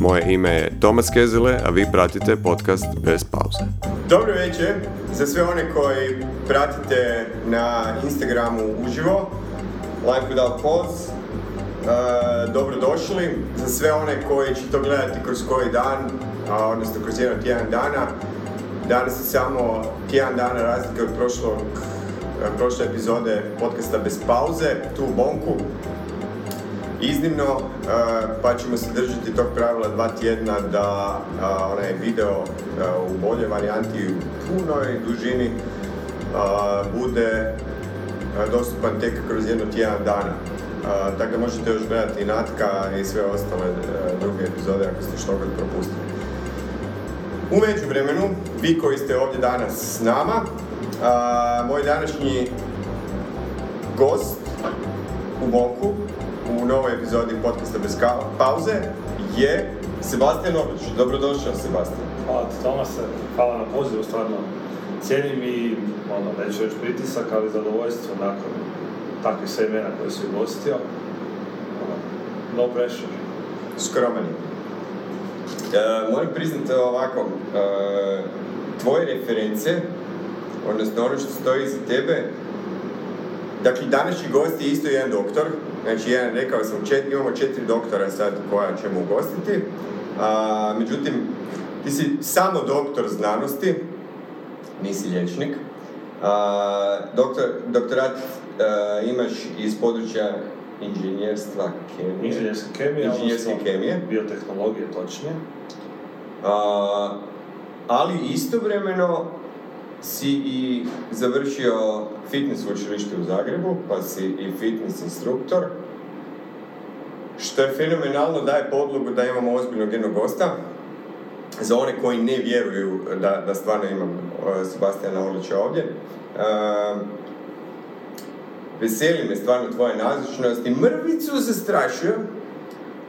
Moje ime je Tomas Kezile, a vi pratite podcast Bez pauze. Dobro večer za sve one koji pratite na Instagramu uživo, Life Without Pause. Uh, dobrodošli. Za sve one koji će to gledati kroz koji dan, a, odnosno kroz jedan tjedan dana. Danas je samo tjedan dana razlike od prošlog, e, prošle epizode podcasta Bez pauze, tu u Bonku. Iznimno, uh, pa ćemo se držati tog pravila dva tjedna da uh, onaj video uh, u boljoj varijanti u punoj dužini bude dostupan tek kroz jedno tjedan dana. Tako da možete još gledati i Natka i sve ostale druge epizode ako ste što god propustili. U međuvremenu, vi koji ste ovdje danas s nama, moj današnji gost u Bonku u novoj epizodi podcasta Bez pauze je Sebastian Orlić. Dobrodošao, Sebastian. Hvala ti Tomase, hvala na pozivu, stvarno cijenim i, ono, neću reći pritisak, ali zadovoljstvo nakon takvih sve imena koje si ugostio. Ono, no pressure. Skroman je. E, moram priznati ovako, e, tvoje reference, odnosno ono što stoji iza tebe, dakle današnji gost je isto jedan doktor, znači jedan, rekao sam, čet, imamo četiri doktora sad koja ćemo ugostiti, a, međutim, ti si samo doktor znanosti, nisi liječnik, a, doktor, doktorat a, imaš iz područja inženjerstva kemije. Inženjerska kemija, Inženjerske kemije. biotehnologije točnije. A, ali istovremeno si i završio fitness učilište u Zagrebu, pa si i fitness instruktor, što je fenomenalno, daje podlogu da imamo ozbiljnog jednog gosta. Za one koji ne vjeruju da, da stvarno imam uh, Sebastijana Orlića ovdje. Uh, veseli me stvarno tvoja nazočnost i mrvicu zastrašio,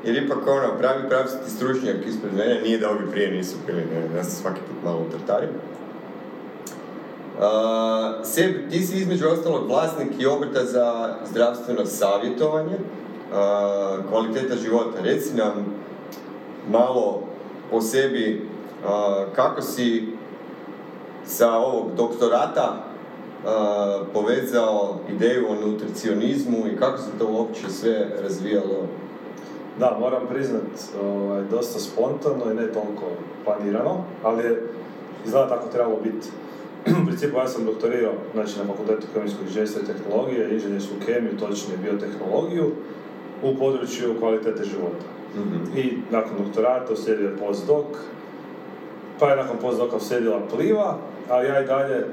jer ipak ono, pravi pravcati stručnjak ispred mene, nije da ovi prije nisu bili, ne, ja se svaki put malo utrtarim. Uh, ti si između ostalog vlasnik i obrta za zdravstveno savjetovanje, uh, kvaliteta života. Reci nam malo o sebi, kako si sa ovog doktorata povezao ideju o nutricionizmu i kako se to uopće sve razvijalo Da, moram priznat, ovaj, dosta spontano i ne toliko planirano, ali je izgleda tako trebalo biti. U principu ja sam doktorirao znači, na Fakultetu kemijskog inženjerstva i tehnologije, inženjersku kemiju, točnije biotehnologiju, u području kvalitete života. I nakon doktorata uslijedio je postdoc, pa je nakon postdoca uslijedila pliva, a ja i dalje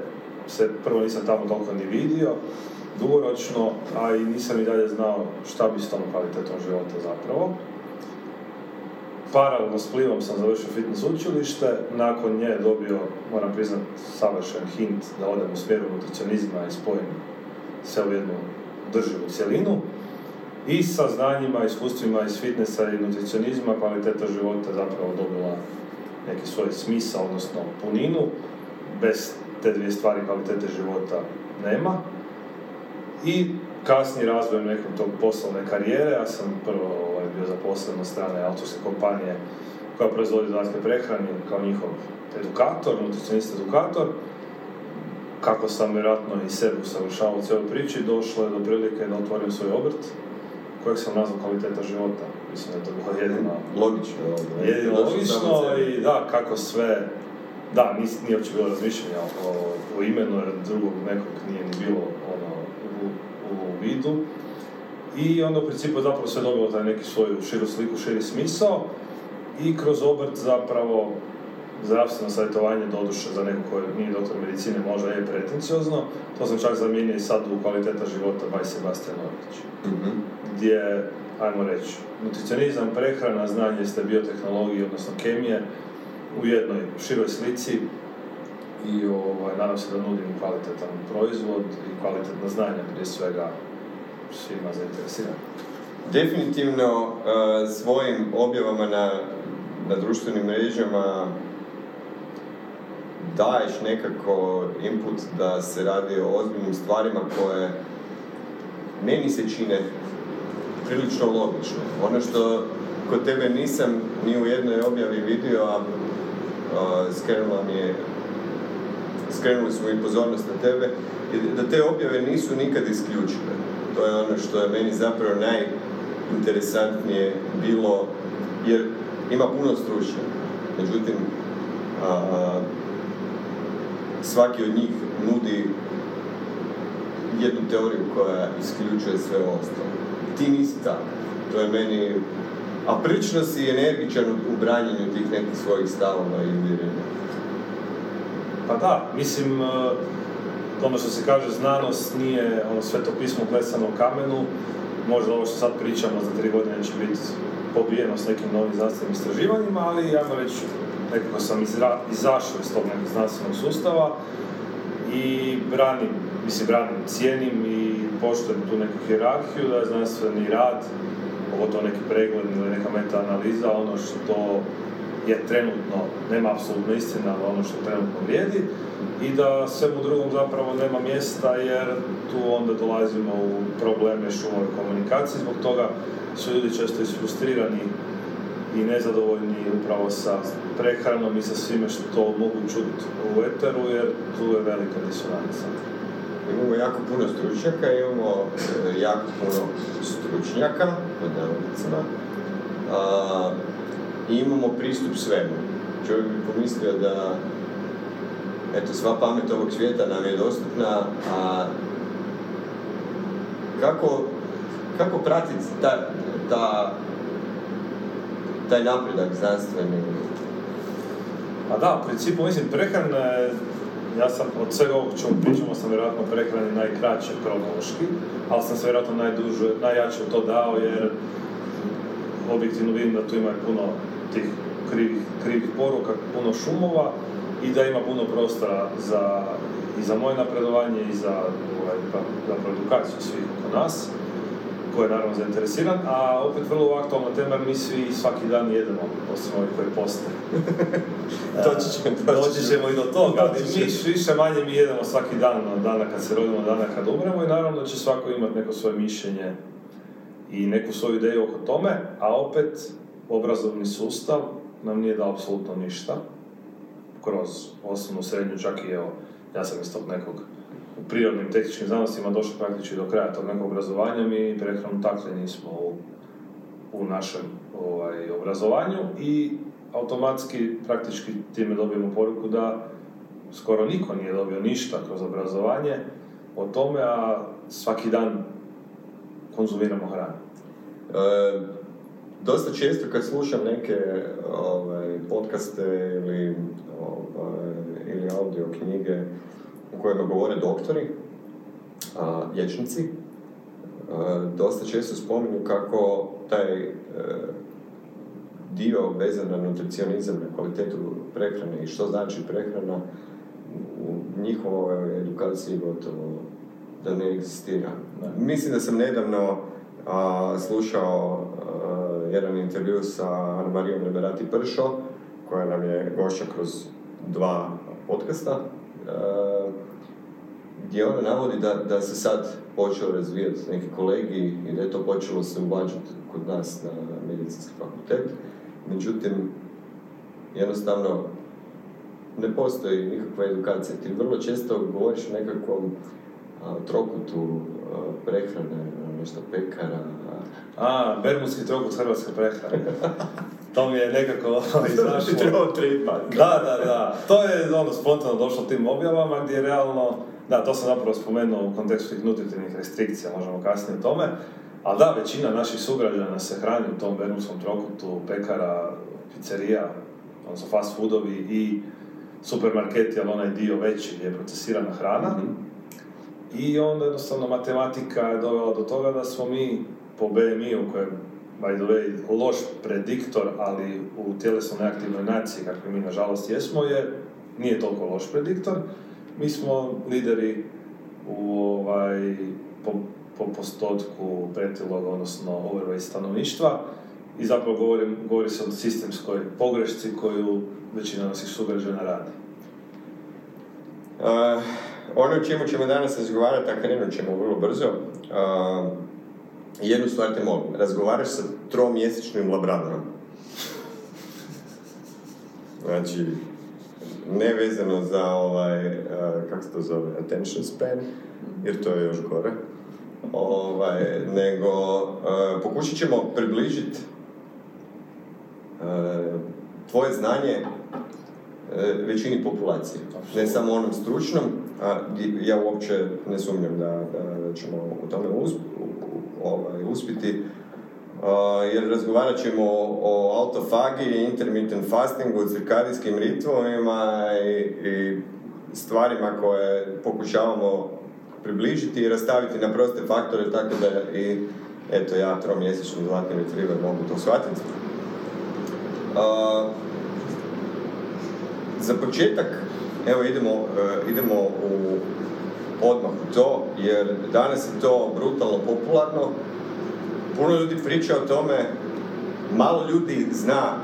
se prvo nisam tamo toliko ni vidio, dugoročno, a i nisam i dalje znao šta bi s tom kvalitetom života zapravo. Paralelno s plivom sam završio fitness učilište, nakon nje dobio, moram priznat, savršen hint da odem u smjeru nutricionizma i spojim sve u jednu drživu cjelinu. I sa znanjima, iskustvima iz fitnessa i nutricionizma kvaliteta života zapravo dobila neki svoj smisao, odnosno puninu. Bez te dvije stvari kvalitete života nema. I kasnije razvojem nekog tog poslovne karijere, ja sam prvo ovaj, bio zaposlen od strane autorske kompanije koja proizvodi dodatke prehrani kao njihov edukator, nutricionist edukator. Kako sam vjerojatno i sebe usavršavao u cijeloj priči, došlo je do prilike da otvorim svoj obrt, kojeg sam nazvao kvaliteta života. Mislim da je to bilo jedino Logično. Jedino logično i da, kako sve, da, nis, nije uopće bilo razmišljanja o, o imenu, jer drugog nekog nije ni bilo ono, u, u vidu. I onda u principu zapravo sve dobilo taj neki svoju širu sliku, širi smisao. I kroz obrt zapravo zdravstveno savjetovanje doduše za nekog koji nije doktor medicine možda je pretenciozno, to sam čak zamijenio i sad u kvaliteta života by Sebastian Orlić. Mhm. gdje, ajmo reći, nutricionizam, prehrana, znanje ste biotehnologije, odnosno kemije, u jednoj široj slici. I ovaj, nadam se da nudim kvalitetan proizvod i kvalitetna znanja, prije svega svima zainteresiranim. Definitivno uh, svojim objavama na, na društvenim mrežama daješ nekako input da se radi o ozbiljnim stvarima koje meni se čine prilično logično. Ono što kod tebe nisam ni u jednoj objavi vidio, a, skrenula mi je skrenuli smo i pozornost na tebe, da te objave nisu nikad isključive. To je ono što je meni zapravo najinteresantnije bilo, jer ima puno stručnjaka. Međutim, a, svaki od njih nudi jednu teoriju koja isključuje sve ostalo. Ti nisi tako. To je meni... A prilično si energičan u branjenju tih nekih svojih stavova i uvjerenja. Pa da, mislim, e, ono što se kaže, znanost nije ono sveto pismo klesano u kamenu, možda ovo što sad pričamo za tri godine će biti pobijeno s nekim novim znanstvenim istraživanjima, ali ja reći, nekako sam izra, izašao iz tog nekog znanstvenog sustava i branim, mislim, branim, cijenim i poštujem tu neku hierarhiju, da je znanstveni rad, pogotovo neki pregled ili neka meta-analiza, ono što je trenutno, nema apsolutno istina, ali ono što trenutno vrijedi i da svemu drugom zapravo nema mjesta jer tu onda dolazimo u probleme šumove komunikacije, zbog toga su ljudi često isfrustrirani i nezadovoljni upravo sa prehranom i sa svime što mogu čuti u eteru jer tu je velika disonanca. Imamo jako puno stručnjaka, imamo e, jako puno stručnjaka, pod navodnicima, i imamo pristup svemu. Čovjek bi pomislio da eto, sva pamet ovog svijeta nam je dostupna, a kako, kako pratiti ta, ta, taj napredak znanstveni? Pa da, u principu, mislim, prehrana je, ja sam od svega ovog čemu pričamo sam vjerojatno prehrani najkraće kronološki, ali sam se vjerojatno najduže, najjače u to dao jer objektivno vidim da tu ima puno tih krivih, krivih poruka, puno šumova i da ima puno prostora za, i za moje napredovanje i za, ovaj, pa, za edukaciju svih oko nas ko je naravno zainteresiran, a opet vrlo aktualna tema mi svi svaki dan jedemo, osim ovih koji poste. doći, ćemo, doći ćemo. I do toga, ali mi više manje mi jedemo svaki dan, od dana kad se rodimo, dana kad umremo i naravno da će svako imati neko svoje mišljenje i neku svoju ideju oko tome, a opet obrazovni sustav nam nije dao apsolutno ništa kroz osnovnu srednju, čak i evo, ja sam iz tog nekog u prirodnim tehničkim znanostima došli praktički do kraja tog nekog obrazovanja, mi prehranu takle nismo u, u našem ovaj, obrazovanju i automatski praktički time dobijemo poruku da skoro niko nije dobio ništa kroz obrazovanje o tome, a svaki dan konzumiramo hranu. E, dosta često kad slušam neke ovaj, podcaste ili, ovaj, ili audio knjige u kojima govore doktori, a, liječnici, dosta često spominju kako taj e, dio vezan na nutricionizam, na kvalitetu prehrane i što znači prehrana u njihovoj edukaciji gotovo da ne egzistira. Mislim da sam nedavno slušao jedan intervju sa Marijom Liberati Pršo, koja nam je gošća kroz dva podcasta, gdje ona navodi da, da se sad počeo razvijati neki kolegi i da je to počelo se uvađati kod nas na medicinski fakultet. Međutim, jednostavno ne postoji nikakva edukacija. Ti vrlo često govoriš o nekakvom trokutu prehrane, nešto pekara. A, bermudski trokut hrvatske prehrane. to mi je nekako izašlo. da, da, da. To je ono spontano došlo tim objavama gdje je realno, da, to sam zapravo spomenuo u kontekstu tih nutritivnih restrikcija, možemo kasnije o tome. Ali da, većina naših sugrađana se hrani u tom bermudskom trokutu, pekara, pizzerija, odnosno fast foodovi i supermarketi, ali onaj dio veći gdje je procesirana hrana. mm I onda jednostavno matematika je dovela do toga da smo mi po BMI-u koji je by the way, loš prediktor, ali u tjelesno neaktivnoj naciji, kakvi mi nažalost jesmo, je, nije toliko loš prediktor. Mi smo lideri u, ovaj, po, po postotku pretilog, odnosno overweight stanovništva i zapravo govorim, govori se o sistemskoj pogrešci koju većina naših sugrađana radi. Uh, ono o čemu ćemo danas razgovarati, a krenut ćemo vrlo brzo, uh, jednu stvar te molim, razgovaraš sa tromjesečnim labradorom. Znači, nevezano za ovaj, uh, kako se to zove, attention span, jer to je još gore. Ovaj, nego, pokušat ćemo približiti tvoje znanje većini populacije. Ne samo onom stručnom, a ja uopće ne sumnjam da, da, ćemo u tome usp, ovaj, uspjeti. Uh, jer razgovarat ćemo o, o autofagiji, intermittent fastingu, cirkadijskim ritmovima i, i stvarima koje pokušavamo približiti i rastaviti na proste faktore tako da i eto ja tromjesečni zlatni retriever mogu to shvatiti. Uh, za početak, evo idemo, uh, idemo u odmah u to, jer danas je to brutalno popularno. Puno ljudi priča o tome, malo ljudi zna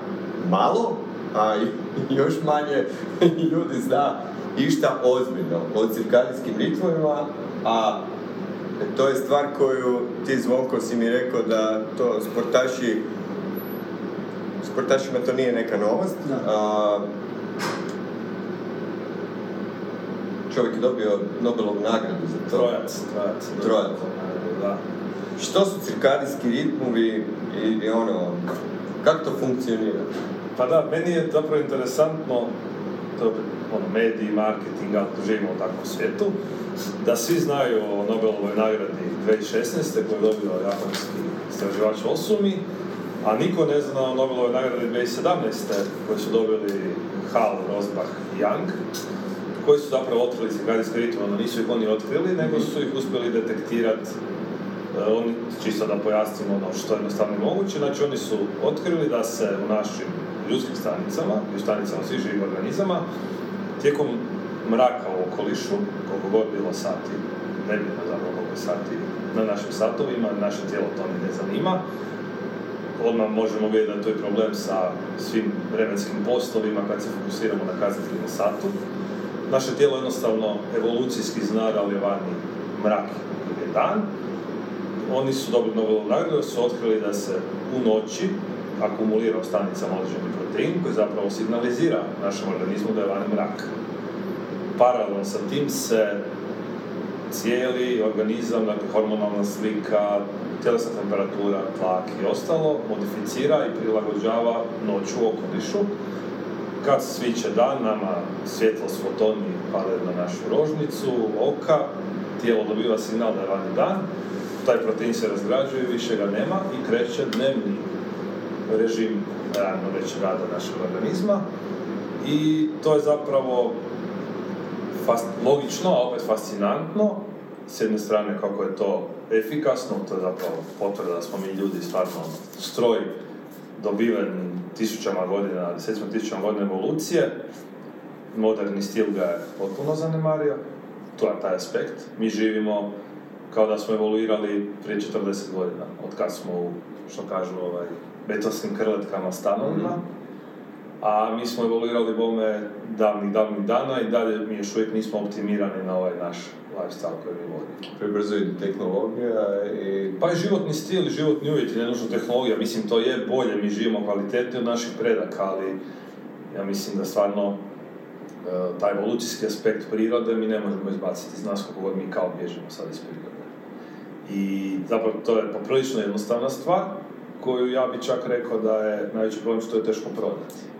malo, a još manje ljudi zna išta ozbiljno o cirkadijskim ritmovima, a to je stvar koju ti Zvonko si mi rekao da to sportaši sportašima to nije neka novost. A, čovjek je dobio Nobelovu nagradu za to. Trojac, trojac. Trojac. Da. Što su cirkadijski ritmovi i, i ono, kako to funkcionira? Pa da, meni je zapravo interesantno, to je ono, mediji, marketing, ako živimo u takvom svijetu, da svi znaju o Nobelovoj nagradi 2016. koju je dobio japanski istraživač Osumi, a niko ne zna o Nobelovoj nagradi 2017. koju su dobili Hall, Rosbach i Young, koji su zapravo otkrili cirkadijske ritme, nisu ih oni otkrili, nego su ih uspjeli detektirati E, oni, čisto da pojasnimo ono što je jednostavno moguće, znači oni su otkrili da se u našim ljudskim stanicama i u stanicama svih živih organizama tijekom mraka u okolišu, koliko god bilo sati, nebitno zapravo koliko sati na našim satovima, naše tijelo to ne zanima, odmah možemo vidjeti da to je problem sa svim vremenskim poslovima kad se fokusiramo na kazatelj na satu. Naše tijelo jednostavno evolucijski zna da li je vani mrak ili dan. Oni su dobili Nobelovu nagradu su otkrili da se u noći akumulira u stanicama određeni protein koji zapravo signalizira našem organizmu da je vani mrak. Paralelno sa tim se cijeli organizam, dakle hormonalna slika, tjelesna temperatura, tlak i ostalo modificira i prilagođava noću u okolišu. Kad sviće dan, nama svjetlost fotoni padaju na našu rožnicu, oka, tijelo dobiva signal da je vani dan, taj protein se razgrađuje, više ga nema i kreće dnevni režim, ajmo reći, rada našeg organizma. I to je zapravo fas- logično, a opet fascinantno, s jedne strane kako je to efikasno, to je zapravo potvrda da smo mi ljudi stvarno stroj dobiven tisućama godina, desetima tisućama godina evolucije, moderni stil ga je potpuno zanemario, to je taj aspekt. Mi živimo kao da smo evoluirali prije 40 godina, od kad smo u, što kažu, ovaj, betonskim krletkama stanovima, a mi smo evoluirali bome davnih, davnih dana i dalje mi još uvijek nismo optimirani na ovaj naš lifestyle koji mi vodimo. Prebrzo ide tehnologija i... Pa i životni stil životni uvjeti, ne nužno tehnologija, mislim to je bolje, mi živimo kvalitetnije od naših predaka, ali ja mislim da stvarno e, taj evolucijski aspekt prirode mi ne možemo izbaciti iz nas koliko god mi kao bježimo sad iz prirode. I zapravo to je poprilično jednostavna stvar, koju ja bi čak rekao da je najveći problem što je teško prodati.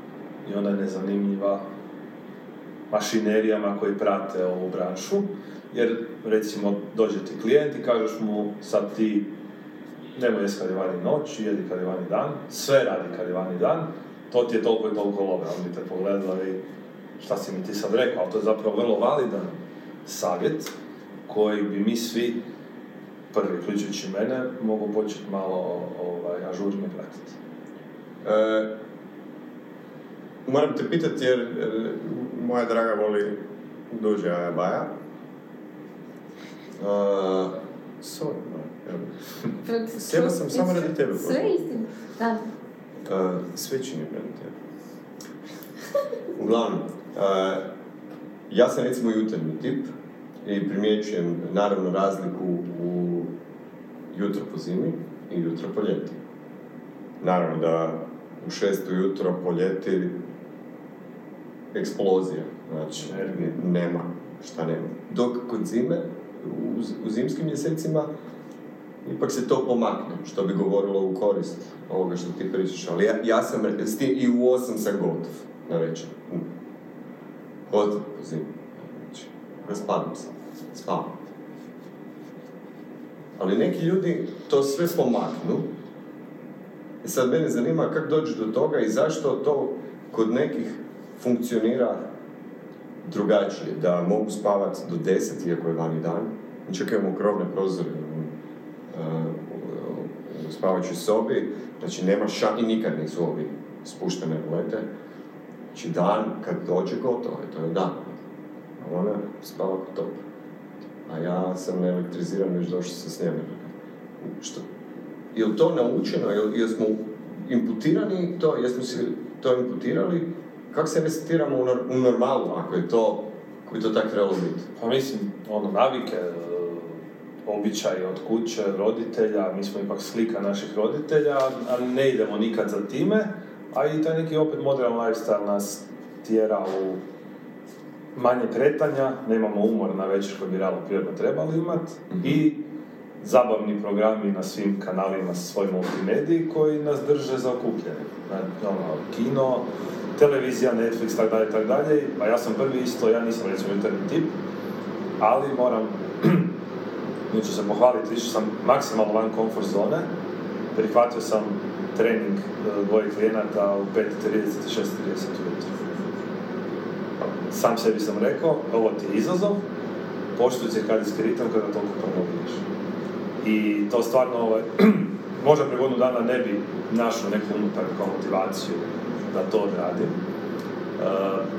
I ona je nezanimljiva mašinerijama koji prate ovu branšu, jer recimo dođe ti klijent i kažeš mu sad ti nemoj jesti kad je vani noć, jedi kad je vani dan, sve radi kad je vani dan, to ti je toliko i toliko love, on bi te pogledali šta si mi ti sad rekao, ali to je zapravo vrlo validan savjet koji bi mi svi, prvi uključujući mene, mogu početi malo ovaj, ažurnije pratiti. E, moram te pitati jer, jer moja draga voli duže ajabaja. Uh, sorry, Maja. Htjela sam samo radi tebe Sve istina. Da. Uh, sve činim radi tebe. Uglavnom, uh, ja sam recimo jutarnji tip i primjećujem naravno razliku u jutro po zimi i jutro po ljeti. Naravno da u šest ujutro po ljeti eksplozija, znači Energije. nema, šta nema. Dok kod zime, u, u zimskim mjesecima, ipak se to pomakne, što bi govorilo u korist ovoga što ti pričaš, ali ja, ja sam, s tim, i u osam sam gotov, na večer. Gotov po zimi. Znači, raspadam se, spavam. Ali neki ljudi to sve pomaknu. I sad mene zanima kako dođe do toga i zašto to kod nekih funkcionira drugačije. Da mogu spavati do 10 iako je vani dan. Mi čak imamo krovne prozore u, spavačoj sobi. Znači nema ša i nikad nisu ovi spuštene lete. Znači dan kad dođe gotovo je, to je dan. A ona spava kod top. A ja sam elektriziran već došao sa snijemena. Što? Je li to naučeno? Jel, jel smo imputirani to? Jesmo si to imputirali? Kako se resetiramo u, nor- u normalu ako je to, ako bi to tako trebalo biti? Pa mislim, ono, navike, e, običaji od kuće, roditelja, mi smo ipak slika naših roditelja, a ne idemo nikad za time, a i taj neki opet modern lifestyle nas tjera u manje kretanja, nemamo umor na večer koji bi realno prirodno trebali imati i zabavni programi na svim kanalima svoj multimediji koji nas drže zaokupljeni. Ono, kino, televizija, Netflix, tak dalje, tak dalje, a ja sam prvi isto, ja nisam recimo jutarnji tip, ali moram, mi ću se pohvaliti, išao sam maksimalno van komfort zone, prihvatio sam trening e, dvoje klijenata u 5.30 i 6.30 ujutro. Sam sebi sam rekao, ovo ti je izazov, poštuj cirkadijski ritam kada toliko promoviš. I to stvarno, ovaj, možda pre godinu dana ne bi našao neku unutarnju kao motivaciju da to odradim. Uh,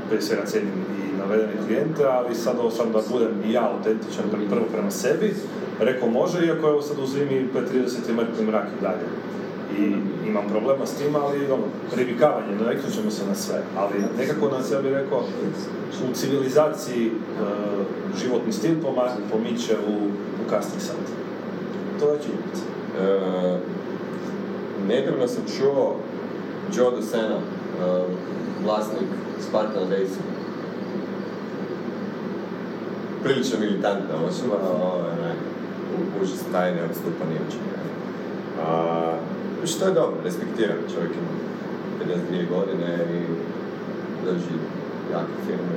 prije svega cijenim i navedene klijente, ali sad ovo sam da budem i ja autentičan pre- prvo prema sebi, rekao može, iako evo sad u zimi P30 je mrtvi mrak i dalje. I imam problema s tim, ali ono, privikavanje, naviknut ćemo se na sve. Ali nekako nas, ja bih rekao, u civilizaciji uh, životni stil pomiče u, u kasni sat. To je činjenica. E, nedavno sam čuo Joe DeSena, e, vlasnik Spartan Racing. Prilično militantna osoba, u- užas taj ne odstupa ni. A, što je dobro, respektiram, čovjek ima 52 godine i drži jake firme,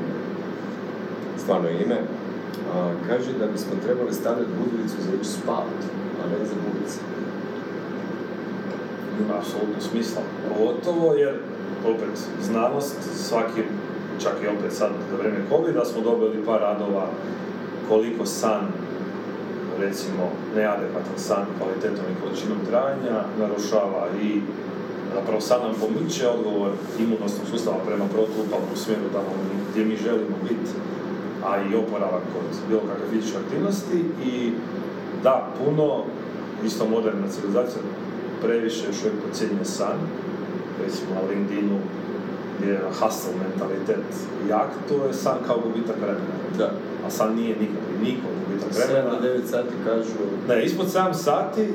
stvarno ime. A, kaže da bismo trebali stavljati budilicu za ići spavat, a ne za budice. ima apsolutno smisla. Pogotovo jer, opet, znanost, svaki, čak i opet sad za vrijeme covid smo dobili par radova koliko san, recimo, neadekvatan san kvalitetom i količinom trajanja narušava i zapravo sad nam pomiče odgovor imunosnog sustava prema protupalnom smjeru tamo gdje mi želimo biti, a i oporavak kod bilo kakve fizičke aktivnosti i da, puno, isto moderna civilizacija, previše još uvijek podcjenjuje san, recimo na LinkedInu gdje je hustle mentalitet jak, to je san kao gubitak vremena. Da. A san nije nikad, niko gubitak 7 vremena. do 9 sati kažu Ne, ispod 7 sati,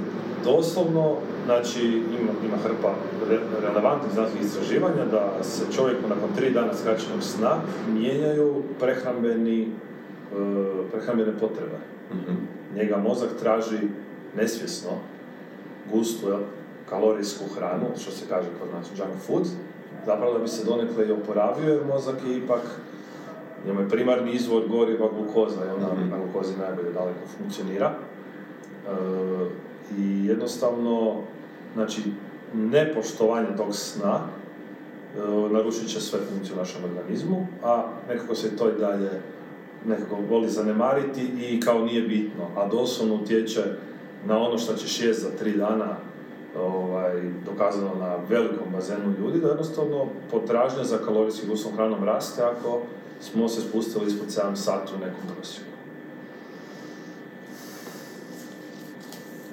doslovno, znači ima, ima hrpa re- relevantnih znanstvenih istraživanja da se čovjeku nakon 3 dana skraćenog sna mijenjaju prehrambeni, e, prehrambene potrebe. Njega mozak traži nesvjesno gustu kalorijsku hranu, što se kaže kod nas junk food, zapravo da bi se donekle i oporavio jer mozak je ipak njemu je primarni izvor goriva glukoza i ona Mhm. na glukozi najbolje daleko funkcionira. E, I jednostavno, znači, nepoštovanje tog sna e, narušit će sve funkcije u našem organizmu, a nekako se to i dalje nekako voli zanemariti i kao nije bitno, a doslovno utječe na ono što ćeš jest za tri dana ovaj, dokazano na velikom bazenu ljudi, da jednostavno potražnja za kalorijski gustom hranom raste ako smo se spustili ispod 7 sati u nekom prosjeku.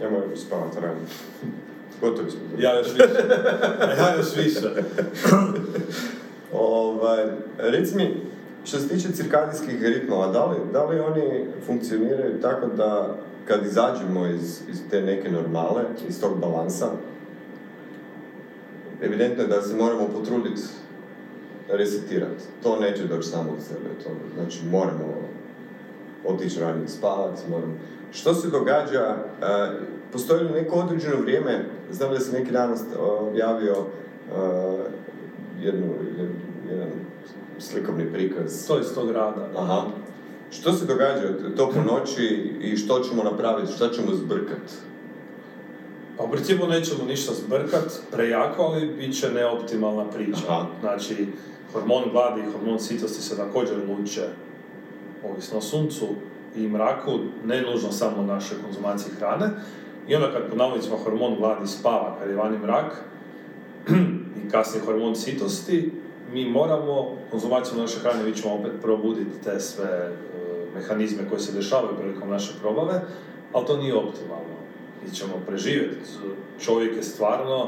Ja moram spavati rano. Gotovi smo. Ja još više. ja još više. Ovaj, reci mi, što se tiče cirkadijskih ritmova, da li, da li oni funkcioniraju tako da kad izađemo iz, iz te neke normale, iz tog balansa, evidentno je da se moramo potruditi resetirati. To neće doći samo od sebe. To, znači, moramo otići ranije spavati, moramo... Što se događa, e, postoji li neko određeno vrijeme, znam da se neki danas objavio uh, jednu, jedan slikovni prikaz. To iz tog rada. Aha. Što se događa to po noći i što ćemo napraviti, što ćemo zbrkati? Pa u principu nećemo ništa zbrkat, prejako, ali bit će neoptimalna priča. Aha. Znači, hormon gladi i hormon sitosti se također luče ovisno o suncu i mraku, ne nužno samo naše konzumacije hrane. I onda kad po hormon gladi spava, kad je vani mrak, i kasnije hormon sitosti, mi moramo konzumacijom naše hrane, mi ćemo opet probuditi te sve e, mehanizme koji se dešavaju prilikom naše probave, ali to nije optimalno. Mi ćemo preživjeti. Čovjek je stvarno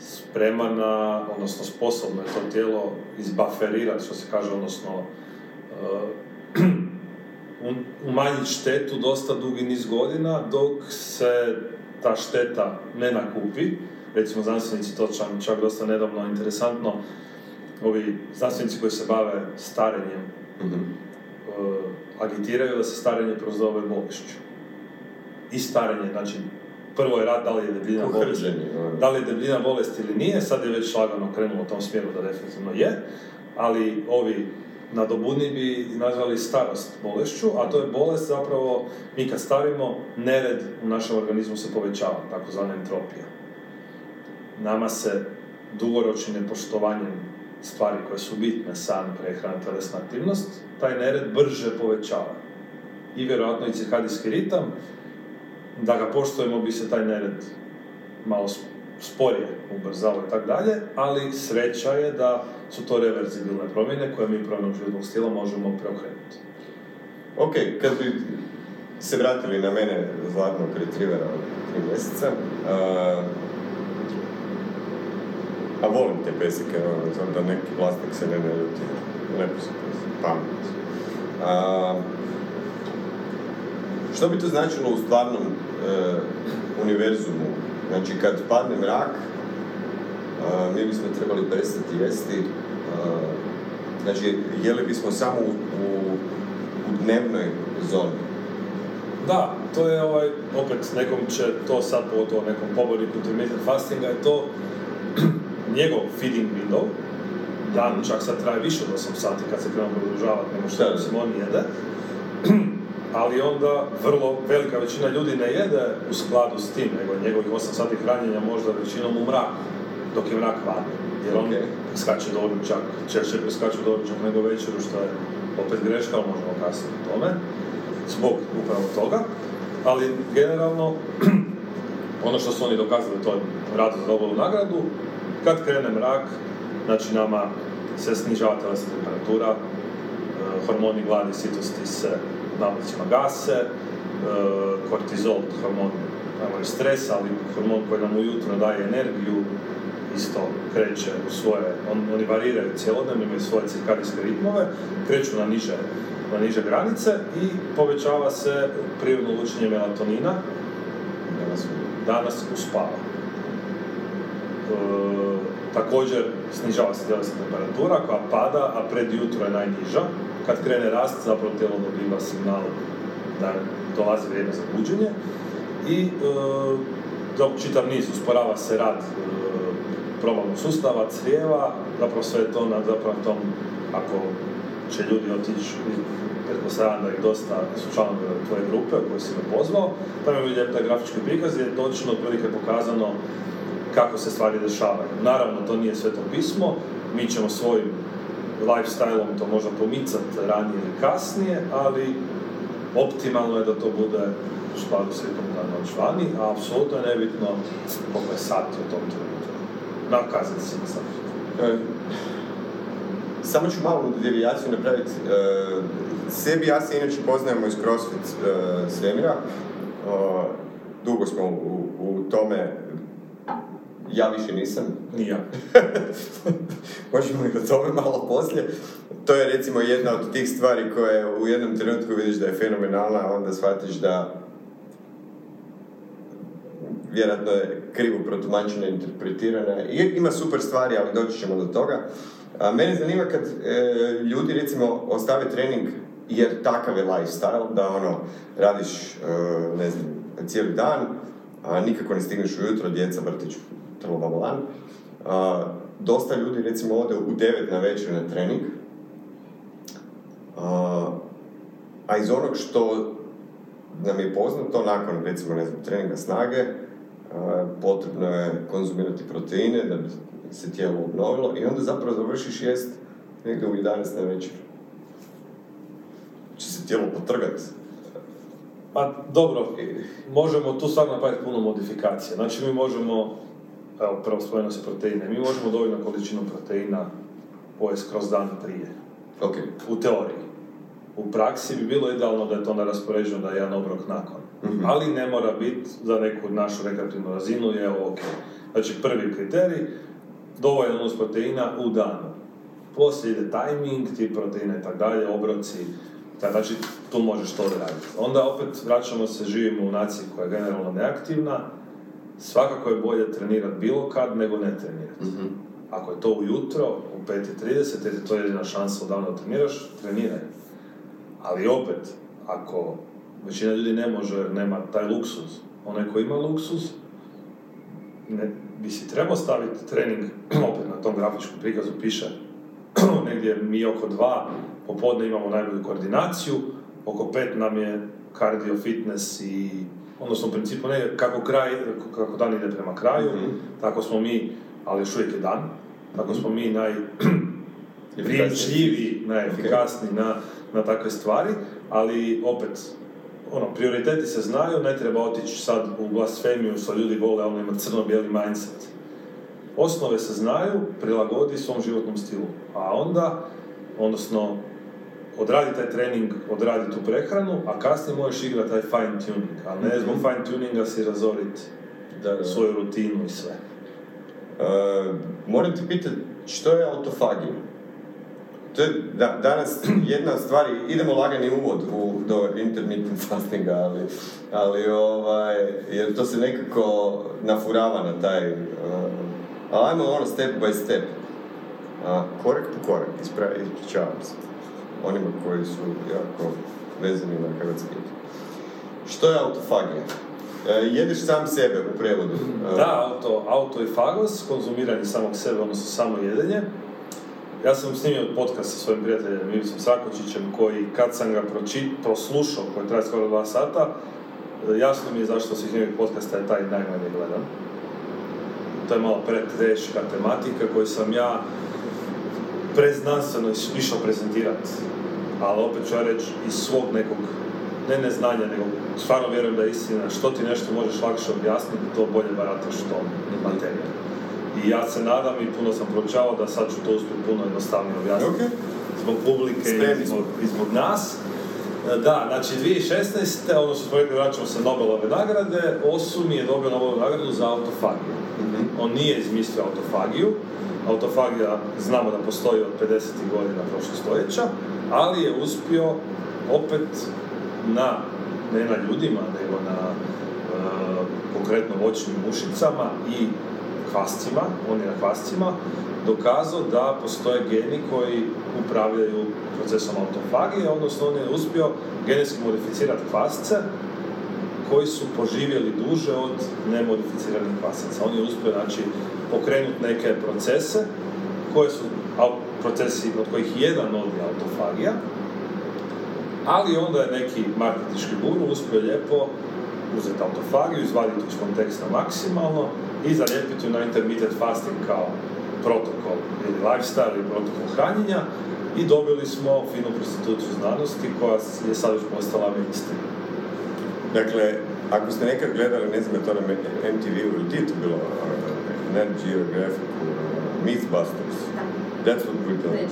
spreman na, odnosno sposobno je to tijelo izbaferirati, što se kaže, odnosno uh, umanjiti štetu dosta dugi niz godina, dok se ta šteta ne nakupi. Recimo, znanstvenici to čak dosta nedavno interesantno, ovi znanstvenici koji se bave starenjem, mm-hmm. uh, agitiraju da se starenje prozove bolešću. I starenje, znači prvo je rad da li je debljina bolest, da li je debljina bolest ili nije, sad je već lagano krenulo u tom smjeru da definitivno je, ali ovi nadobudni bi nazvali starost bolešću, a to je bolest zapravo, mi kad starimo, nered u našem organizmu se povećava, takozvana entropija. Nama se dugoročnim nepoštovanjem stvari koje su bitne, san, prehrana, telesna aktivnost, taj nered brže povećava. I vjerojatno i cirkadijski ritam, da ga poštujemo bi se taj nered malo sporije ubrzao i tako dalje, ali sreća je da su to reverzibilne promjene koje mi promjenom životnog stila možemo preokrenuti. Ok, kad bi se vratili na mene zlatnog retrivera od tri mjeseca, a volim te pesike, znam da neki vlasnik se ne ne ljuti, lepo su. Uh, što bi to značilo u stvarnom uh, univerzumu? Znači, kad padne mrak, uh, mi bismo trebali prestati jesti, uh, znači, jeli bismo samo u, dnevnoj zoni. Da, to je ovaj, opet nekom će to sad pogotovo nekom poborniku intermittent fastinga je to njegov feeding window, dan čak sad traje više od 8 sati kad se krenu produžavati nego što se on jede, ali onda vrlo velika većina ljudi ne jede u skladu s tim, nego njegovih 8 sati hranjenja možda većinom u mraku, dok je mrak van. Jer on okay. skače doručak, češće preskače doručak nego večeru, što je opet greška, ali možemo kasnije o tome, zbog upravo toga. Ali generalno, ono što su oni dokazali, to je rad za dobovu nagradu, kad krene mrak, znači nama se snižava telesna temperatura, e, hormoni gladi sitosti se navodnicima gase, e, kortizol, hormon stres, ali hormon koji nam ujutro daje energiju, isto kreće u svoje, on, oni variraju cijelodnevno, imaju svoje cirkadijske ritmove, kreću na niže, na niže granice i povećava se prirodno lučenje melatonina, danas uspava. E, također snižava se tjelesna temperatura koja pada, a pred jutro je najniža. Kad krene rast, zapravo tijelo dobiva signal da dolazi vrijeme za buđenje. I e, dok čitav niz usporava se rad e, probavnog sustava, crijeva, zapravo sve to na zapravo tom, ako će ljudi otići, pretpostavljam da ih dosta su članovi tvoje grupe koje si me pozvao, tamo je taj grafički prikaz je točno otprilike pokazano kako se stvari dešavaju. Naravno, to nije sveto pismo, mi ćemo svojim lifestyle to možda pomicati ranije ili kasnije, ali optimalno je da to bude u skladu s noć vani, a apsolutno je nebitno koliko je sati u tom trenutku. Na se sam. E, samo ću malu devijaciju napraviti. E, sebi ja se inače poznajemo iz CrossFit e, svemira. dugo smo u, u tome ja više nisam. Ni ja. Možemo i o tome malo poslije. To je recimo jedna od tih stvari koje u jednom trenutku vidiš da je fenomenalna, a onda shvatiš da vjerojatno je krivo protumačena, interpretirana. I ima super stvari, ali doći ćemo do toga. A, mene zanima kad e, ljudi recimo ostave trening jer takav je lifestyle, da ono, radiš, e, ne znam, cijeli dan, a nikako ne stigneš ujutro, djeca, vrtić, A, dosta ljudi recimo ode u 9 na večer na trening, a, iz onog što nam je poznato, nakon recimo ne znam, treninga snage, potrebno je konzumirati proteine da bi se tijelo obnovilo i onda zapravo završiš jest negdje u 11 na večer. Će se tijelo potrgati. Pa dobro, možemo tu stvarno napraviti puno modifikacije. Znači mi možemo, evo prvo spomenuo se proteine, mi možemo dovoljno količinu proteina pojesti kroz dan prije. Ok. U teoriji. U praksi bi bilo idealno da je to onda raspoređeno da je jedan obrok nakon. Mhm. Ali ne mora biti za neku našu rekreativnu razinu je ovo ok. Znači prvi kriterij, dovoljan unos proteina u danu. Poslije ide timing, ti proteina i tako dalje, obroci, ta- znači tu možeš to odraditi. Onda opet vraćamo se, živimo u naciji koja je generalno neaktivna, svakako je bolje trenirati bilo kad nego ne trenirati. Mhm. Ako je to ujutro, u 5.30, jer je to jedina šansa u danu da treniraš, treniraj. Ali opet, ako većina ljudi ne može jer nema taj luksuz, onaj ko ima luksuz, ne, bi si trebao staviti trening, opet na tom grafičkom prikazu piše, negdje mi oko dva popodne imamo najbolju koordinaciju, oko pet nam je cardio, fitness i odnosno u principu ne, kako, kraj, kako dan ide prema kraju, Mhm. tako smo mi, ali još uvijek je dan, tako smo mi naj, priječljiviji, najefikasniji na, na takve stvari, ali opet, ono, prioriteti se znaju, ne treba otići sad u blasfemiju što ljudi vole, ono ima crno-bijeli mindset. Osnove se znaju, prilagodi svom životnom stilu, a onda, odnosno, odradi taj trening, odradi tu prehranu, a kasnije možeš igrati taj fine tuning, a ne zbog fine tuninga si razoriti Da, da. svoju rutinu i sve. Uh, moram ti pitati, što je autofagija? To je da, danas jedna od stvari, idemo lagani uvod u, do intermittent fastinga, ali, ali ovaj, jer to se nekako nafurava na taj, uh, ali ajmo ono step by step. A, korak po korak, ispričavam se onima koji su jako vezani na hrvatski. Što je autofagija? E, jedeš sam sebe u prevodu. E, Da, auto, auto i fagos, konzumiranje samog sebe, odnosno samo jedenje. Ja sam snimio podcast sa svojim prijateljem Ivicom Sakočićem koji kad sam ga proči, proslušao, koji traje skoro dva sata, jasno mi je zašto svih njegovih podcasta je taj najmanje gledan. To je malo preteška tematika koju sam ja preznanstveno išao prezentirati. Ali opet ću ja reći iz svog nekog, ne neznanja, nego stvarno vjerujem da je istina. Što ti nešto možeš lakše objasniti, to bolje barataš tom materijom. I ja se nadam i puno sam proučavao da sad ću to uspjeti puno jednostavnije objasniti. Ok. Zbog publike i zbog, i zbog nas. E, Da, znači 2016. ono što smo rekli, vraćamo se Nobelove nagrade, Osumi je dobio Nobelovu nagradu za autofagiju. Mhm. On nije izmislio autofagiju. Autofagija znamo da postoji od 50. godina prošlog stoljeća, ali je uspio opet na, ne na ljudima, nego na e, konkretno voćnim mušicama i kvascima, on je na kvascima, dokazao da postoje geni koji upravljaju procesom autofagije, odnosno on je uspio genetski modificirati kvasce koji su poživjeli duže od nemodificiranih kvasaca. On je uspio znači, pokrenuti neke procese koje su procesi od kojih jedan od je autofagija, ali onda je neki marketički guru uspio lijepo uzeti autofagiju, izvaditi iz konteksta maksimalno i zalijepiti na intermittent fasting kao protokol ili lifestyle ili protokol hranjenja i dobili smo finu prostituciju znanosti koja je sad već postala mainstream. Dakle, ako ste nekad gledali, ne znam je to na MTV-u ili ti je to bilo, Nat Geographic, uh, Mythbusters, that's what we're doing.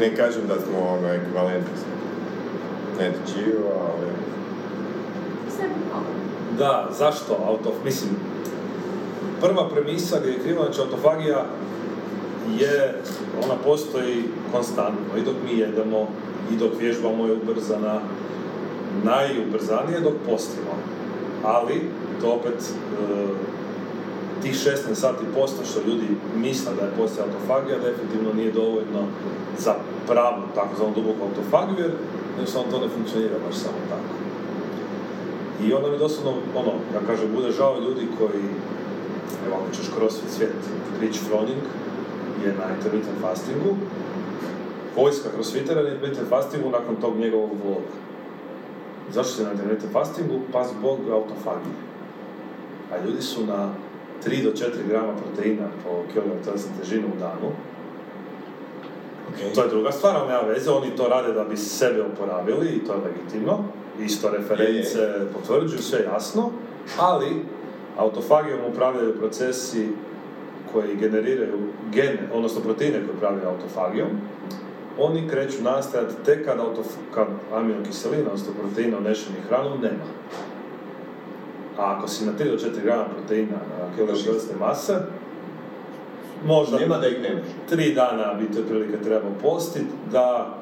Ne kažem da smo ono ekvivalentni sa Nat Geo, ali... Da, zašto? Auto, mislim, prva premisa gdje je krivo, znači autofagija je, ona postoji konstantno. I dok mi jedemo i dok vježbamo je ubrzana, najubrzanije dok postimo. ali to opet e, tih 16 sati posta što ljudi misle da je poslije autofagija definitivno nije dovoljno za pravu takozvanu duboku autofagiju jer jednostavno to ne funkcionira baš samo tako. I onda mi doslovno, ono, ja kažem, bude žao ljudi koji, evo ako ćeš crossfit svijet, Rich Froning je na intermittent fastingu, vojska crossfitera na intermittent fastingu nakon tog njegovog vloga. Zašto se na intermittent fastingu? Pa zbog autofagije. A ljudi su na 3 do 4 grama proteina po kilogram tjelesne težine u danu. To je druga stvar, ali nema veze, oni to rade da bi sebe oporavili i to je legitimno. Isto reference potvrđuju, sve jasno, ali autofagijom upravljaju procesi koji generiraju gene, odnosno proteine koji upravljaju autofagijom, oni kreću nastajati tek kad, kad aminokiselina, odnosno proteina unešenih hranu, nema. A ako si na 3 do 4 grama proteina na kilogram tjelesne mase, možda Nema da ih nemaš. tri dana bi te otprilike trebao postit da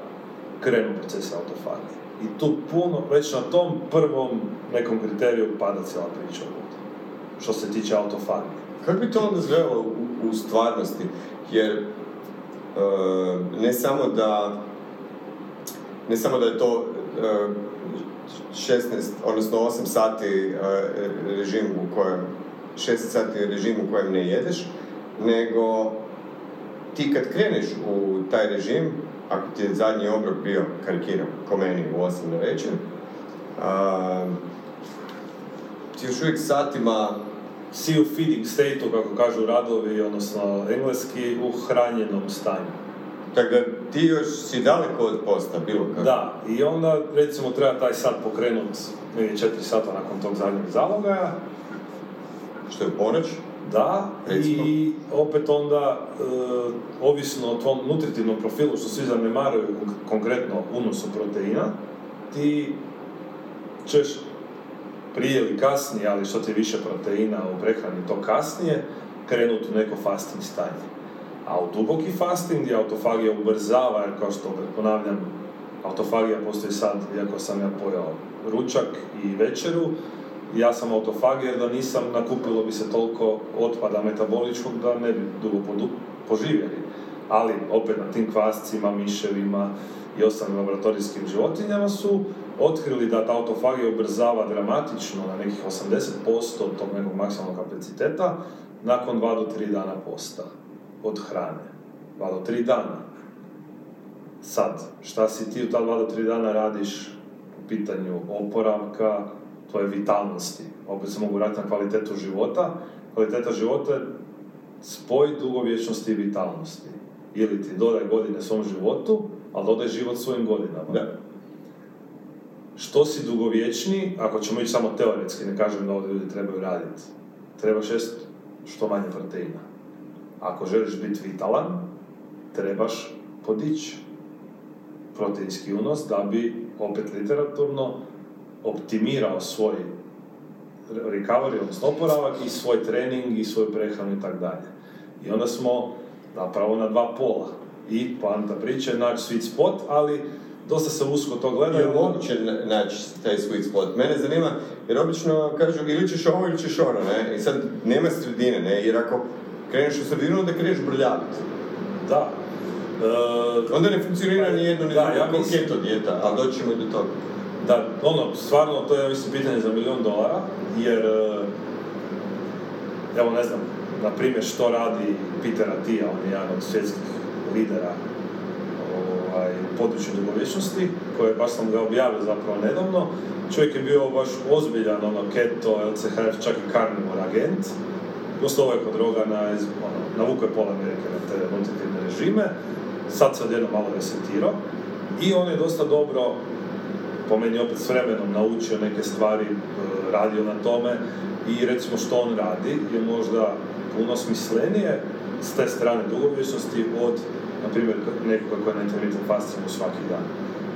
krenu procesi autofagije. I tu puno, već na tom prvom nekom kriteriju pada cijela priča. Što se tiče autofagije. Kako bi to onda izgledalo u, u stvarnosti? Jer ne samo da ne samo da je to e, 16, odnosno 8 sati e, režim u kojem 16 sati režim u kojem ne jedeš, nego ti kad kreneš u taj režim, ako ti je zadnji obrok bio, karikiram, ko meni u 8 na večer, ti još uvijek satima Si u feeding state kako kažu radovi, odnosno engleski, u hranjenom stanju. Tako da ti još si daleko od posta, bilo kako. Da, i onda recimo treba taj sat pokrenut negdje 4 sata nakon tog zadnjeg zalogaja, Što je ponoć. Da, Recimo. i opet onda, e, ovisno o tvom nutritivnom profilu, što svi zanemaruju kon- konkretno unosu proteina, ti ćeš prije ili kasnije, ali što ti više proteina u prehrani, to kasnije, krenuti u neko fasting stanje. A u duboki fasting gdje autofagija ubrzava, jer kao što ponavljam, autofagija postoji sad, iako sam ja pojao ručak i večeru, ja sam autofag jer da nisam nakupilo bi se toliko otpada metaboličkog da ne bi dugo poživjeli. Ali opet na tim kvascima, miševima i ostalim laboratorijskim životinjama su otkrili da ta autofagija ubrzava dramatično na nekih 80% od tog nekog maksimalnog kapaciteta nakon 2 do 3 dana posta od hrane. 2 do 3 dana. Sad, šta si ti u ta 2 do 3 dana radiš u pitanju oporavka, tvoje vitalnosti. Opet se mogu vratiti na kvalitetu života. Kvaliteta života je spoj dugovječnosti i vitalnosti. Ili ti dodaj godine svom životu, ali dodaj život svojim godinama. Da. Što si dugovječni, ako ćemo ići samo teoretski, ne kažem da ovdje ljudi trebaju raditi, trebaš jest što manje proteina. Ako želiš biti vitalan, trebaš podići proteinski unos da bi, opet literaturno, optimirao svoj recovery, odnosno oporavak i svoj trening i svoju prehranu i tako dalje. I onda smo zapravo na dva pola. I poanta priče naći sweet spot, ali dosta se usko to gleda. Je li moguće na- naći taj sweet spot? Mene zanima, jer obično kažu ili ćeš ovo ili ćeš ono, ne? I sad nema sredine, ne? Jer ako kreneš u sredinu, onda kreneš brljaviti. Da. E, Onda ne funkcionira ni jedno, ni drugo, ja mislim- keto dijeta, ali doći ćemo i do toga. Da, ono, stvarno, to je, ja mislim, pitanje za milijun dolara, jer, e, evo, ne znam, na primjer, što radi Peter Attia, on je jedan od svjetskih lidera području dugovječnosti, koje baš sam ga objavio zapravo nedavno. Čovjek je bio baš ozbiljan, ono, keto, LCHF, čak i carnivore agent. Gostovao je kod Rogana, iz, ono, navukao je pola Amerike na te nutritivne režime. Sad se odjedno malo resetirao. I on je dosta dobro po meni opet s vremenom naučio neke stvari, e, radio na tome i recimo što on radi je možda puno smislenije s te strane dugovječnosti od, na primjer, nekoga koji je na intermittent fastingu svaki dan.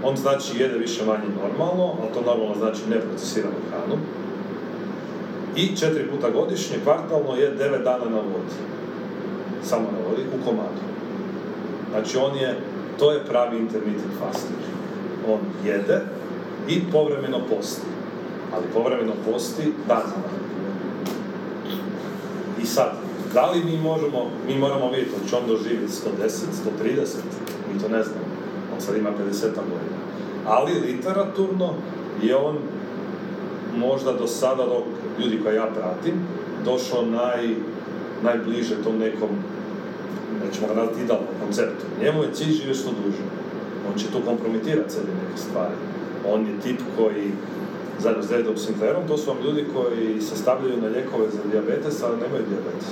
On znači jede više manje normalno, ali to normalno znači neprocesiranu hranu. I četiri puta godišnje, kvartalno je devet dana na vodi. Samo na vodi, u komadu. Znači on je, to je pravi intermittent fasting. On jede i povremeno posti. ali povremeno posti danima. I sad, da li mi možemo, mi moramo vidjeti, hoće on doživjeti 110, 130, mi to ne znamo. On sad ima 50 godina. Ali literaturno je on možda do sada, dok ljudi koje ja pratim, došao naj, najbliže tom nekom, nećemo ga nazvati idealnom konceptu. Njemu je cilj živjeti što duže. On će tu kompromitirati sebi neke stvari. On je tip koji, zajedno s Davidom Sinclairom, to su vam ljudi koji se stavljaju na lijekove za dijabetes, ali nemaju dijabetes.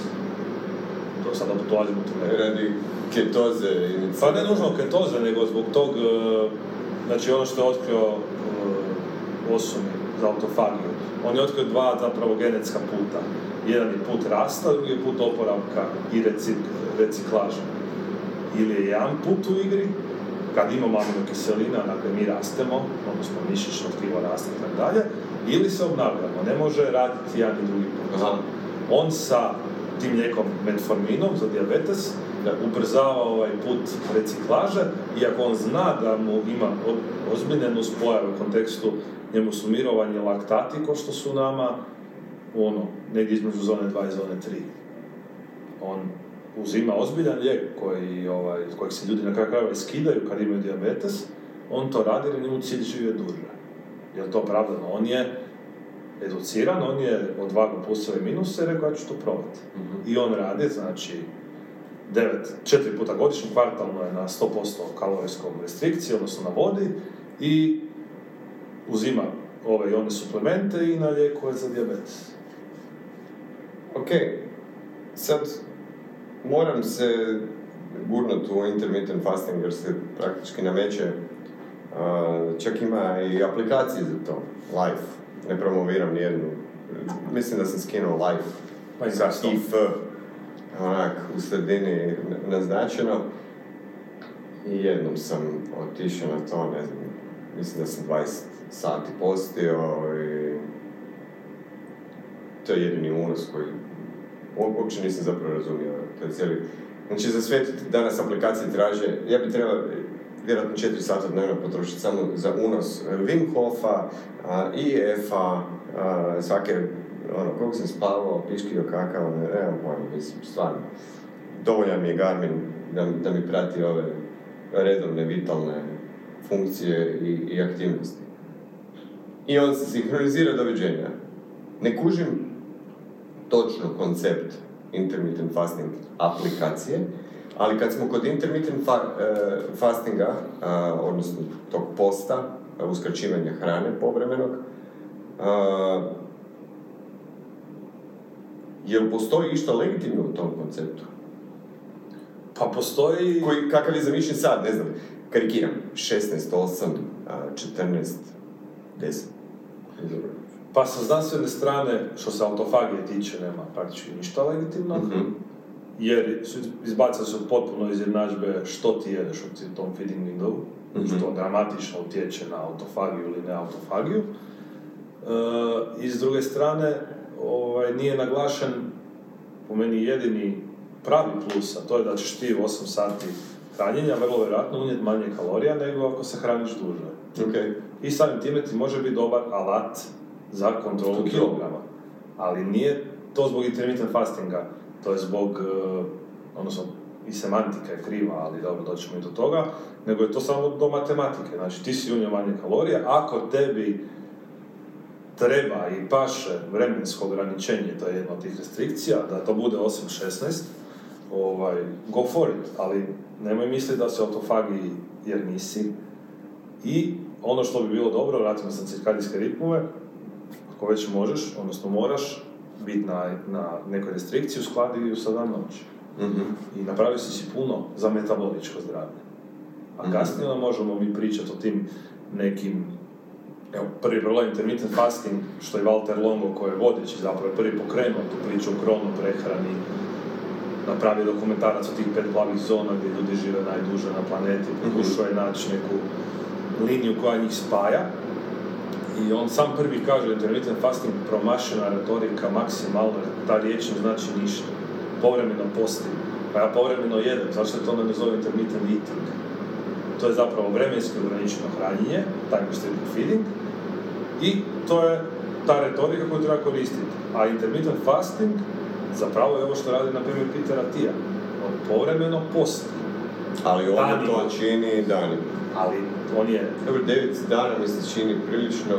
To sad opet dolazimo tu neku Radi ketoze i... pa ne nužno ketoze, nego zbog tog, e, znači ono što je otkrio e, Osumi za autofagiju. On je otkrio dva zapravo genetska puta. Jedan je put rasta, drugi je put oporavka i recik, reciklaža. Ili je jedan put u igri, kad imamo aminokiselina, dakle mi rastemo, odnosno mišićno tkivo raste i tako dalje, ili se obnavljamo. Ne može raditi jedan i drugi put. Aha. On sa tim lijekom metforminom za dijabetes Da. ubrzava ovaj put reciklaže, iako on zna da mu ima ozbiljne nuspojave u kontekstu njemu su mirovanje laktati ko što su nama ono, negdje između zone 2 i zone 3. On uzima ozbiljan lijek koji, ovaj, kojeg se ljudi na kraju krajeva iskidaju kad imaju dijabetes, on to radi jer je njemu cilj živjeti duže. Je to opravdano? On je educiran, on je odvagao pluseve i minuse i rekao ja ću to probati. I on radi, znači, devet, četiri puta godišnje, kvartalno je na 100% kalorijskom restrikciji, odnosno na vodi, i uzima ove i one suplemente i na lijekove za dijabetes. Ok, sad moram se gurnuti u intermittent fasting jer se praktički nameće. Uh, čak ima i aplikacije za to, live. Ne promoviram nijednu. Mislim da sam skinuo live Pa sa? IF, onak u sredini naznačeno. I jednom sam otišao na to, ne znam, mislim da sam 20 sati postio i to je jedini unos koji uopće nisam zapravo razumio. To je cijeli... Znači, za sve danas aplikacije traže, ja bi trebao vjerojatno 4 sata dnevno potrošiti samo za unos e, Wim Hofa, a, IF-a, a, svake, ono, koliko sam spavao, piškio kakao, ne, nemam pojma, mislim, stvarno. Dovoljan mi je Garmin da, da mi prati ove redovne, vitalne funkcije i, i aktivnosti. I on se sinhronizira doviđenja. Ne kužim točno koncept intermittent fasting aplikacije, ali kad smo kod intermittent fa- e, fastinga, a, odnosno tog posta, a, uskraćivanja hrane povremenog, jel postoji išta legitimno u tom konceptu? Pa postoji... Koji, kakav je zamišljen sad, ne znam, karikiram, 16, 8, a, 14, 10. Dobro. Pa sa znanstvene strane, što se autofagije tiče, nema praktički ništa legitimno, Mhm. Jer izbacili su potpuno iz jednadžbe što ti jedeš u tom feeding window, Mhm. što dramatično utječe na autofagiju ili ne autofagiju. E, I s druge strane, ovaj, nije naglašen po meni jedini pravi plus, a to je da ćeš ti u 8 sati hranjenja vrlo vjerojatno unijeti manje kalorija nego ako se hraniš duže. Ok. I samim time ti može biti dobar alat za Kontrolu. kilograma. Ali nije to zbog intermittent fastinga, to je zbog, eh, odnosno i semantika je kriva, ali dobro, doćemo i do toga, nego je to samo do matematike. Znači, ti si unio manje kalorije, ako tebi treba i paše vremensko ograničenje, to je jedna od tih restrikcija, da to bude 8-16, ovaj, go for it, ali nemoj misliti da se autofagiji jer nisi. I ono što bi bilo dobro, vratimo se na cirkadijske ritmove, ako već možeš, odnosno moraš biti na, na nekoj restrikciji, uskladi ju sa dan noći. Mhm. I napravio si si puno za metaboličko zdravlje. A Mhm. kasnije možemo mi pričati o tim nekim Evo, prvi problem intermittent fasting, što je Walter Longo koji je vodeći zapravo prvi pokrenuo tu priču o krono prehrani, napravio dokumentarac o tih pet plavih zona gdje ljudi žive najduže na planeti, pokušao je naći neku liniju koja njih spaja. I on sam prvi kaže intermittent fasting promašena retorika maksimalno, ta riječ ne znači ništa. Povremeno postim. Pa ja povremeno jedem, zašto to onda ne zove intermittent eating? To je zapravo vremenski ograničeno hranjenje, time restricted feeding, i to je ta retorika koju treba koristiti. A intermittent fasting zapravo je ovo što radi, na primjer, Peter Atija. On povremeno posti. Ali on to čini danima. Ali on je Dobro, 9 dana mi se čini prilično...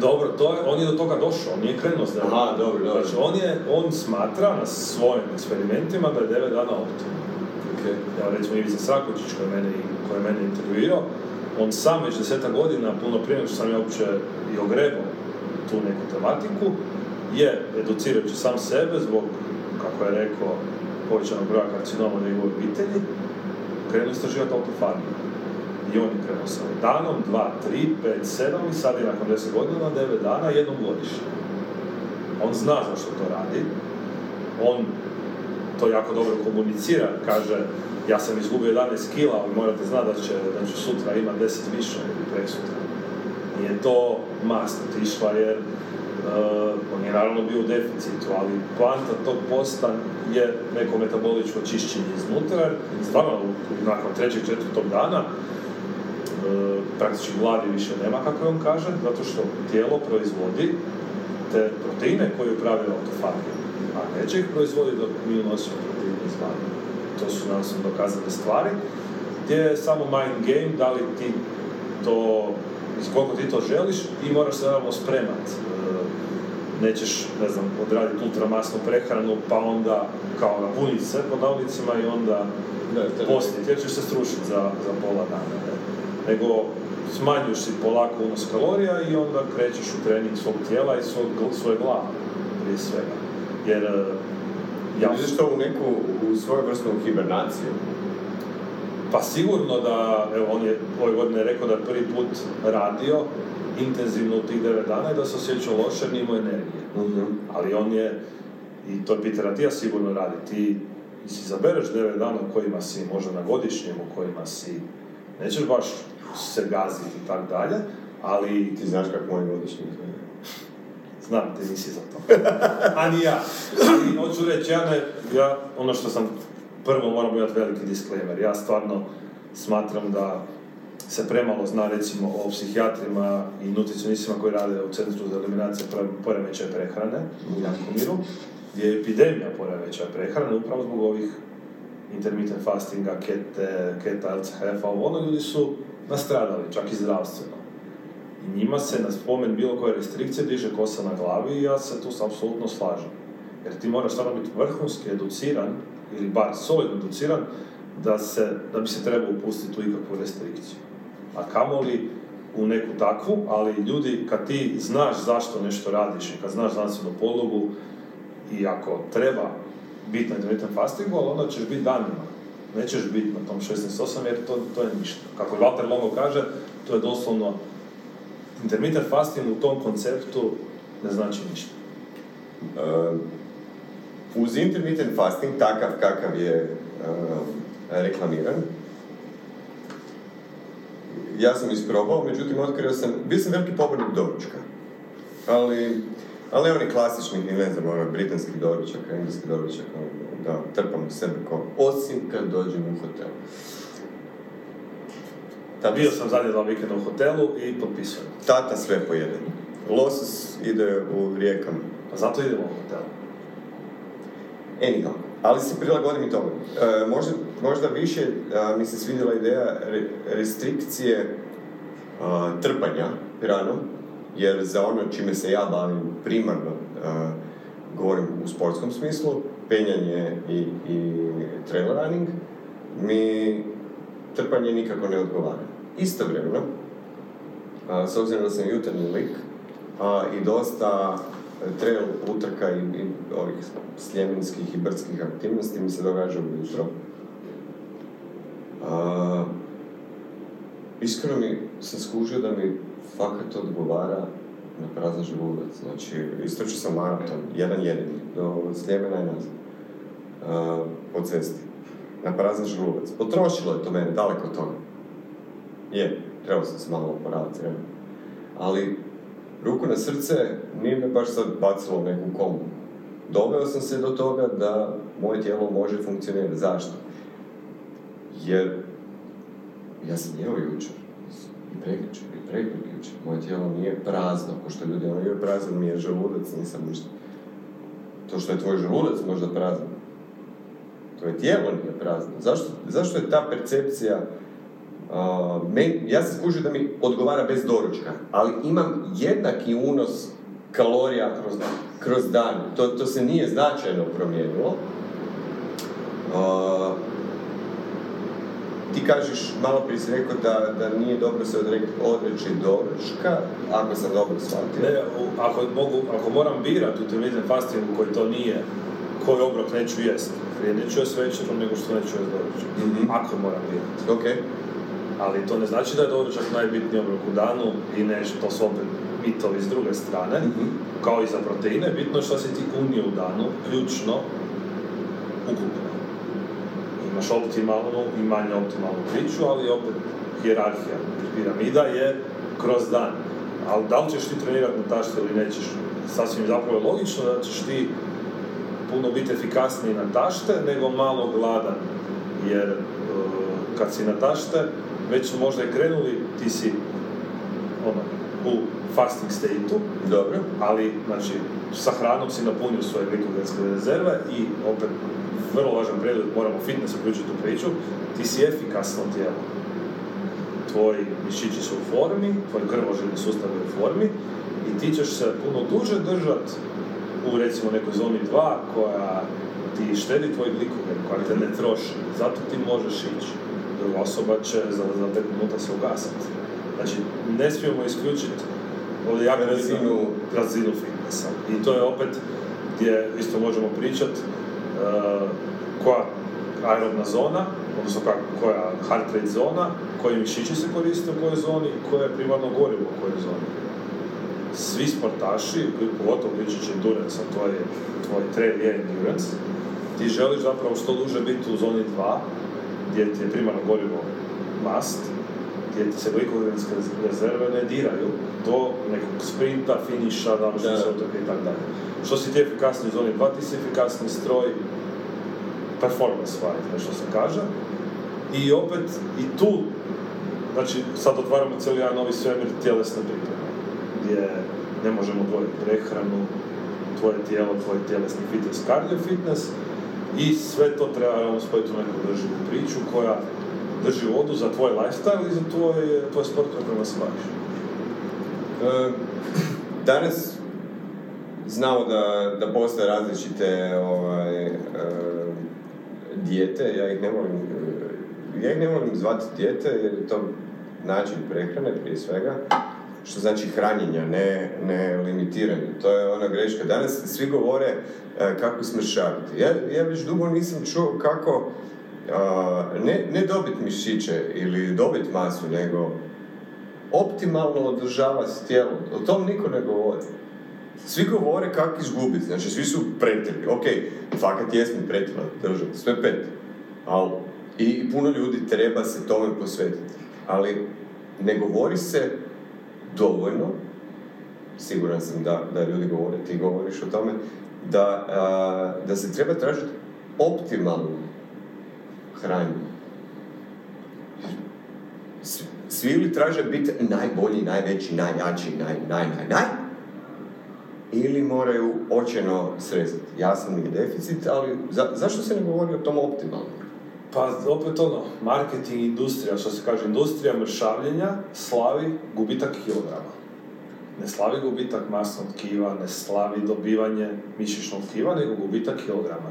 Dobro, to je, on je do toga došao, on nije krenuo s devet Aha, dobro, dobro. Znači, on, je, on smatra na svojim eksperimentima da je 9 dana optimalno. Okay. Evo recimo Ivica Srakočić koji je mene, koji je mene intervjuirao, on sam već deseta godina, puno prije nego što sam ja uopće i ogrebao tu neku tematiku, je educirajući sam sebe zbog, kako je rekao, povećanog broja karcinoma njegovoj obitelji, krenuo istraživati autofagiju. On je krenuo sa danom, dva, tri, pet, sedam i sad je nakon deset godina, devet dana, jednom godišnje. On zna zašto to radi, on to jako dobro komunicira, kaže ja sam izgubio 11 kila, ali morate znati da će, da ću sutra imati 10 više ili preksutra. Nije to masno otišla jer uh, on je naravno bio u deficitu, ali poanta tog posta je neko metaboličko čišćenje iznutra, stvarno nakon trećeg, četvrtog dana praktički gladi više nema, kako on kaže, zato što tijelo proizvodi te proteine koje upravljaju autofagijom, a neće ih proizvoditi dok mi unosimo proteine izvana. To su nam dokazane stvari, gdje je samo mind game, da li ti to, iz koliko ti to želiš i moraš se naravno spremat. E, Nećeš, ne znam, odraditi ultramasnu prehranu, pa onda kao napuniti se pod navodnicima i onda je- postiti, jer ćeš se strušiti za, za pola dana. Ne? Nego smanjuješ si polako unos kalorija i onda krećeš u trening svog tijela i svog, svoje glave, prije svega. Jer e, ja, Vidiš to u neku, u svojevrsnu hibernaciju. pa sigurno da, evo on je ove godine rekao da je prvi put radio intenzivno u tih 9 dana i da se osjećao loše jer imao energije. Ali on je, i to je Peter Atija sigurno radi, ti si izabereš 9 dana u kojima si, možda na godišnjem u kojima si, nećeš baš se gaziti i tak dalje, ali Ti znaš kako moj godišnji znam, ti nisi za to. A ni ja. Ali hoću reći, ja ne, ja, ono što sam, prvo moram imati veliki disclaimer, ja stvarno smatram da se premalo zna recimo o psihijatrima i nutricionistima koji rade u Centru za eliminaciju poremećaja prehrane u Jankomiru, gdje je epidemija poremećaja prehrane upravo zbog ovih intermittent fastinga, kete, keta, LCHF-a, ono, ljudi su nastradali, čak i zdravstveno. I njima se na spomen bilo koje restrikcije diže kosa na glavi i ja se tu apsolutno slažem. Jer ti moraš stvarno biti vrhunski educiran, ili bar solidno educiran, da, se, da bi se trebao upustiti u ikakvu restrikciju. A kamoli u neku takvu, ali ljudi, kad ti znaš zašto nešto radiš i kad znaš znanstvenu podlogu i ako treba biti na intermittent fastingu, onda ćeš biti danima. Nećeš biti na tom 16.8 jer to, to je ništa. Kako Walter Longo kaže, to je doslovno intermittent fasting u tom konceptu ne znači ništa. Uh, uz intermittent fasting, takav kakav je uh, reklamiran, ja sam isprobao, međutim otkrio sam, bio sam veliki pobornik doručka. Ali, ali oni klasični, ne znam, ono, britanski doručak, engleski doručak, ono, da trpam u sebe ko, osim kad dođem u hotel. Tata, Bio sam zadnje dva vikenda u hotelu i potpisujem. tata sve pojede. Losos ide u rijekama. Pa zato idemo u hotel. Anyhow, ali se prilagodim i tome. E, možda, možda više a, mi se svidjela ideja re- restrikcije a, trpanja hranom, jer za ono čime se ja bavim primarno, a, govorim u sportskom smislu, penjanje i, i trail running, mi trpanje nikako ne odgovara. Istovremeno, a, s obzirom da sam jutarnji lik, a, i dosta trail utrka i, i ovih sljemenskih i brdskih aktivnosti mi se događa ujutro. Iskreno mi sam skužio da mi fakat odgovara prazan želudac. Znači, istrčio sam maraton, jedan jedini, do Sljemena i nazad. A, po cesti. Na prazan želudac. Potrošilo je to mene, daleko od toga. Je, trebao sam se malo oporaviti, treba. Ali, ruku na srce, nije me baš sad bacilo u neku komu. Doveo sam se do toga da moje tijelo može funkcionirati. Zašto? Jer ja sam jeo jučer. I prekjučer, i prekjučer. Moje tijelo nije prazno, ko što ljudi ono je prazan mi je želudac, nisam ništa. To što je tvoj želudac možda prazan, tvoje tijelo nije prazno. Zašto, zašto je ta percepcija Uh, ja se skužio da mi odgovara bez doručka, ali imam jednaki unos kalorija Kroz kroz dan. To, to se nije značajno promijenilo. Uh, ti kažeš, malo prije si rekao da, da nije dobro se odre, odreći doručka, ako sam dobro shvatio. Ne, ako, mogu, ako moram birati u intermittent fastingu koji to nije, koji obrok neću jest, prije neću jest večerom nego što neću jest doručak. Mhm. Ako moram birati. Ok. Ali to ne znači da je doručak najbitniji obrok u danu i nešto, to su opet mitovi s druge strane. Mhm. Kao i za proteine, bitno je što si ti unio u danu, ključno, ukupno. Imaš optimalnu i manje optimalnu priču, ali opet hijerarhija, piramida je kroz dan. Ali da li ćeš ti trenirati na tašti ili nećeš, sasvim zapravo je logično da ćeš ti puno biti efikasniji na tašte nego malo gladan. Jer e, kad si na tašte, već su možda i krenuli, ti si ono, u fasting state-u, Dobro. ali znači sa hranom si napunio svoje glikogenske rezerve i opet vrlo važan preduvjet, moramo fitness uključiti u priču, ti si efikasno tijelo. Tvoji mišići su u formi, tvoj krvožilni sustav je u formi i ti ćeš se puno duže držat u recimo nekoj zoni 2 koja ti štedi tvoj glikogen, koja te ne troši. Zato ti možeš ići. Druga osoba će za, za 5 minuta se ugasiti. Znači, ne smijemo isključiti ovdje jako Razinu- razinu fitnessa. I to je opet gdje isto možemo pričat uh, koja aerobna zona, odnosno koja heart rate zona, koji mišići se koriste u kojoj zoni, koje je primarno gorivo u kojoj zoni. Svi sportaši, pogotovo uključujući endurance, a to je tvoj trail je endurance, ti želiš zapravo što duže biti u zoni 2, gdje ti je primarno gorivo mast, gdje se glikogenske rezerve ne diraju do nekog sprinta, finiša, Da. se utrke i tako dalje. Što si ti efikasniji u zoni 2, ti si efikasni stroj, performance fight, što se kaže. I opet, i tu, znači sad otvaramo cijeli jedan novi svemir tjelesne pripreme, gdje ne možemo odvojiti prehranu, tvoje tijelo, tvoj tjelesni fitness, cardio fitness i sve to treba spojiti u neku održivu priču koja drži vodu za tvoj lifestyle i za tvoj, tvoj sport kojima se baviš. E, danas znamo da, da postoje različite ovaj, e, dijete, ja ih ne volim, e, ja ih ne volim zvati dijete jer je to način prehrane prije svega, što znači hranjenja, ne, ne limitiranje. To je ona greška. Danas svi govore e, kako smršaviti. Ja, ja već dugo nisam čuo kako ne, ne dobiti mišiće ili dobiti masu, nego optimalno održava se tijelo. O tom niko ne govori. Svi govore kako izgubiti, znači svi su pretili. Ok, fakat jesmo pretila držati, sve pet. Ali i, puno ljudi treba se tome posvetiti. Ali ne govori se dovoljno, siguran sam da, da ljudi govore, ti govoriš o tome, da, da se treba tražiti optimalno hranjenje. Svi- ili traže biti najbolji, najveći, najjači, naj, naj, naj, naj, ili moraju očeno srezati. Jasan je deficit, ali za, zašto se ne govori o tom optimalno? Pa opet ono, marketing, industrija, što se kaže, industrija mršavljenja slavi gubitak kilograma. Ne slavi gubitak masnog tkiva, ne slavi dobivanje mišićnog tkiva, nego gubitak kilograma.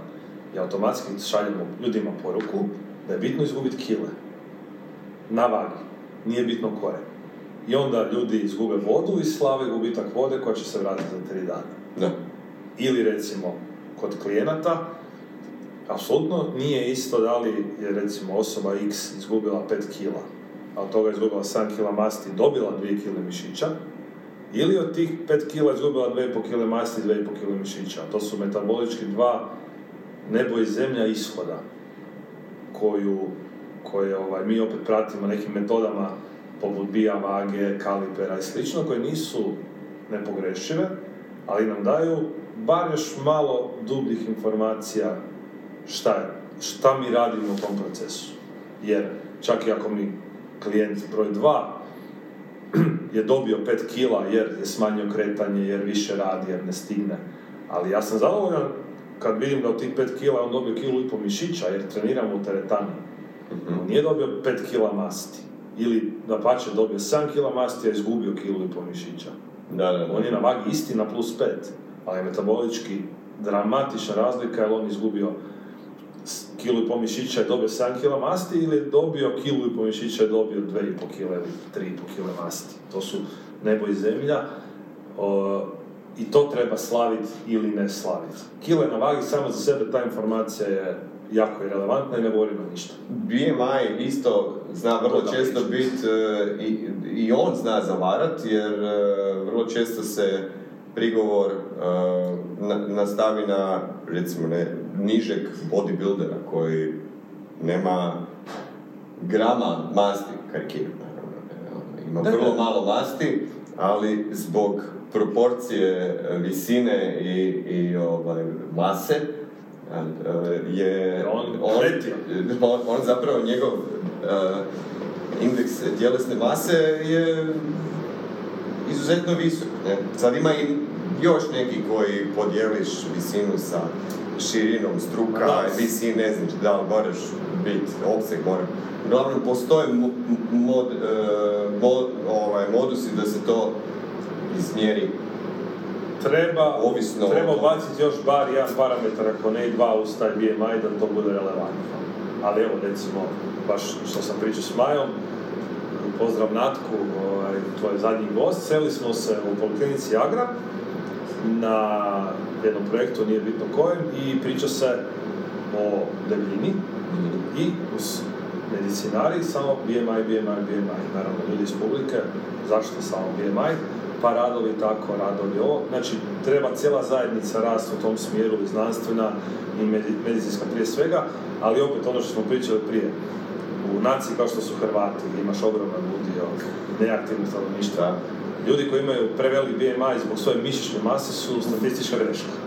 I automatski šaljemo ljudima poruku da je bitno izgubiti kile. Na vagi. Nije bitno koje. I onda ljudi izgube vodu i slave gubitak vode koja će se vratiti za tri dana. Da. Ili recimo kod klijenata, apsolutno nije isto da li je recimo osoba X izgubila 5 kila, a od toga je izgubila 7 kila masti i dobila 2 kile mišića, ili od tih 5 kila izgubila 2,5 kile masti i 2,5 kile mišića. To su metabolički dva nebo i zemlja ishoda koju, koje ovaj, mi opet pratimo nekim metodama poput bija vage, kalipera i slično, koje nisu nepogrešive, ali nam daju bar još malo dubljih informacija šta, je, šta mi radimo u tom procesu. Jer čak i ako mi klijent broj 2 je dobio 5 kila jer je smanjio kretanje, jer više radi, jer ne stigne. Ali ja sam zadovoljan kad vidim da od tih 5 kila on dobio kilu i pol mišića jer treniram u teretani. On nije dobio 5 kila masti. Ili da pače dobio 7 kila masti, a izgubio kilu i pol mišića. Da, da, da. On je na vagi isti na plus 5, ali je metabolički dramatična razlika jer on je izgubio kilu i pol mišića i dobio 7 kila masti ili je dobio kilu i pol mišića i dobio 2,5 kila ili 3,5 kila masti. To su nebo i zemlja o, i to treba slaviti ili ne slaviti. Kile na vagi samo za sebe, ta informacija je jako irelevantna i ne govori nam ništa. BMI isto zna vrlo da često biti, i, i on zna zavarat, jer e, vrlo često se prigovor e, na, nastavi na, recimo, ne, nižeg bodybuildera koji nema grama masti, karikiram naravno, ono, ima vrlo malo masti, ali zbog proporcije e, visine i, i ovaj, mase, e, je On on, on, on zapravo njegov uh, indeks tjelesne mase je izuzetno visok. Ne? Sad ima i još neki koji podijeliš visinu sa širinom struka, Da. visine, ne znam da li moraš biti, opseg mora. Uglavnom, postoje mo- mod, mod, ovaj, modusi da se to izmjeri. Treba, Ovisno treba ubaciti još bar jedan parametar, ako ne i dva uz taj BMI, da to bude relevantno. Ali evo, recimo, baš što sam pričao s Majom, pozdrav Natku, ovaj, tvoj zadnji gost, seli smo se u poliklinici Agra na jednom projektu, nije bitno kojem, i priča se o debljini i uz medicinari samo BMI, BMI, BMI, naravno ljudi iz publike, zašto samo BMI, pa radovi tako, radovi ovo, znači treba cijela zajednica rasti u tom smjeru i znanstvena i medi- medicinska prije svega, ali opet ono što smo pričali prije, u naciji kao što su Hrvati, imaš ogroman udio neaktivnog stanovništva, ljudi koji imaju prevelik BMI zbog svoje mišićne mase su statistička greška.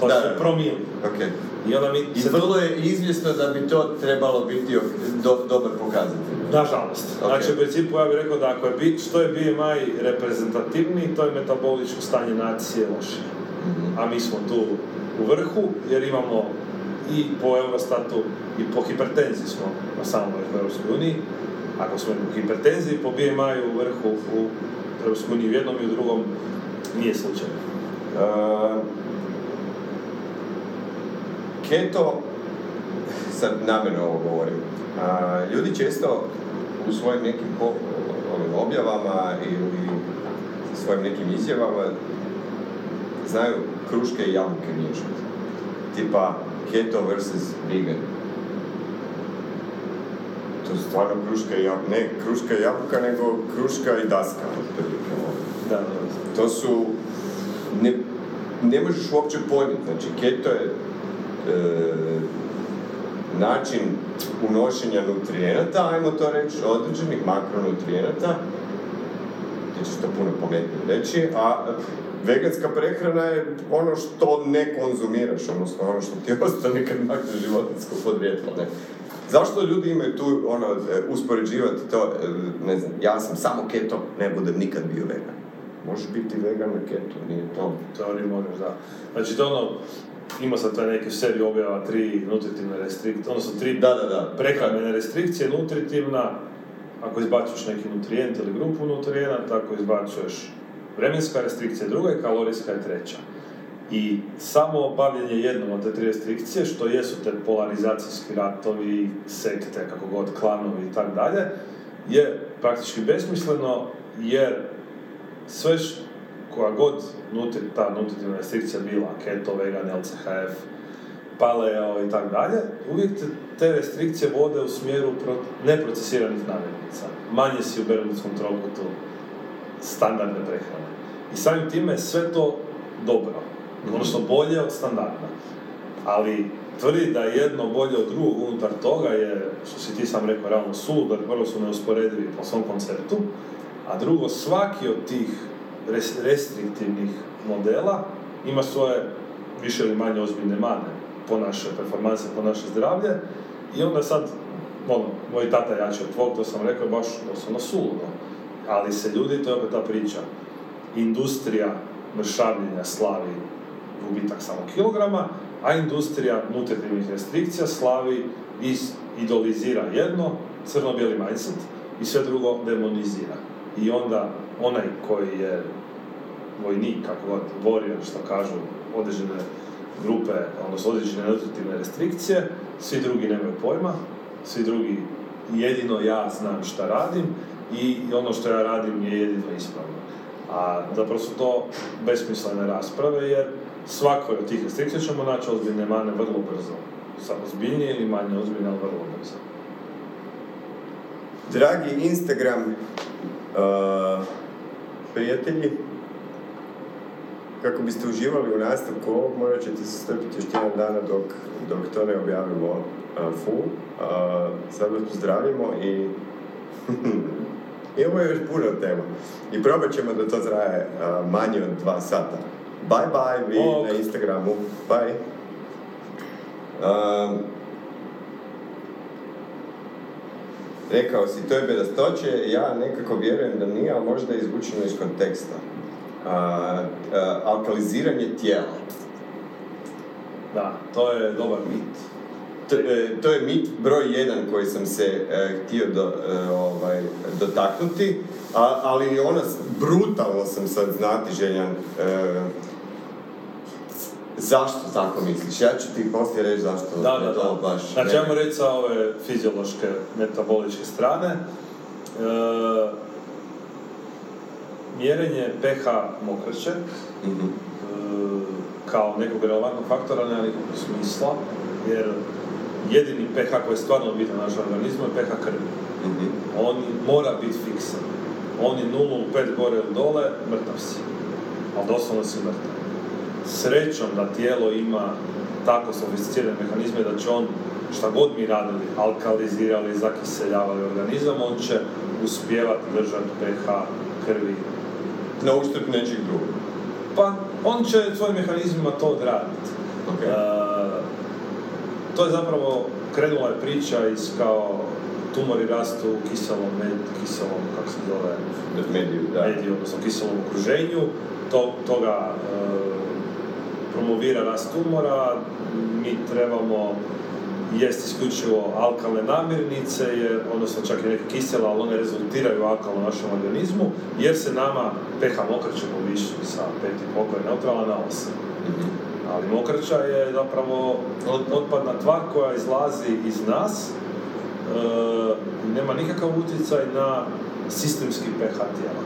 To Da, je da. promil. Ok. I onda mi I vrlo je izvjesno da bi to trebalo biti do, dobar pokazatelj. Nažalost. Ok. Znači, u principu ja bih rekao da ako je bit, što je BMI reprezentativniji, to je metaboličko stanje nacije loše. A mi smo tu u vrhu, jer imamo i po Eurostatu i po hipertenziji smo na samom vrhu Europskoj uniji. Ako smo po hipertenziji, po BMI u vrhu u Europskoj uniji u jednom i u drugom nije slučajno. Uh, keto, sad namjerno ovo govorim, uh, ljudi često u svojim nekim po, ovim objavama ili svojim nekim izjavama znaju kruške i jabuke miješati. Tipa keto versus vegan. To su stvarno kruška i jabuka, ne kruška i jabuka, nego kruška i daska. ono. Da, da. To su, ne, ne možeš uopće pojmiti, znači keto je način unošenja nutrijenata, ajmo to reći, određenih makronutrijenata, ti ćeš to puno pametnije reći, a veganska prehrana je ono što ne konzumiraš, ono što ti ostane kad makneš životinsko podrijetlo, ne. Zašto ljudi imaju tu, ono, e, uspoređivati to, e, ne znam, ja sam samo keto, ne budem nikad bio vegan. Možeš biti vegan na keto, nije to. Teoriji možeš, da. Znači, to ono, ima sad taj neki seriju objava tri nutritivne restrikcije, odnosno tri Da, da, da. prehrambene restrikcije, nutritivna, ako izbacuješ neki nutrijent ili grupu nutrijenata, ako izbacuješ vremenska restrikcija je druga i kalorijska je treća. I samo obavljanje jednom od te tri restrikcije, što jesu te polarizacijski ratovi, sekte, kako god, klanovi i tako dalje, je praktički besmisleno jer sve š- koja god nutri, ta nutritivna restrikcija bila, keto, vegan, LCHF, paleo i tako dalje, uvijek te, te restrikcije vode u smjeru pro, neprocesiranih namirnica. Manje si u bermudskom trokutu standardne prehrane. I samim time je sve to dobro, odnosno bolje od standarda. Ali tvrdi da je jedno bolje od drugog unutar toga je, što si ti sam rekao, realno suludo, jer prvo su neusporedivi po svom konceptu, a drugo, svaki od tih restriktivnih modela ima svoje više ili manje ozbiljne mane po naše performanse, po naše zdravlje i onda sad, ono, moj tata jači od tvog, to sam rekao, baš doslovno suludo. Ali se ljudi, to je opet ta priča, industrija mršavljenja slavi gubitak samo kilograma, a industrija nutritivnih restrikcija slavi i idolizira jedno, crno-bijeli mindset, i sve drugo demonizira. I onda onaj koji je vojnik, kako god, warrior, što kažu određene grupe, odnosno određene nutritivne restrikcije, svi drugi nemaju pojma, svi drugi jedino ja znam šta radim i ono što ja radim je jedino ispravno. A zapravo su to besmislene rasprave jer svakoj od tih restrikcija ćemo naći ozbiljne mane vrlo brzo. Sa ozbiljnije ili manje ozbiljne, ali vrlo brzo. Dragi Instagram uh, prijatelji, kako biste uživali u nastavku ovog, morat ćete se strpiti još tjedan dana dok, dok to ne objavimo uh, full. Uh, sad vas pozdravimo i imamo još puno tema. I probat ćemo da to traje uh, manje od dva sata. Bye bye vi Bog. na Instagramu. Bye. Um, rekao si, to je bedastoće, ja nekako vjerujem da nije, ali možda je izvučeno iz konteksta. A, a, alkaliziranje tijela. Da, to je dobar mit. To, e, to je mit broj jedan koji sam se e, htio do, e, ovaj, dotaknuti, a, ali ono, brutalno sam sad znati željan e, zašto tako misliš. Ja ću ti poslije reći zašto Da, da, to da. baš... Znači, ajmo reći sa ove fiziološke, metaboličke strane. E, mjerenje pH mokraće Mhm. e, kao nekog relevantnog faktora nema nikakvog smisla, jer jedini pH koji je stvarno bitan u našem organizmu je pH krvi. Mhm. On mora biti fiksan. On je nulu u pet gore ili dole, mrtav si. Ali doslovno si mrtav. Srećom da tijelo ima tako sofisticirane mehanizme da će on, šta god mi radili, alkalizirali, zakiseljavali organizam, on će uspjevati držati pH krvi. Na uštrb nečeg drugog. Pa, on će svojim mehanizmima to odraditi. Ok. E, to je zapravo, krenula je priča iz kao tumori rastu u kiselom, med, kiselom, kako se zove, Mediju, da. mediju, odnosno kiselom okruženju, to, toga e, promovira rast tumora, mi trebamo jest isključivo alkalne namirnice, jer, odnosno čak i neke kisele, ali one rezultiraju alkalno u našem organizmu, jer se nama pH mokraće poviši sa 5,5 koji je neutralan na 8. Mhm. Ali mokraća je zapravo otpadna tvar koja izlazi iz nas, e, nema nikakav utjecaj na sistemski pH tijela.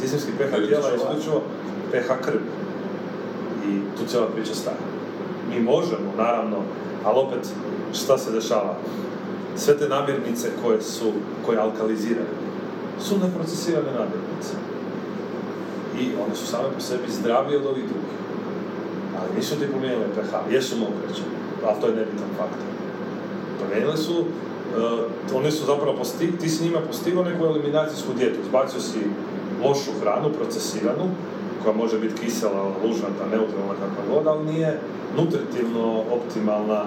Sistemski pH tijela je što isključivo pH krvi. I tu cijela priča staje. Mi možemo, naravno, ali opet, šta se dešava? Sve te namirnice koje su, koje alkaliziraju, su neprocesirane namirnice. I one su same po sebi zdravije od ovih drugih. Ali nisu ti promijenile pH, jesu mokraće, ali to je nebitan faktor. Promijenile su, uh, one su zapravo posti, ti si njima postigao neku eliminacijsku dijetu, izbacio si lošu hranu, procesiranu, koja može biti kisela, lužnata, neutralna, kakva god, ali nije nutritivno optimalna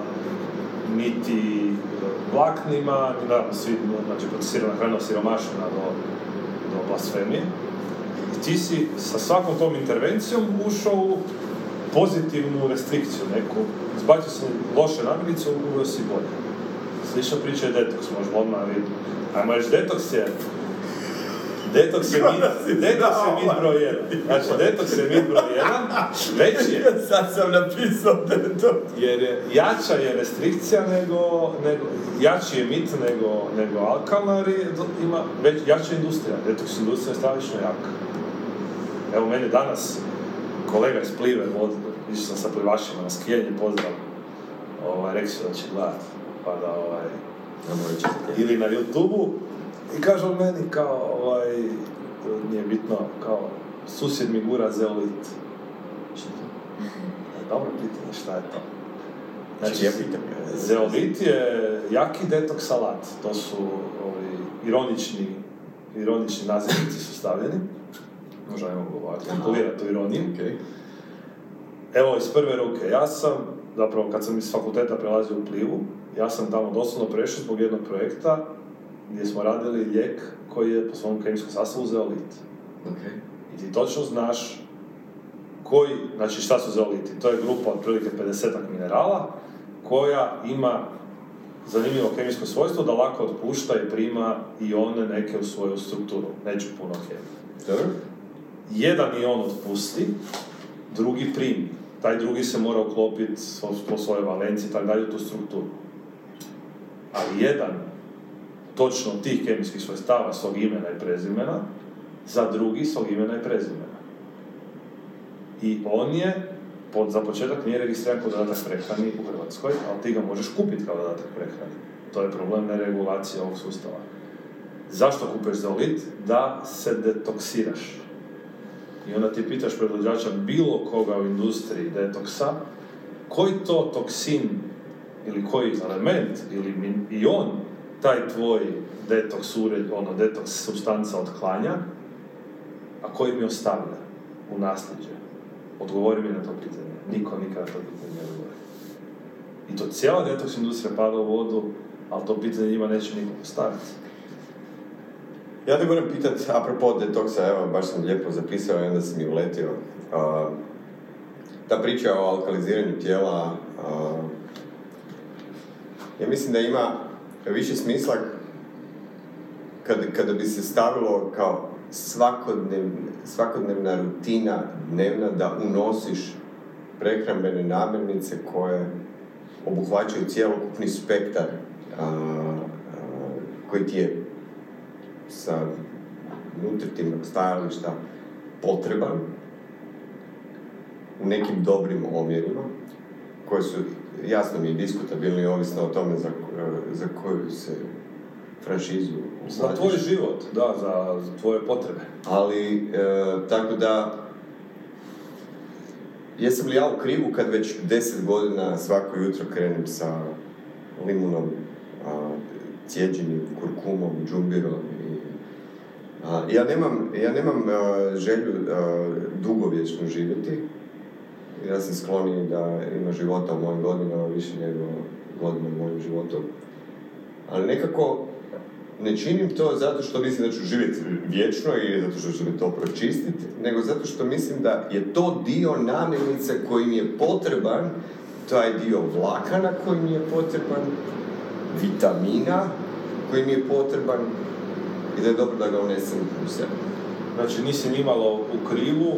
niti vlaknima, ni naravno svi, znači procesirana hrana siromašena do, do blasfemije. I ti si sa svakom tom intervencijom ušao u pozitivnu restrikciju neku, izbacio si loše namirnice, uveo si bolje. Slična priča je detoks, možemo odmah vidjeti. Ajmo reći, detoks je Detoks je mit, detoks je mit broj jedan. Znači, detoks je mit broj jedan, veći je, Sad sam napisao to... jer je, jača je restrikcija nego, nego jači je mit nego, nego alkalna, jer ima već, jača je industrija. Detoks industrija je stravično jaka. Evo, meni danas kolega iz Plive, od, išao sam sa plivašima na skijanje, pozdrav. Ovaj, rekli su da će gledat, pa da ovaj, ili na YouTube-u i kaže on meni kao, ovaj, nije bitno, kao, susjed mi gura zeolit. Što to? Dobro pitanje, šta je to? Znači, ja pitam. Zeolit je jaki detoks alat. To su ovi ironični, ironični nazivnici su stavljeni. Možda ne mogu ovako kontrolirati tu ironiju. Okej. Evo, iz prve ruke, ja sam, zapravo kad sam iz fakulteta prelazio u Plivu, ja sam tamo doslovno prešao zbog jednog projekta gdje smo radili lijek koji je po svom kemijskom sastavu zeolit. Ok. I ti točno znaš koji, znači šta su zeoliti? To je grupa otprilike 50 minerala koja ima zanimljivo kemijsko svojstvo da lako otpušta i prima ione neke u svoju strukturu. Neću puno kemije. Dobro. Jedan ion otpusti, drugi primi. Taj drugi se mora uklopiti po svojoj valenciji, tako dalje, u tu strukturu. Ali jedan, točno tih kemijskih svojstava svog imena i prezimena, za drugi svog imena i prezimena. I on je, pod, za početak nije registriran kao dodatak prehrani u Hrvatskoj, ali ti ga možeš kupiti kao dodatak prehrani. To je problem neregulacije ovog sustava. Zašto kupeš zeolit? Da se detoksiraš. I onda ti pitaš proizvođača bilo koga u industriji detoksa, koji to toksin ili koji element ili ion taj tvoj detoks ured, ono detoks substanca otklanja, a koji mi ostavlja u nasljeđe? Odgovori mi na to pitanje. Niko nikada to pitanje ne odgovori. I to cijela detoks industrija pada u vodu, ali to pitanje njima neće niko postaviti. Ja te moram pitat, apropo detoksa, evo, baš sam lijepo zapisao i onda sam mi uletio. Ta priča o alkaliziranju tijela, a, ja mislim da ima više smisla kad, kada bi se stavilo kao svakodnev, svakodnevna rutina dnevna da unosiš prehrambene namirnice koje obuhvaćaju cjelokupni spektar a, a, koji ti je sa nutritivnog stajališta potreban u nekim dobrim omjerima koji su jasno mi diskutabilni ovisno o tome za, za koju se franšizu Za tvoj život, da, za, za tvoje potrebe. Ali, e, tako da, jesam li ja u krivu kad već deset godina svako jutro krenem sa limunom, a, cijeđenim kurkumom, džumbirom i a, ja nemam, ja nemam a, želju a, dugovječno živjeti. Ja sam skloniji da ima života u mojim godinama više nego godina u mojem životu. Ali nekako ne činim to zato što mislim da ću živjeti vječno i zato što ću mi to pročistiti, nego zato što mislim da je to dio namirnice koji mi je potreban, taj dio vlakana koji mi je potreban, vitamina koji mi je potreban i da je dobro da ga unesem u sebe. Znači nisi nimalo u krivu,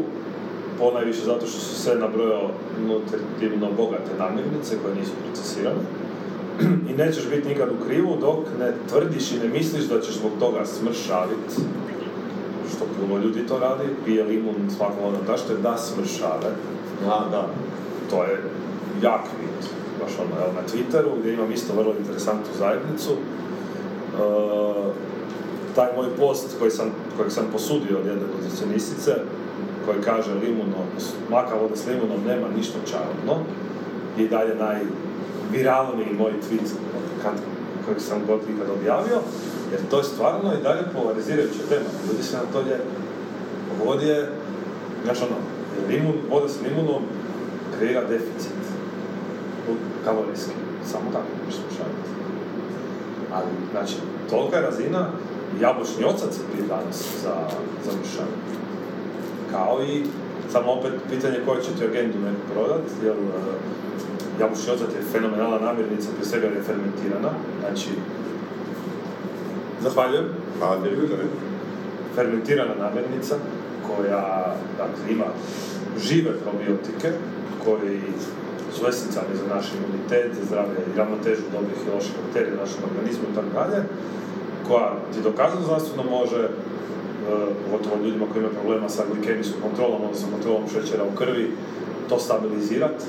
ponajviše zato što su sve nabrojao nutritivno bogate namirnice koje nisu procesirane. I nećeš biti nikad u krivu dok ne tvrdiš i ne misliš da ćeš zbog toga smršavit, što puno ljudi to radi, pije limun svakom ono tašte da smršave. Da, da. To je jak mit. Baš ono, evo na Twitteru gdje imam isto vrlo interesantnu zajednicu. E, taj moj post koji sam, kojeg sam posudio od jedne nutricionistice, koji kaže limun, odnosno maka voda s limunom nema ništa čarobno, i dalje najviralniji moj tweet kad, kojeg sam god ikad objavio, jer to je stvarno i dalje polarizirajuća tema. Ljudi se na to ljepe. Vod je, znaš ono, limun, voda s limunom kreira deficit kalorijski. Samo tako možeš slušati. Ali, znači, tolika je razina, jabučni ocac je prije danas za, za mršavinu. Kao i, samo opet pitanje koje će ti agendu neko prodat, jer uh, jabučni ocat je fenomenalna namirnica, prije svega je fermentirana, znači, zahvaljujem, direktore. fermentirana namirnica koja dakle, ima žive probiotike koji su esencijalni za naš imunitet, za zdravlje i ravnotežu dobrih i loših bakterija u našem organizmu i tako dalje, koja ti dokazano zdravstveno može, e, pogotovo ljudima koji imaju problema sa glikemijskom kontrolom, odnosno kontrolom šećera u krvi, to stabilizirati.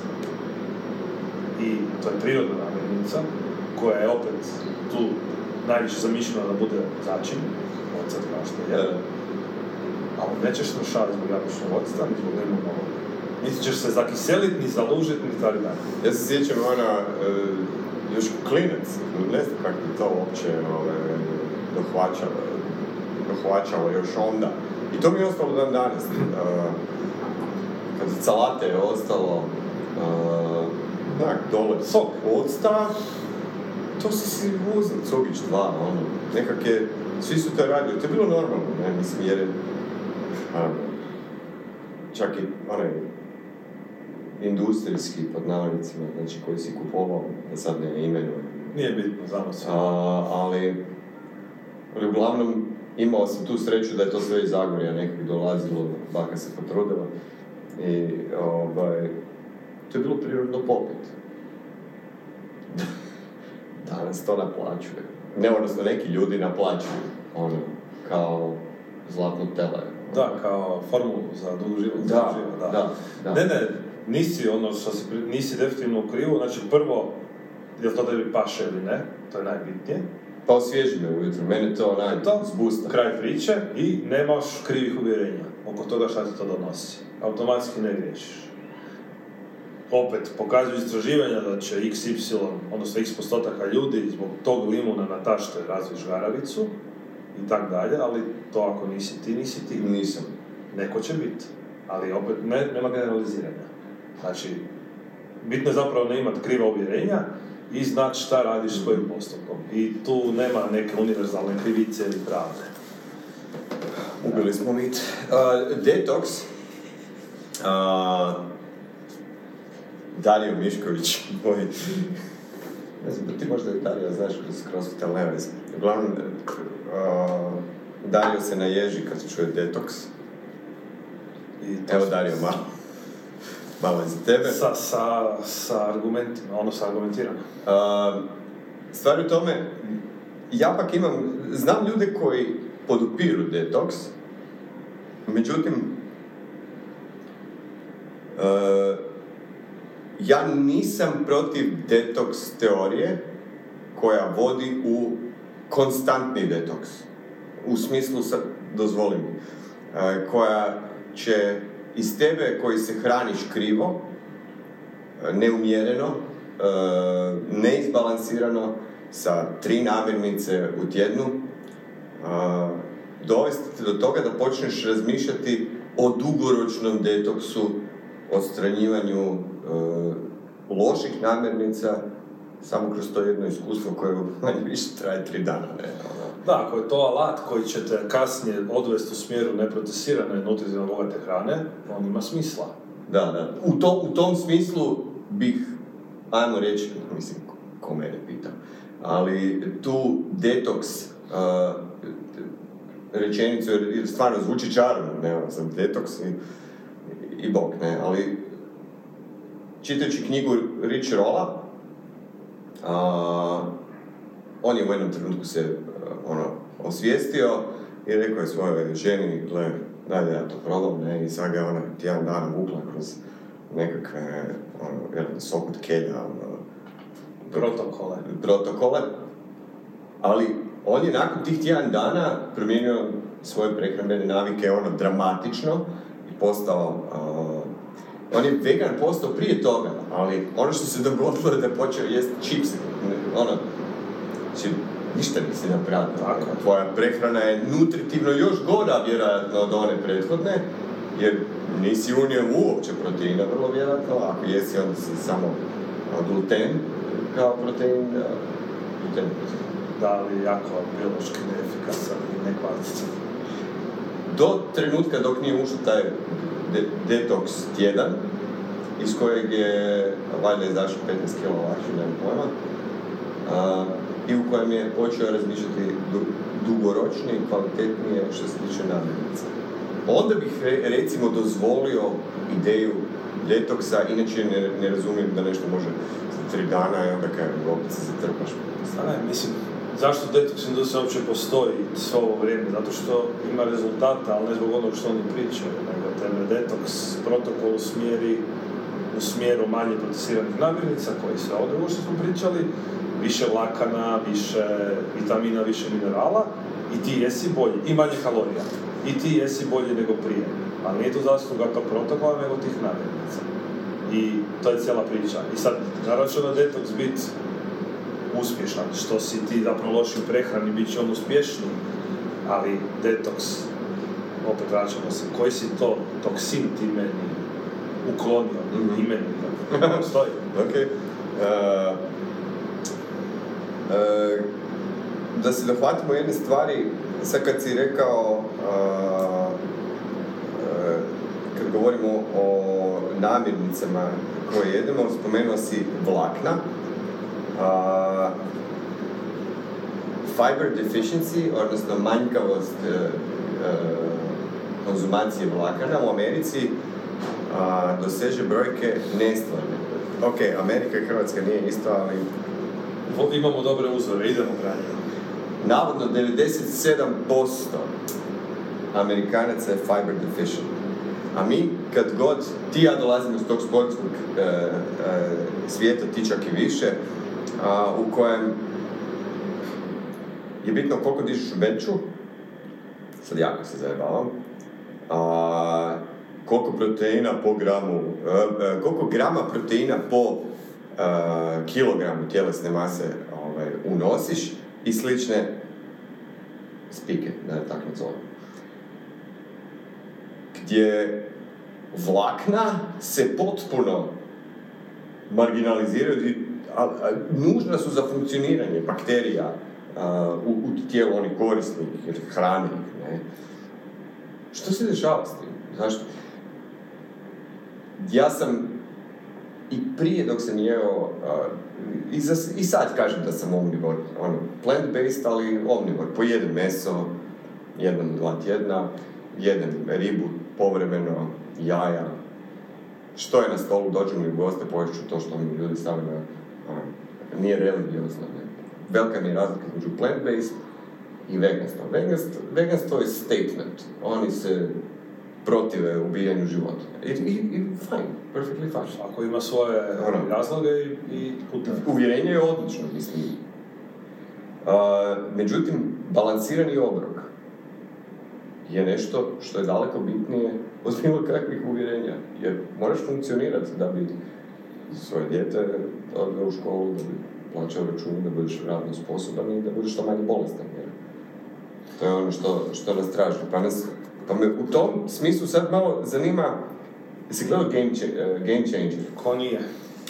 I to je prirodna namirnica, koja je opet tu najviše zamišljena da bude začin, ocet kao što je. Ali nećeš smršaviti zbog jabučnog octa, ni zbog limunovog. Niti ćeš se zakiseliti, ni zalužiti, ni tako dalje. Ja se sjećam ona, e, još klinac, ne znam kako bi to uopće ove, dohvaćalo, dohvaćalo još onda. I to mi je ostalo dan danas. E, kad salate je ostalo, e, onak, dole Sok. octa, to si si uzem, Cugić 2, ono, nekak je, svi su to radili, to je bilo normalno, ne, mislim, jer je, čak i onaj industrijski, pod navodnicima, znači koji si kupovao, da sad ne imenujem, Nije bitno, znamo se. a, ali, ali uglavnom imao sam tu sreću da je to sve iz Zagorja nekak dolazilo, baka se potrudila i ovaj, to je bilo prirodno popit. Danas to naplaćuje. Ne, odnosno neki ljudi naplaćuju, ono, kao zlatno tele. Da, kao formulu za dugo život. Da, život, da, da. Ne, ne, nisi ono što si, nisi definitivno u krivu, znači prvo, jel to tebi paše ili ne, to je najbitnije. Pa osvježi me ujutro, mene to onaj To, zbusta. kraj priče i nemaš krivih uvjerenja oko toga šta ti to donosi. Automatski ne griješiš. Opet, pokazuju istraživanja da će XY, odnosno x postotaka ljudi zbog tog limuna na tašte razvij žgaravicu i tak dalje, ali to ako nisi ti, nisi ti. Nisam. Neko će biti, ali opet ne, nema generaliziranja. Znači, bitno je zapravo ne imati kriva uvjerenja i znati šta radiš s svojim postupkom. I tu nema neke univerzalne krivice ili pravde. Ubili smo mit. Uh, detox. Uh, Dario Mišković, moj... Ne znam, ti možda i Dario znaš kroz CrossFit, ali nema. Uglavnom, uh, Dario se naježi kad čuje detox. I Evo Dario, malo. Malo iz tebe. Sa, sa, sa argumentima, ono sa argumentirano. Uh, stvar je u tome, ja pak imam, znam ljude koji podupiru detoks, međutim, uh, ja nisam protiv detoks teorije koja vodi u konstantni detoks. U smislu, sad, dozvoli mi, uh, koja će iz tebe koji se hraniš krivo, neumjereno, e, neizbalansirano, sa tri namirnice u tjednu, e, dovesti te do toga da počneš razmišljati o dugoročnom detoksu, odstranjivanju e, loših namirnica, samo kroz to jedno iskustvo koje manje više traje tri dana. Ne? Da, ako je to alat koji će te kasnije odvesti u smjeru neprocesirane nutritivno bogate hrane, on ima smisla. Da, da. U, to, u tom smislu bih, ajmo reći, mislim, ko- mene pita, ali tu detoks uh, rečenicu, jer, jer stvarno zvuči čarobno, ne, sam detoks i, i bok, ne, ali čitajući knjigu Rich Rolla, a, on je u jednom trenutku se uh, ono, osvijestio i rekao je svojoj ženi, gle, daj da ja to probam, ne, i sad ga je ona tjedan dana vukla kroz nekakve, ono, jedan sok od kelja, ono, Protokole. protokole, ali on je nakon tih tjedan dana promijenio svoje prehrambene navike ono dramatično i postao a, on je vegan postao prije toga, ali ono što se dogodilo je da je počeo jesti čipse. Ono, znači, ništa nisi napravio. Tako. Tvoja prehrana je nutritivno još gora vjerojatno od one prethodne, jer nisi unio uopće proteina, vrlo vjerojatno, ako jesi onda si samo gluten kao protein, gluten. Da, ali jako biološki neefikasan i nekvalitetan. do trenutka dok nije ušao taj de- detoks tjedan, iz kojeg je valjda izašao 15 kg lakše, nemam pojma, i u kojem je počeo razmišljati du- dugoročnije i kvalitetnije što se tiče namirnica. Onda bih re- recimo dozvolio ideju detoksa, inače ne, ne razumijem da nešto može za tri dana i onda kaj opet se zatrpaš. Ne, mislim, zašto detoks industrija uopće postoji svo ovo vrijeme? Zato što ima rezultata, ali ne zbog onog što oni pričaju, nego tebe detoks protokol usmjeri u smjeru manje procesiranih namirnica koji ovo drugo što smo pričali, više vlakana, više vitamina, više minerala i ti jesi bolji, i manje kalorija. I ti jesi bolji nego prije. Ali nije to zasluga tog protokola, nego tih namirnica. I to je cijela priča. I sad, naravno će na detoks biti uspješan, što si ti zapravo loši u prehrani, bit će on uspješniji, ali detoks, opet vraćamo se, koji si to toksin ti meni uklonio, Mhm. imenuje, postoji. Ok. Uh, da se dohvatimo jedne stvari, sad kad si rekao, a, e, kad govorimo o namirnicama koje jedemo, spomenuo si vlakna. Fiber deficiency, odnosno manjkavost e, e, konzumacije vlakana u Americi doseže brojke nestvarne. Ok, Amerika i Hrvatska nije isto, ali Imamo dobre uzore, idemo dalje. navodno 97% Amerikanaca je fiber deficient. A mi, kad god ti ja dolazimo iz tog sportskog e, e, svijeta, ti čak i više, a, u kojem je bitno koliko dižeš u benču, sad jako se zajebavam, a, koliko proteina po gramu, e, koliko grama proteina po kilogramu tjelesne mase ovaj, unosiš i slične spike, da je tako nazovem. Gdje vlakna se potpuno marginaliziraju, a, a, nužna su za funkcioniranje bakterija a, u, u tijelu onih korisnih jer hrane ih, ne. Što se dešava s tim? Zašto? Ja sam i prije dok sam jeo, a, i, za, i sad kažem da sam omnivor, ono, plant-based, ali omnivor, pojedem meso, jednom, dva tjedna, jedem ribu povremeno, jaja, što je na stolu, dođu mi u goste, poješću to što mi ljudi stave na, ono, nije religiozno, ne. Velika mi je razlika između plant-based i. Veganstvo, veganstvo je statement, oni se protive ubijanju životinja. I, i, i fine, perfectly fine. Ako ima svoje Ono. razloge i, i. Uvjerenje je odlično, mislim. A, međutim, balansirani obrok je nešto što je daleko bitnije od bilo kakvih uvjerenja. Jer moraš funkcionirati da bi svoje dijete odveo u školu, da bi plaćao račun, da budeš radno sposoban i da budeš što manje bolestan. Jer to je ono što, što nas traži. Pa, nas, pa me u tom smislu sad malo zanima, jesi gledao Game, Cha- eh, Game Changer? Ko nije?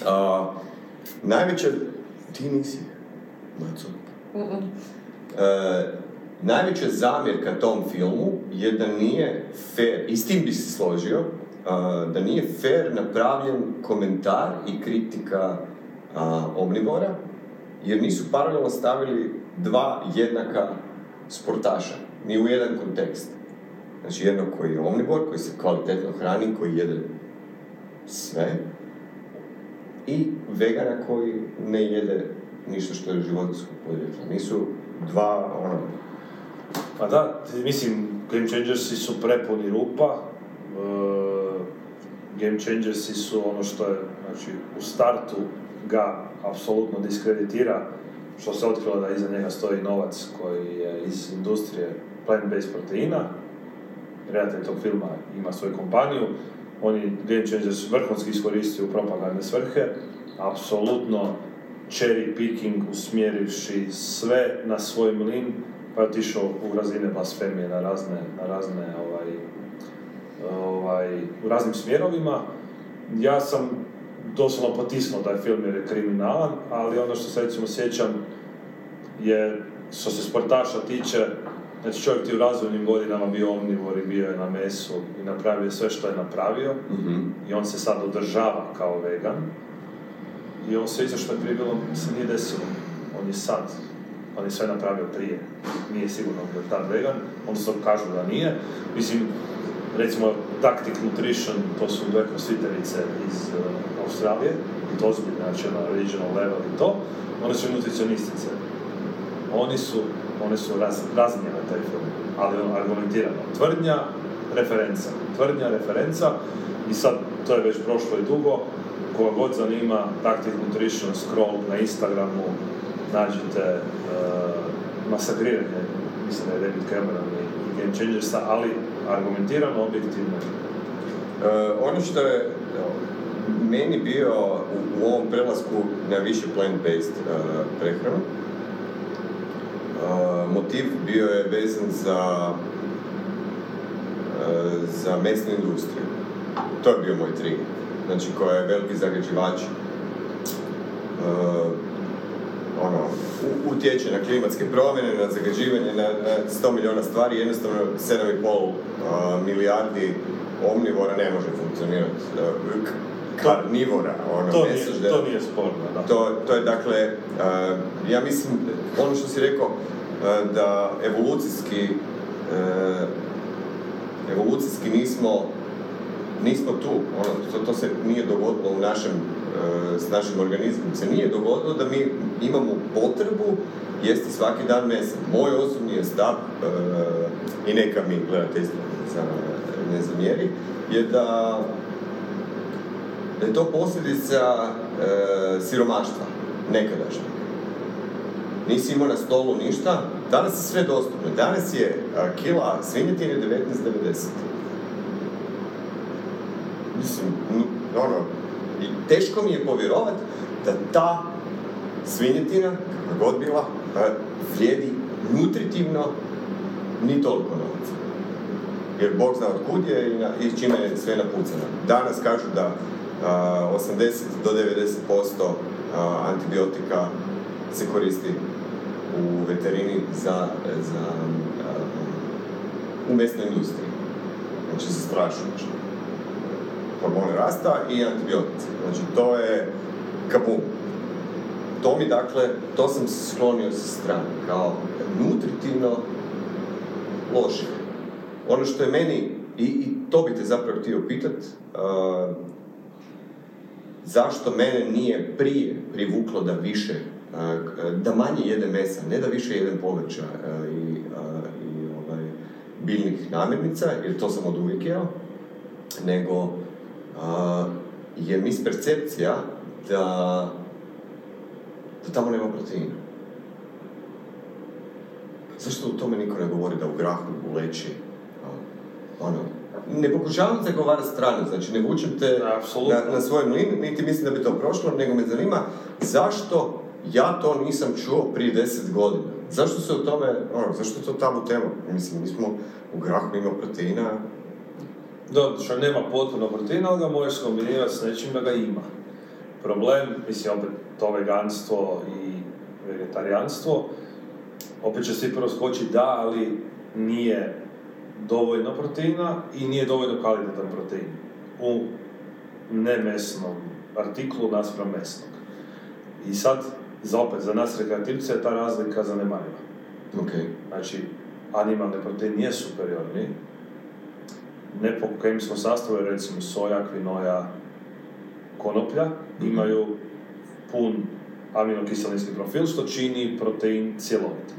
A, najveća... Ti nisi, Maco. E, najveća zamjerka tom filmu je da nije fair, i s tim bi se složio, a, da nije fair napravljen komentar i kritika Omnivora, jer nisu paralelno stavili dva jednaka sportaša, ni u jedan kontekst. Znači jednog koji je omnivor, koji se kvalitetno hrani, koji jede sve, i vegana koji ne jede ništa što je životinskog podrijetla. Nisu dva, ono, Pa da, mislim, Game Changersi su prepuni rupa. E, Game Changersi su ono što je, znači, u startu ga apsolutno diskreditira, što se otkrilo da iza njega stoji novac koji je iz industrije plant-based proteina. Redatelj tog filma ima svoju kompaniju. Oni Game Changers vrhunski iskoristio u propagandne svrhe. Apsolutno cherry picking usmjerivši sve na svoj mlin pa je otišao u razine blasfemije na razne, na razne ovaj, ovaj, u raznim smjerovima. Ja sam doslovno potisnuo taj film jer je kriminalan, ali ono što se recimo sjećam je, što se sportaša tiče, znači čovjek ti u razvojnim godinama bio omnivor i bio je na mesu i napravio je sve što je napravio i on se sad održava kao vegan i on se iza što je prije bilo se nije desilo. On je sad, on je sve napravio prije. Nije sigurno bio tad vegan, odnosno kažu da nije. Mislim, recimo Tactic Nutrition, to su dve kosviterice iz uh, Australije, to ozbiljno, znači na regional level i to, one su nutricionistice. Oni su, one su raz, raznijele taj film, ali ono, argumentirano. Tvrdnja, referenca. Tvrdnja, referenca i sad, to je već prošlo i dugo, koga god zanima, Tactic Nutrition, scroll na Instagramu, nađite uh, masakriranje, mislim da je David Cameron i, Game Changersa, ali argumentirano, objektivno. E, ono što je meni bio u, ovom prelasku na više plant-based e, prehranu, e, motiv bio je vezan za e, za mesnu industriju. To je bio moj trigger. Znači, koja je veliki zagađivač e, ono, utječe na klimatske promjene, na zagađivanje, na, na 100 milijuna stvari, jednostavno 7,5 a, milijardi omnivora ne može funkcionirati. Karnivora, ono, To nije, sažde- to nije sporno, da. to, to je dakle, ja mislim, ono što si rekao, da evolucijski, e, evolucijski nismo, nismo tu, ono, to, to se nije dogodilo u našem, s našim organizmom, se nije dogodilo da mi imamo potrebu jesti svaki dan mesa. Moj osobni je stav, i neka mi gledate ne zamjeri, je da da je to posljedica e, siromaštva, nekadašnjeg. Nisi imao na stolu ništa, danas je sve dostupno. Danas je a, kila svinjetine 19,90. Mislim, ono, teško mi je povjerovat da ta svinjetina, kakva god bila, a, vrijedi nutritivno ni toliko novaca. Jer Bog zna od kud je i, na, i čime je sve napucano. Danas kažu da 80 do 90% a, antibiotika se koristi u veterini za, za u mesnoj industriji. Znači za strašno hormone rasta i antibiotici. Znači to je kabum. To mi dakle, to sam se sklonio sa strane, kao nutritivno loše. Ono što je meni, i, i to bi te zapravo htio pitat, uh, zašto mene nije prije privuklo da više, uh, da manje jedem mesa, ne da više jedem povrća uh, i, uh, i ovaj, biljnih namirnica, jer to sam od uvijek jeo, nego je mispercepcija da, da tamo nema proteina. Zašto u tome niko ne govori da u grahu, u ono, ne pokušavam zagovarati stranu, znači ne vučem te na, na svoj mlin, niti mislim da bi to prošlo, nego me zanima zašto ja to nisam čuo prije deset godina. Zašto se o tome, ono, zašto je to tabu tema? Mislim, mi smo u grahu ima proteina, Dobro, što nema potpuno proteina, ali ga možeš kombinirati s nečim da ga ima. Problem, mislim, opet to veganstvo i vegetarijanstvo, opet će svi prvo skočiti da, ali nije dovoljno proteina i nije dovoljno kvalitetan protein u nemesnom artiklu naspram mesnog. I sad, za opet, za nas rekreativce je ta razlika zanemariva. ok, Znači, animalni protein je superiorni, ne po kemijskom sastavu, recimo soja, kvinoja, konoplja, imaju pun aminokiselinski profil, što čini protein cjelovit.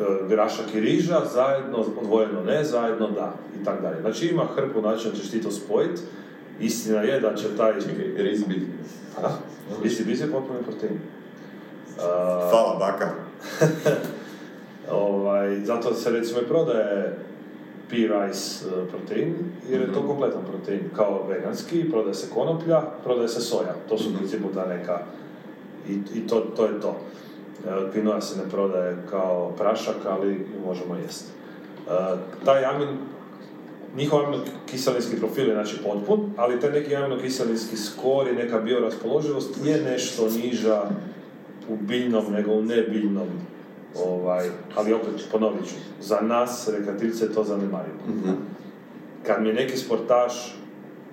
E, Grašak i riža, zajedno, odvojeno ne, zajedno da, i tak dalje. Znači ima hrpu načina da ćeš ti to spojiti. Istina je da će taj... čekaj, riz biti. Isti biz je potpuno protein. E, Hvala, baka. Ovaj, zato se recimo i prodaje pea rice e, protein, jer je to kompletan protein, kao veganski, prodaje se konoplja, prodaje se soja, to su u principu ta neka, i, i to, to je to. Kvinoa se ne prodaje kao prašak, ali ju možemo jesti. E, taj amin, njihov aminokiselinski profil je znači potpun, ali taj neki aminokiselinski skor i neka bioraspoloživost je nešto niža u biljnom nego u nebiljnom Ovaj, ali opet ponovit ću, za nas, rekreativce, je to zanemarivo. Kad mi neki sportaš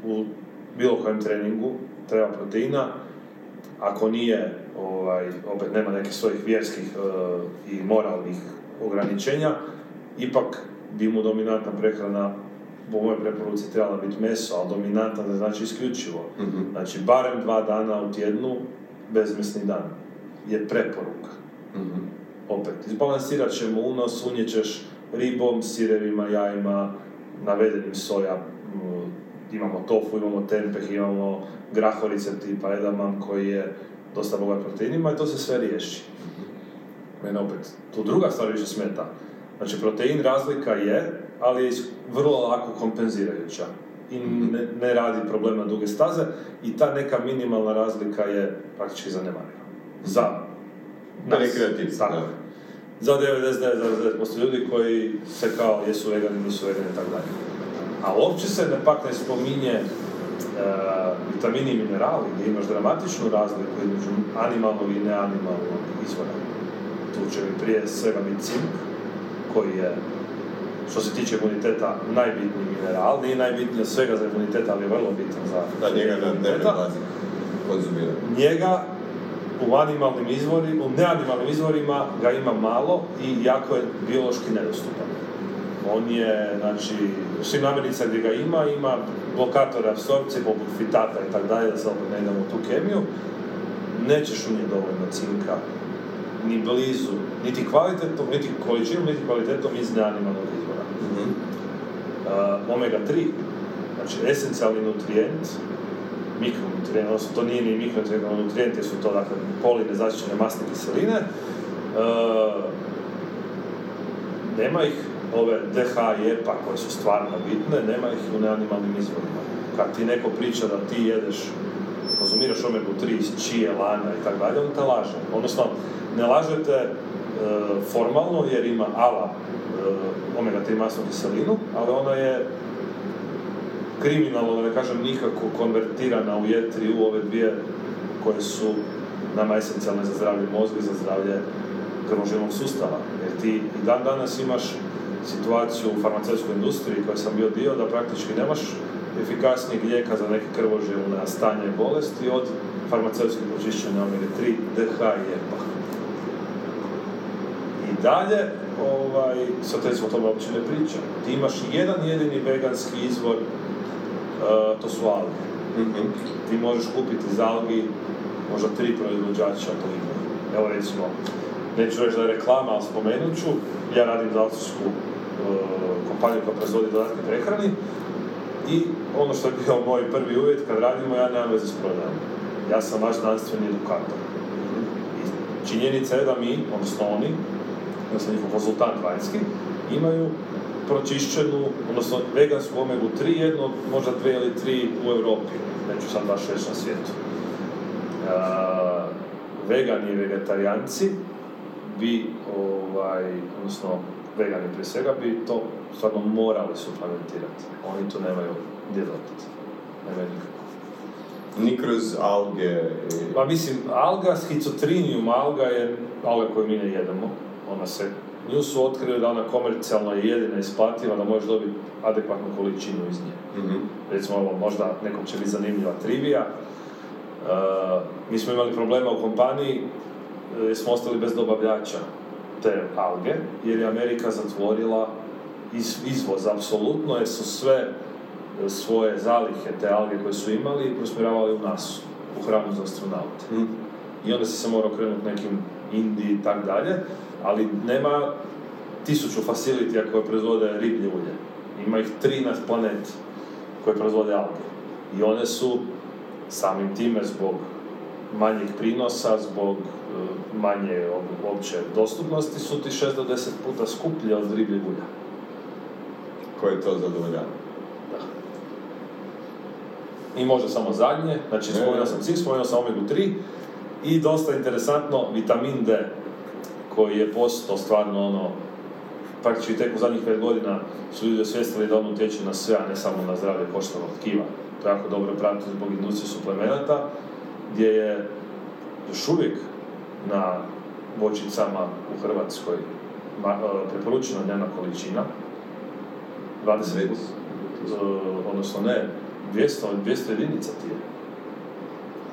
u bilo kojem treningu treba proteina, ako nije, ovaj, opet nema nekih svojih vjerskih eh, i moralnih ograničenja, ipak bi mu dominantna prehrana po mojoj preporuci trebala biti meso, ali dominantna ne znači isključivo. Znači, barem dva dana u tjednu bezmesni dan je preporuka. Opet, izbalansirat ćemo unos, unijećeš ribom, sirevima, jajima, navedenim soja, mm, imamo tofu, imamo tempeh, imamo grahorice tipa edamam koji je dosta bogat proteinima i to se sve riješi. Mene opet, tu druga stvar više smeta. Znači, protein razlika je, ali je vrlo lako kompenzirajuća i ne, ne radi problem na duge staze i ta neka minimalna razlika je praktički zanemariva. Za nas. Rekreativci, Tako. Za 99,9% ljudi koji se kao jesu vegani, nisu vegani i tako dalje. A uopće se ne pak ne spominje vitamini i minerali gdje imaš dramatičnu razliku između animalnog i neanimalnog izvora. Tu će mi prije svega biti cink, koji je što se tiče imuniteta najbitniji mineral, nije najbitniji od svega za imunitet, ali je vrlo bitan za Da, njega konzumiramo. Njega u animalnim izvorima, u neanimalnim izvorima ga ima malo i jako je biološki nedostupan. On je, znači, u svim namirnicama gdje ga ima, ima blokatore apsorpcije poput fitata i tako dalje, da se opet ne idemo u tu kemiju. Nećeš unijeti dovoljno cinka, ni blizu, niti kvalitetnom, niti količinom, niti kvalitetom iz neanimalnog izvora. Mhm. Uh, omega-3, znači esencijalni nutrijent, mikronutrijent, odnosno to nije ni mikronutrijent, nego nutrijent, jer su to dakle poline zaštićene masne kiseline. Uh, nema ih, ove DH i EPA koje su stvarno bitne, nema ih u neanimalnim izvorima. Kad ti neko priča da ti jedeš, konzumiraš omegu 3 iz čije, lana i tako dalje, on te laže. Odnosno, ne lažete e, formalno jer ima ala e, omega 3 masnu kiselinu, ali ona je kriminalno, da ne kažem nikako, konvertirana u jetri u ove dvije koje su nama esencijalne za zdravlje mozga i za zdravlje krvožilnog sustava. Jer ti i dan danas imaš situaciju u farmaceutskoj industriji koje sam bio dio da praktički nemaš efikasnijeg lijeka za neke krvožilne stanja i bolesti od farmaceutskih pročišćenja omega 3, DH i EPA. I dalje, ovaj, sad recimo o tome uopće ne pričam. Ti imaš jedan jedini veganski izvor, e, to su alge. Mhm. Ti možeš kupiti iz algi, možda tri proizvođača to imaju. Evo recimo, neću reći da je reklama, ali spomenut ću, ja radim za kompaniju koja proizvodi dodatke prehrani i ono što je bio moj prvi uvjet kad radimo, ja nemam veze s prodajom. Ja sam vaš znanstveni edukator. I činjenica je da mi, odnosno oni, odnosno njihov konzultant vanjski, imaju pročišćenu, odnosno vegansku omegu 3, jednu od možda dve ili tri u Europi, neću sad baš reći na svijetu. E, vegani i vegetarijanci bi, ovaj, odnosno vegani prije svega, bi to stvarno morali suplementirati. Oni to nemaju gdje dobiti. Nemaju nikako. Ni kroz alge. Pa mislim, alga, schizotrinium alga je alga koju mi ne jedemo. Ona se, nju su otkrili da ona komercijalno je jedina isplativa, da možeš dobiti adekvatnu količinu iz nje. Mhm. Recimo, ovo možda nekom će biti zanimljiva trivija. Uh, mi smo imali problema u kompaniji e, jer smo ostali bez dobavljača te alge, jer je Amerika zatvorila iz, izvoz apsolutno, jer su sve e, svoje zalihe te alge koje su imali prosmjeravali u nas, u hranu za astronaute. Mhm. I onda si se morao krenuti nekim Indiji i tak dalje, ali nema tisuću facilitija koje proizvode riblje ulje. Ima ih tri na planeti koje proizvode alge. I one su samim time zbog manjeg prinosa, zbog manje ob- opće dostupnosti su ti 6 do 10 puta skuplje od ribljeg ulja. Koje to zadovoljava? I možda samo zadnje, znači spomenuo sam cink, spomenuo sam omegu 3 i dosta interesantno vitamin D koji je postao stvarno ono praktički tek u zadnjih 5 godina su ljudi osvijestili da on utječe na sve, a ne samo na zdravlje koštanog tkiva. To jako dobro pratiti zbog industrije suplemenata, gdje je još uvijek na voćicama u Hrvatskoj e, preporučena dnevna količina, 20 Već. uh, odnosno ne, 200, 200 jedinica ti je,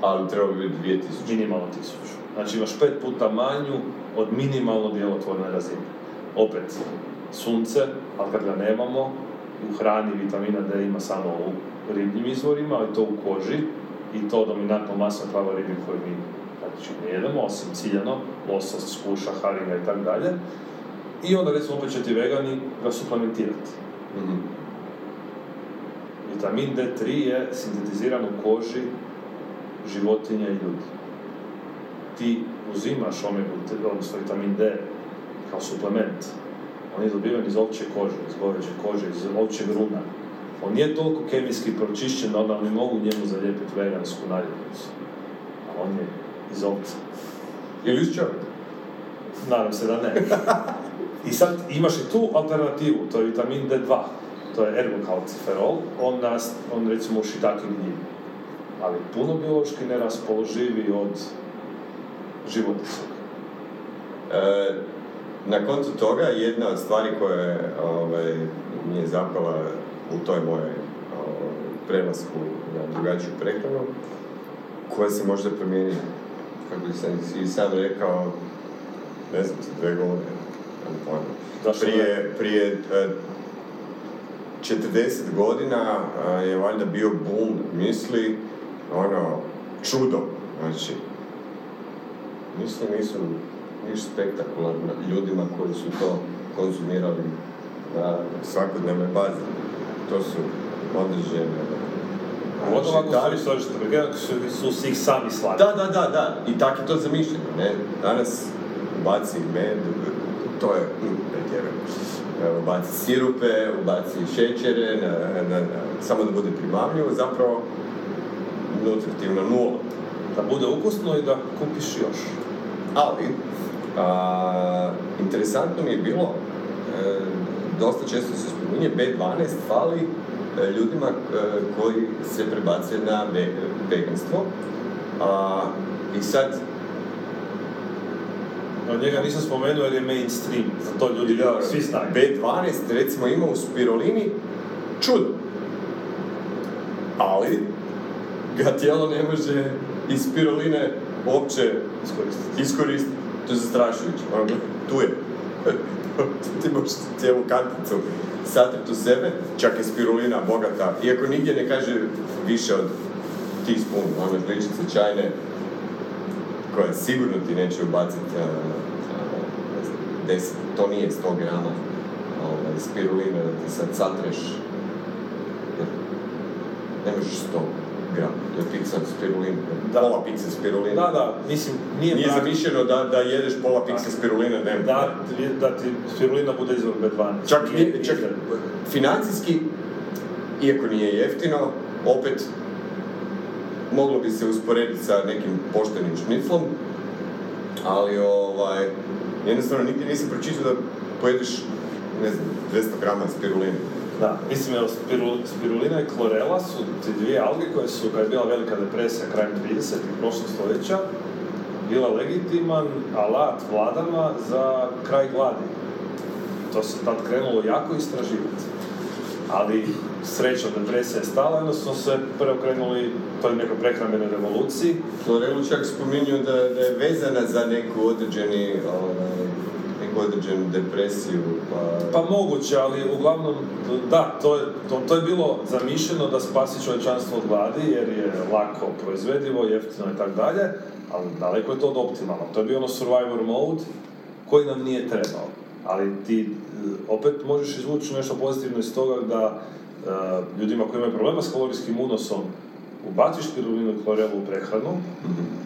Ali treba bi biti 2000. minimalno 1000. Znači imaš pet puta manju od minimalno djelotvorne razine. Opet, sunce, ali kad ga nemamo, u hrani vitamina D ima samo u ribljim izvorima, ali to u koži i to dominantno masno plava ribi koju mi praktički ne jedemo, osim ciljano, losos, skuša, haringa i tako dalje. I onda recimo opet će ti vegani ga suplementirati. Mhm. Vitamin D3 je sintetiziran u koži životinja i ljudi. Ti uzimaš omegu, odnosno vitamin D kao suplement. On je dobiven iz ovčje kože, iz goveđe kože, iz ovčjeg runa. On nije toliko kemijski pročišćen da onda ne mogu njemu zalijepiti vegansku naljepnicu. A on je iz ovca. Ili iz čovjeka? Nadam se da ne. I sad imaš i tu alternativu, to je vitamin D2. to je ergokalciferol, on, nas, on recimo u šitaki gnjivi. Ali puno biološki neraspoloživiji od životinskog. E, na koncu toga jedna od stvari koja je ovaj, mi je zapala u toj mojoj ovaj, prelasku na drugačiju prehranu, koja se možda promijeni, kako bi sam i sam rekao, ne znam, za dve godine, Prije, prije e, 40 godina e, je valjda bio boom misli, ono, čudo, znači, misli nisu ništa spektakularno ljudima koji su to konzumirali na svakodnevnoj bazi. To su određene Pogotovo ako su pregled, su, su si ih sami slali. Da, da, da, da. I tako je to zamišljeno, ne? Danas baci med, to je mm, pretjerano. Evo, Baci sirupe, baci šećere, na, na, na, samo da bude primamljivo, zapravo nutritivna nula. Da bude ukusno i da kupiš još. Ali, a, interesantno mi je bilo, e, dosta često se spominje, B12 fali ljudima e, koji se prebace na ve, veganstvo. A, I sad, njega nisam spomenuo jer je mainstream, za to ljudi svi znaju. B12 recimo ima u spirulini čudo. Ali ga tijelo ne može iz spiruline uopće Iskoristiti. iskoristiti. To je zastrašujuće. Ono, tu je. Ti možeš cijelu kanticu satrati u sebe, čak je spirulina bogata, iako nigdje ne kaže više od teaspoon, one žličice čajne, koja sigurno ti neće ubaciti a, a, ne znam, 10, to nije 100 grama ovaj, spiruline da ti sad satreš, ne možeš 100 grama, to je pizza spiruline, Da. pola pizza spiruline. Da, da, mislim, nije, Nije zamišljeno da, da jedeš pola pizza spiruline dnevno. da, da ti spirulina bude izvor B12. Čak, Nije čak financijski, iako nije jeftino, opet moglo bi se usporediti sa nekim poštenim šniclom, ali ovaj, jednostavno nigdje nisam pročitao da pojedeš, ne znam, 200 grama spiruline. Da, mislim, evo, spiru- spirulina i klorela su ti dvije alge koje su, kad je bila velika depresija krajem 30. i prošlog stoljeća, bila legitiman alat vladama za kraj gladi. To se tad krenulo jako istraživati. Ali srećom depresija je stala onda su se preokrenuli toj nekoj prehrambenoj revoluciji. Florelu čak spominju da, da je vezana za neku određeni, ovaj, određenu depresiju, pa... Pa moguće, ali uglavnom, da, to je, to, to je bilo zamišljeno da spasi čovječanstvo od gladi, jer je lako proizvedivo, jeftino i tako dalje, ali daleko je to od optimalno. To je bio ono survivor mode koji nam nije trebao. Ali ti e, opet možeš izvući nešto pozitivno iz toga da e, ljudima koji imaju problema s kalorijskim unosom ubaciš spirulinu i klorelu u prehranu,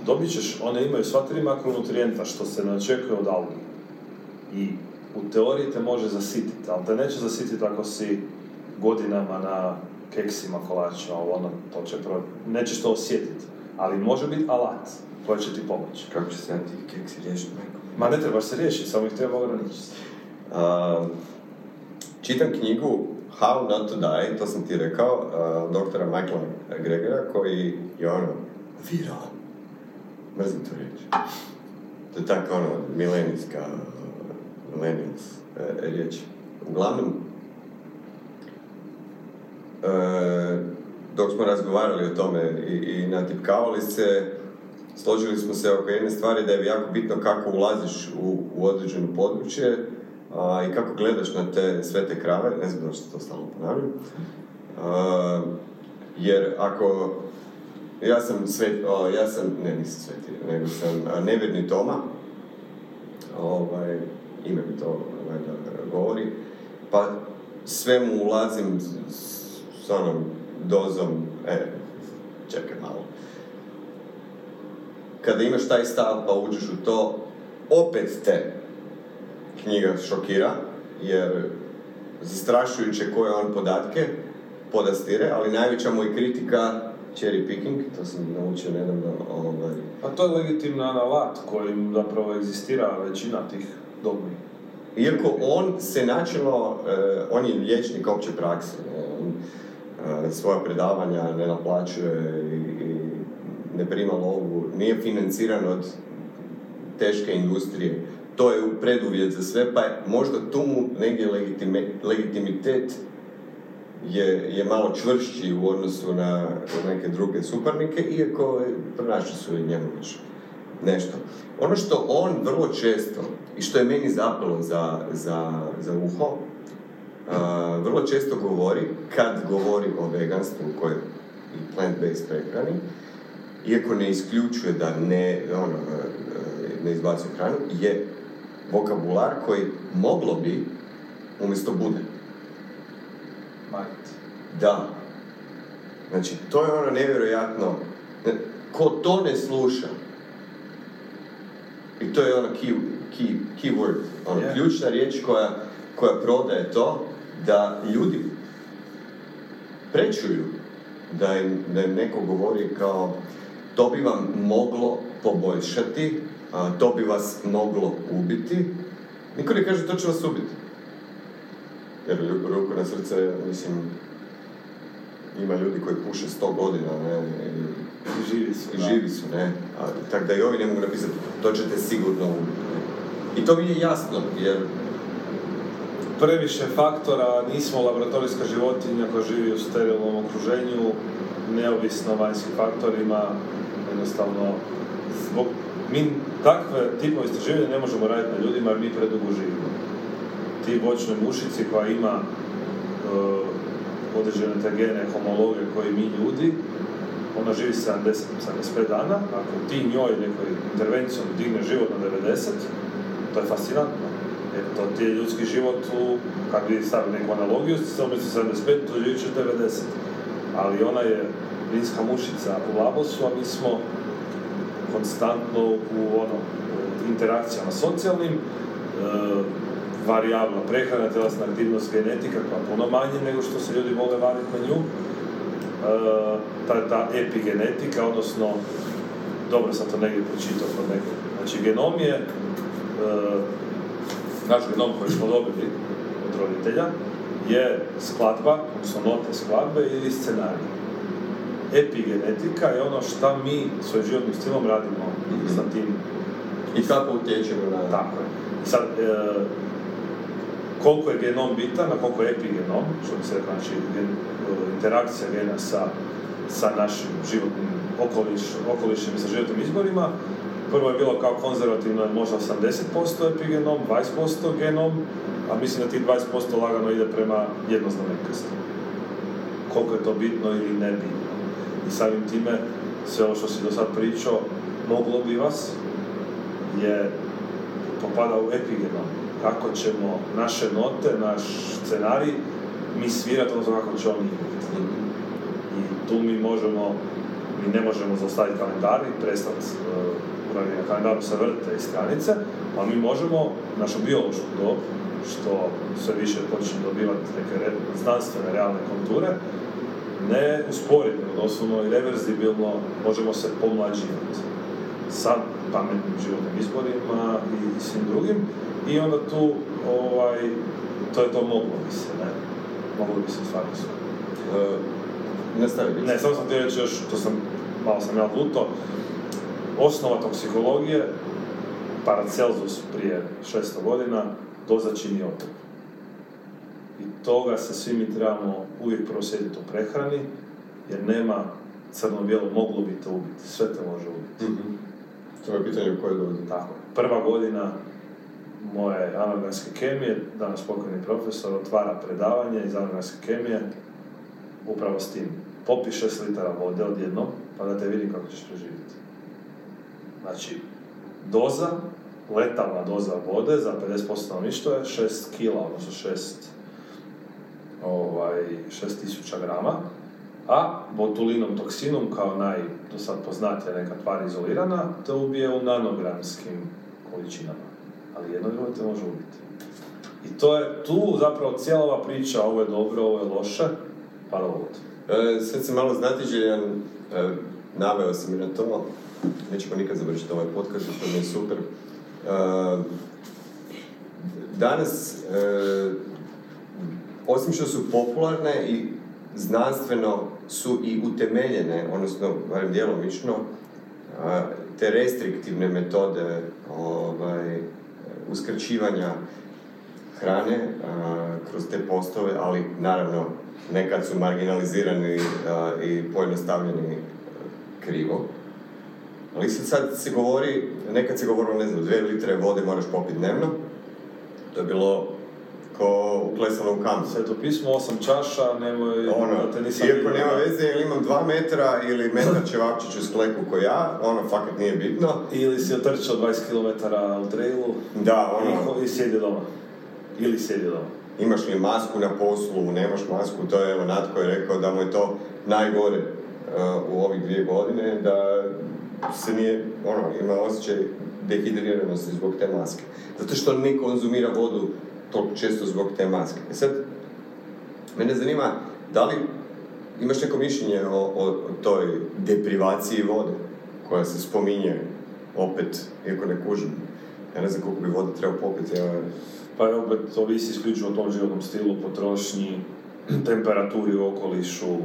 dobit ćeš, one imaju sva tri makronutrijenta što se ne očekuje od algi. I u teoriji te može zasititi, ali te neće zasititi ako si godinama na keksima, kolačima, ono, to će pro... nećeš to osjetiti. Ali može biti alat koji će ti pomoći. Kako će se ti keksi riješiti? Ma ne trebaš se riješiti, samo ih treba ograničiti. Uh, čitam knjigu How Not to Die, to sam ti rekao, uh, doktora Michaela Gregora, koji je ono, viralan. Mrzim to reći. To je tako ono, milenijska, millennials e, riječ. Uglavnom, e, dok smo razgovarali o tome i, i natipkavali se, složili smo se oko jedne stvari da je jako bitno kako ulaziš u, u određeno područje a, i kako gledaš na te sve te krave, ne znam zašto to stalno ponavljam. Jer ako ja sam svet, ja sam, ne nisam sveti, nego sam nevjerni Toma, ovaj, ime mi to valjda govori, pa sve mu ulazim s, onom dozom, e, čekaj malo. Kada imaš taj stav pa uđeš u to, opet te knjiga šokira, jer zastrašujuće koje on podatke podastire, ali najveća mu je kritika cherry picking, to sam naučio nedavno, ovaj, A to je legitiman alat kojim zapravo egzistira većina tih dogmi. Iako on se načelno, e, on je liječnik opće prakse, ne, on e, svoja predavanja ne naplaćuje i, ne prima lovu, nije financiran od teške industrije. To je preduvjet za sve, pa je možda tu mu negdje legitime- legitimitet je, je malo čvršći u odnosu na neke druge suparnike, iako pronašli su i njemu već nešto. Ono što on vrlo često, i što je meni zapelo za, za, za uho, a, vrlo često govori, kad govori o veganstvu koje i plant-based prehrani, iako ne isključuje da ne, ono, ne izbacuje hranu, je vokabular koji moglo bi umjesto bude. Might. Da. Znači, to je ono nevjerojatno. Ne, Ko to ne sluša, i to je ono key, key, key word, ono, Je. ključna riječ koja, koja prodaje to, da ljudi prečuju da im, da im neko govori kao to bi vam moglo poboljšati, a, to bi vas moglo ubiti. Niko ne kaže to će vas ubiti. Jer ruku na srce, mislim, ima ljudi koji puše 100 godina, ne, i, živi su. i živi su, ne. Tako da i ovi ne mogu napisati, to ćete sigurno ubiti. I to mi je jasno, jer Previše faktora, nismo laboratorijska životinja koja živi u sterilnom okruženju, neovisno vanjskim faktorima, jednostavno zbog mi takve tipove istraživanja ne možemo raditi na ljudima jer mi predugo živimo. Ti voćnoj mušici koja ima uh, određene te gene, homologe koji mi ljudi, ona živi 70-75 dana, ako ti njoj nekoj intervencijom digne život na 90, to je fascinantno. Jer to ti je ljudski život u, kad bi stavili neku analogiju, sa umjesto 75, to je 90. Ali ona je vinska mušica u labosu, a mi smo konstantno u ono, interakcijama socijalnim, e, prehrana, tjelesna aktivnost, genetika koja puno manje nego što se ljudi vole vaditi na nju. E, ta, ta epigenetika, odnosno, dobro sam to negdje pročitao kod nekog. Znači, genom je, e, naš genom koji smo dobili od roditelja, je skladba, odnosno note skladbe ili scenarij. Epigenetika je ono šta mi svojim životnim stilom radimo sa tim i kako utječemo na... tako je. Sad, e, koliko je genom bitan, a koliko je epigenom, što bi se rekao, znači interakcija gena sa, sa našim životnim okoliš, okolišem i sa životnim izborima, prvo je bilo kao konzervativno možda 80% epigenom, 20% genom, a mislim da tih 20% lagano ide prema jednoznamenkasti. Koliko je to bitno ili ne bitno. I samim time, sve ovo što si do sad pričao, moglo bi vas, je popada u epigenom. Kako ćemo naše note, naš scenarij, mi svirati odnosno kako će oni igrati. I tu mi možemo, mi ne možemo zaustaviti kalendar i prestati uh, na kalendaru se vrte iz stranice, ali mi možemo našu biološku dob, što sve više počne dobivati neke znanstvene, realne konture, ne usporiti, nego doslovno i reverzibilno možemo se pomlađivati sa pametnim životnim izborima i svim drugim i onda tu ovaj, to je to moglo bi se, ne? Moglo bi se stvarno sve. E, nastavi. Ne, samo sam ti reći još, to sam, malo sam ja odluto, osnova toksikologije, Paracelsus prije 600 godina, doza čini otrov. I toga se svi mi trebamo uvijek prosjediti u prehrani, jer nema crno-bijelo moglo bi te ubiti, sve te može ubiti. Mhm. To je pitanje u kojoj dozi. Tako. Prva godina moje anorganske kemije, danas pokojni profesor, otvara predavanje iz anorganske kemije upravo s tim. Popi 6 litara vode odjednom, pa da te vidim kako ćeš preživjeti. Znači, doza, letalna doza vode za 50% stanovništva je 6 kila, odnosno 6 ovaj, 6000 grama, a botulinom toksinom kao naj, do sad poznatija neka tvar izolirana, te ubije u nanogramskim količinama. Ali jedno drugo te može ubiti. I to je tu zapravo cijela ova priča, ovo je dobro, ovo je loše, paravod. E, sad sam malo znatiželjan, e, naveo sam i na to, nećemo nikad završiti ovaj podcast, što mi je super. E, danas, e, osim što su popularne i znanstveno su i utemeljene, odnosno, barem djelomično, te restriktivne metode ovaj, uskraćivanja hrane a, kroz te postove, ali naravno nekad su marginalizirani a, i pojednostavljeni a, krivo. Ali sad, sad se govori, nekad se govorilo, ne znam, dvije litre vode moraš popiti dnevno. To je bilo ko uklesano u kamen. Sveto pismo, osam čaša, nemoj... Ono, da te nisam iako vidio. nema veze ili imam dva metra ili metar ćevapčić u sklepu ko ja, ono, fakat nije bitno. Ili si otrčao 20 km u trailu Da, ono, i sjedi doma. Ili sjedi doma. imaš li masku na poslu, nemaš masku, to je evo Natko je rekao da mu je to najgore uh, u ovih dvije godine, da se nije, ono, ima osjećaj dehidriranosti zbog te maske. Zato što ne konzumira vodu toliko često zbog te maske. E sad, mene zanima, da li imaš neko mišljenje o, o, toj deprivaciji vode koja se spominje opet, iako ne kužim, ja ne znam koliko bi vode trebao popiti, ja Pa opet ovisi isključivo o tom životnom stilu, potrošnji, temperaturi u okolišu,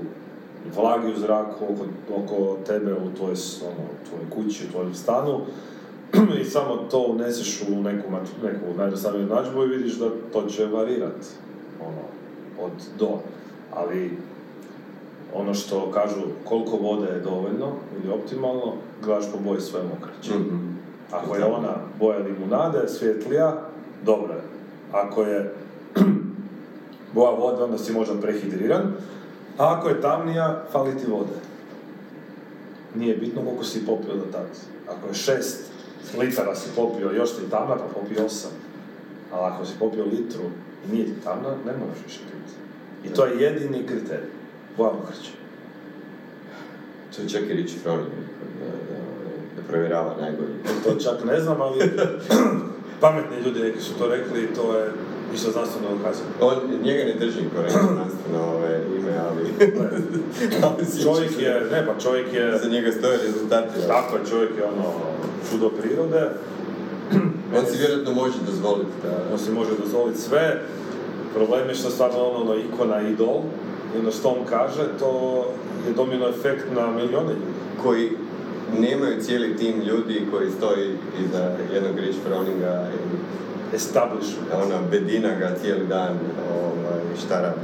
vlagi u zraku oko, oko tebe u tvojoj, s- ono, tvojoj kući, u tvojem stanu. I samo to uneseš u neku, neku najjednostavniju načbu i vidiš da to će varirat. Ono, od do. Ali ono što kažu koliko vode je dovoljno ili optimalno, gledaš po boji svoje mokraće. Mhm. Ako je ona boja limunade, svjetlija, dobro je. Ako je boja vode, onda si možda prehidriran. A ako je tamnija, fali ti vode. Nije bitno koliko si popio do tad. Ako je šest litara si popio, još ti tamna, pa popi osam. Ali ako si popio litru i nije ti tamna, ne moraš više piti. I to je jedini kriterij. Boja mokraće. To je čak i Richie Froning da, da, provjerava najbolji. To čak ne znam, ali pametni ljudi neki su to rekli i to je više znanstveno dokazano. On, njega ne držim korektno znanstveno ove ime, ali... Čovjek je, ne pa čovjek je, Za njega stoje rezultati. tako je, čovjek je ono čudo prirode, On si vjerojatno može dozvoliti da... on si može dozvoliti sve, problem je što stvarno ono, ono ikona, idol, i ono što on kaže, to je domino efekt na milijone ljudi. koji nemaju cijeli tim ljudi koji stoji iza jednog Rich Froninga i Establishment. ono, bedina ga cijeli dan, ovaj, šta radi.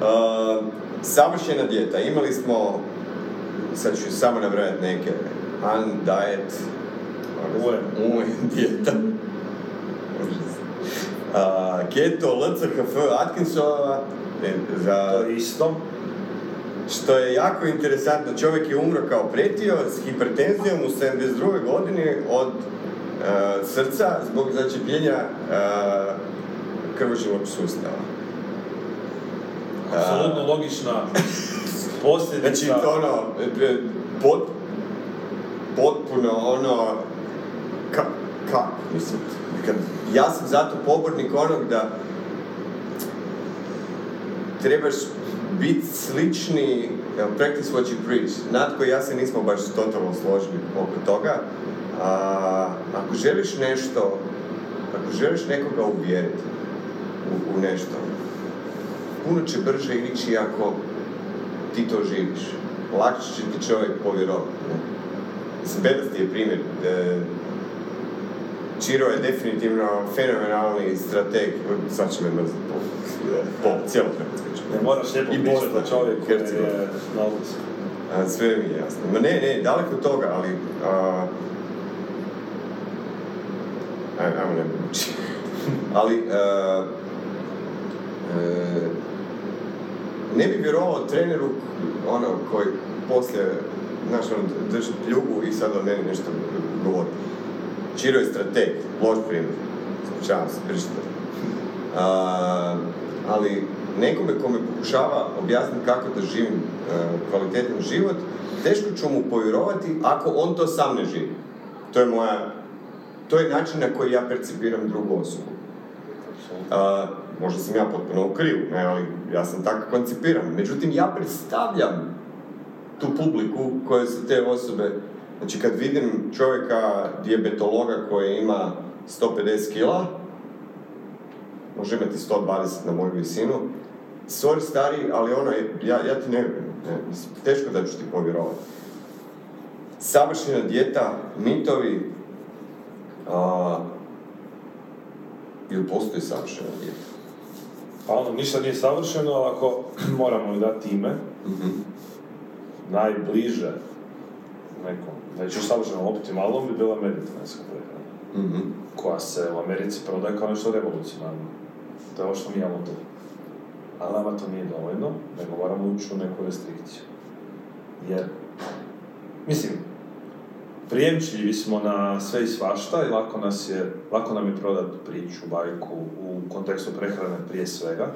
Uh, savršena dijeta. Imali smo, sad ću samo nabrajati neke, un diet, UN. UN dijeta. Uh, keto, LCHF, Atkinsova, To za, je isto. što je jako interesantno, čovjek je umro kao pretio s hipertenzijom u 72. godini od srca zbog začepljenja uh, krvožilnog sustava. Apsolutno logična posljedica. Znači, to ono, e, pot, potpuno ono, ka, ka, mislim, kad, ja sam zato pobornik onog da trebaš biti slični, practice what you preach. Natko i ja se nismo baš totalno složili oko toga. A, ako želiš nešto, ako želiš nekoga uvjeriti u, u nešto, puno će brže ići ako ti to živiš. Lakše će ti čovjek povjerovati. ne? Mislim, bedasti je primjer. E, Čiro je definitivno fenomenalni strateg. Sad će me mrziti po, po cijelo Hrvatsko će me Ne moraš lijepo pričati da čovjek je na sve mi je jasno. Ma ne, ne, daleko od toga, ali... A, ajmo ne ali... a, e, ne bi vjerovao treneru, ono, koji poslije, znaš, ono, drži pljugu i sad o meni nešto govori. Čiro je strateg, loš primjer. Ispričavam se. A, ali nekome kome pokušava objasniti kako da živim e, kvalitetan život, teško ću mu povjerovati ako on to sam ne živi. To je moja, to je način na koji ja percipiram drugu osobu. A, možda sam ja potpuno u krivu, ne, ali ja sam tako koncipiran. Međutim, ja predstavljam tu publiku koje su te osobe, znači kad vidim čovjeka, dijabetologa koji ima 150 kila, može imati 120 na moju visinu. Sorry stari, ali ono, ja, ja ti ne vjerujem. Teško da ću ti povjerovati. Savršena dijeta, mitovi, a, ili postoji savršena dijeta? Pa ono, ništa nije savršeno, ali ako moramo i dati ime, Mhm. najbliže nekom, neću savršeno optimalnom bi bila mediteranska prehrana, Mhm. koja se u Americi prodaje kao nešto revolucionarno. To je ovo što mi imamo tu. Ali nama to nije dovoljno, nego moramo ući u neku restrikciju. Jer, mislim, prijemčljivi smo na sve i svašta i lako, nas je, lako nam je prodati priču, bajku u kontekstu prehrane prije svega.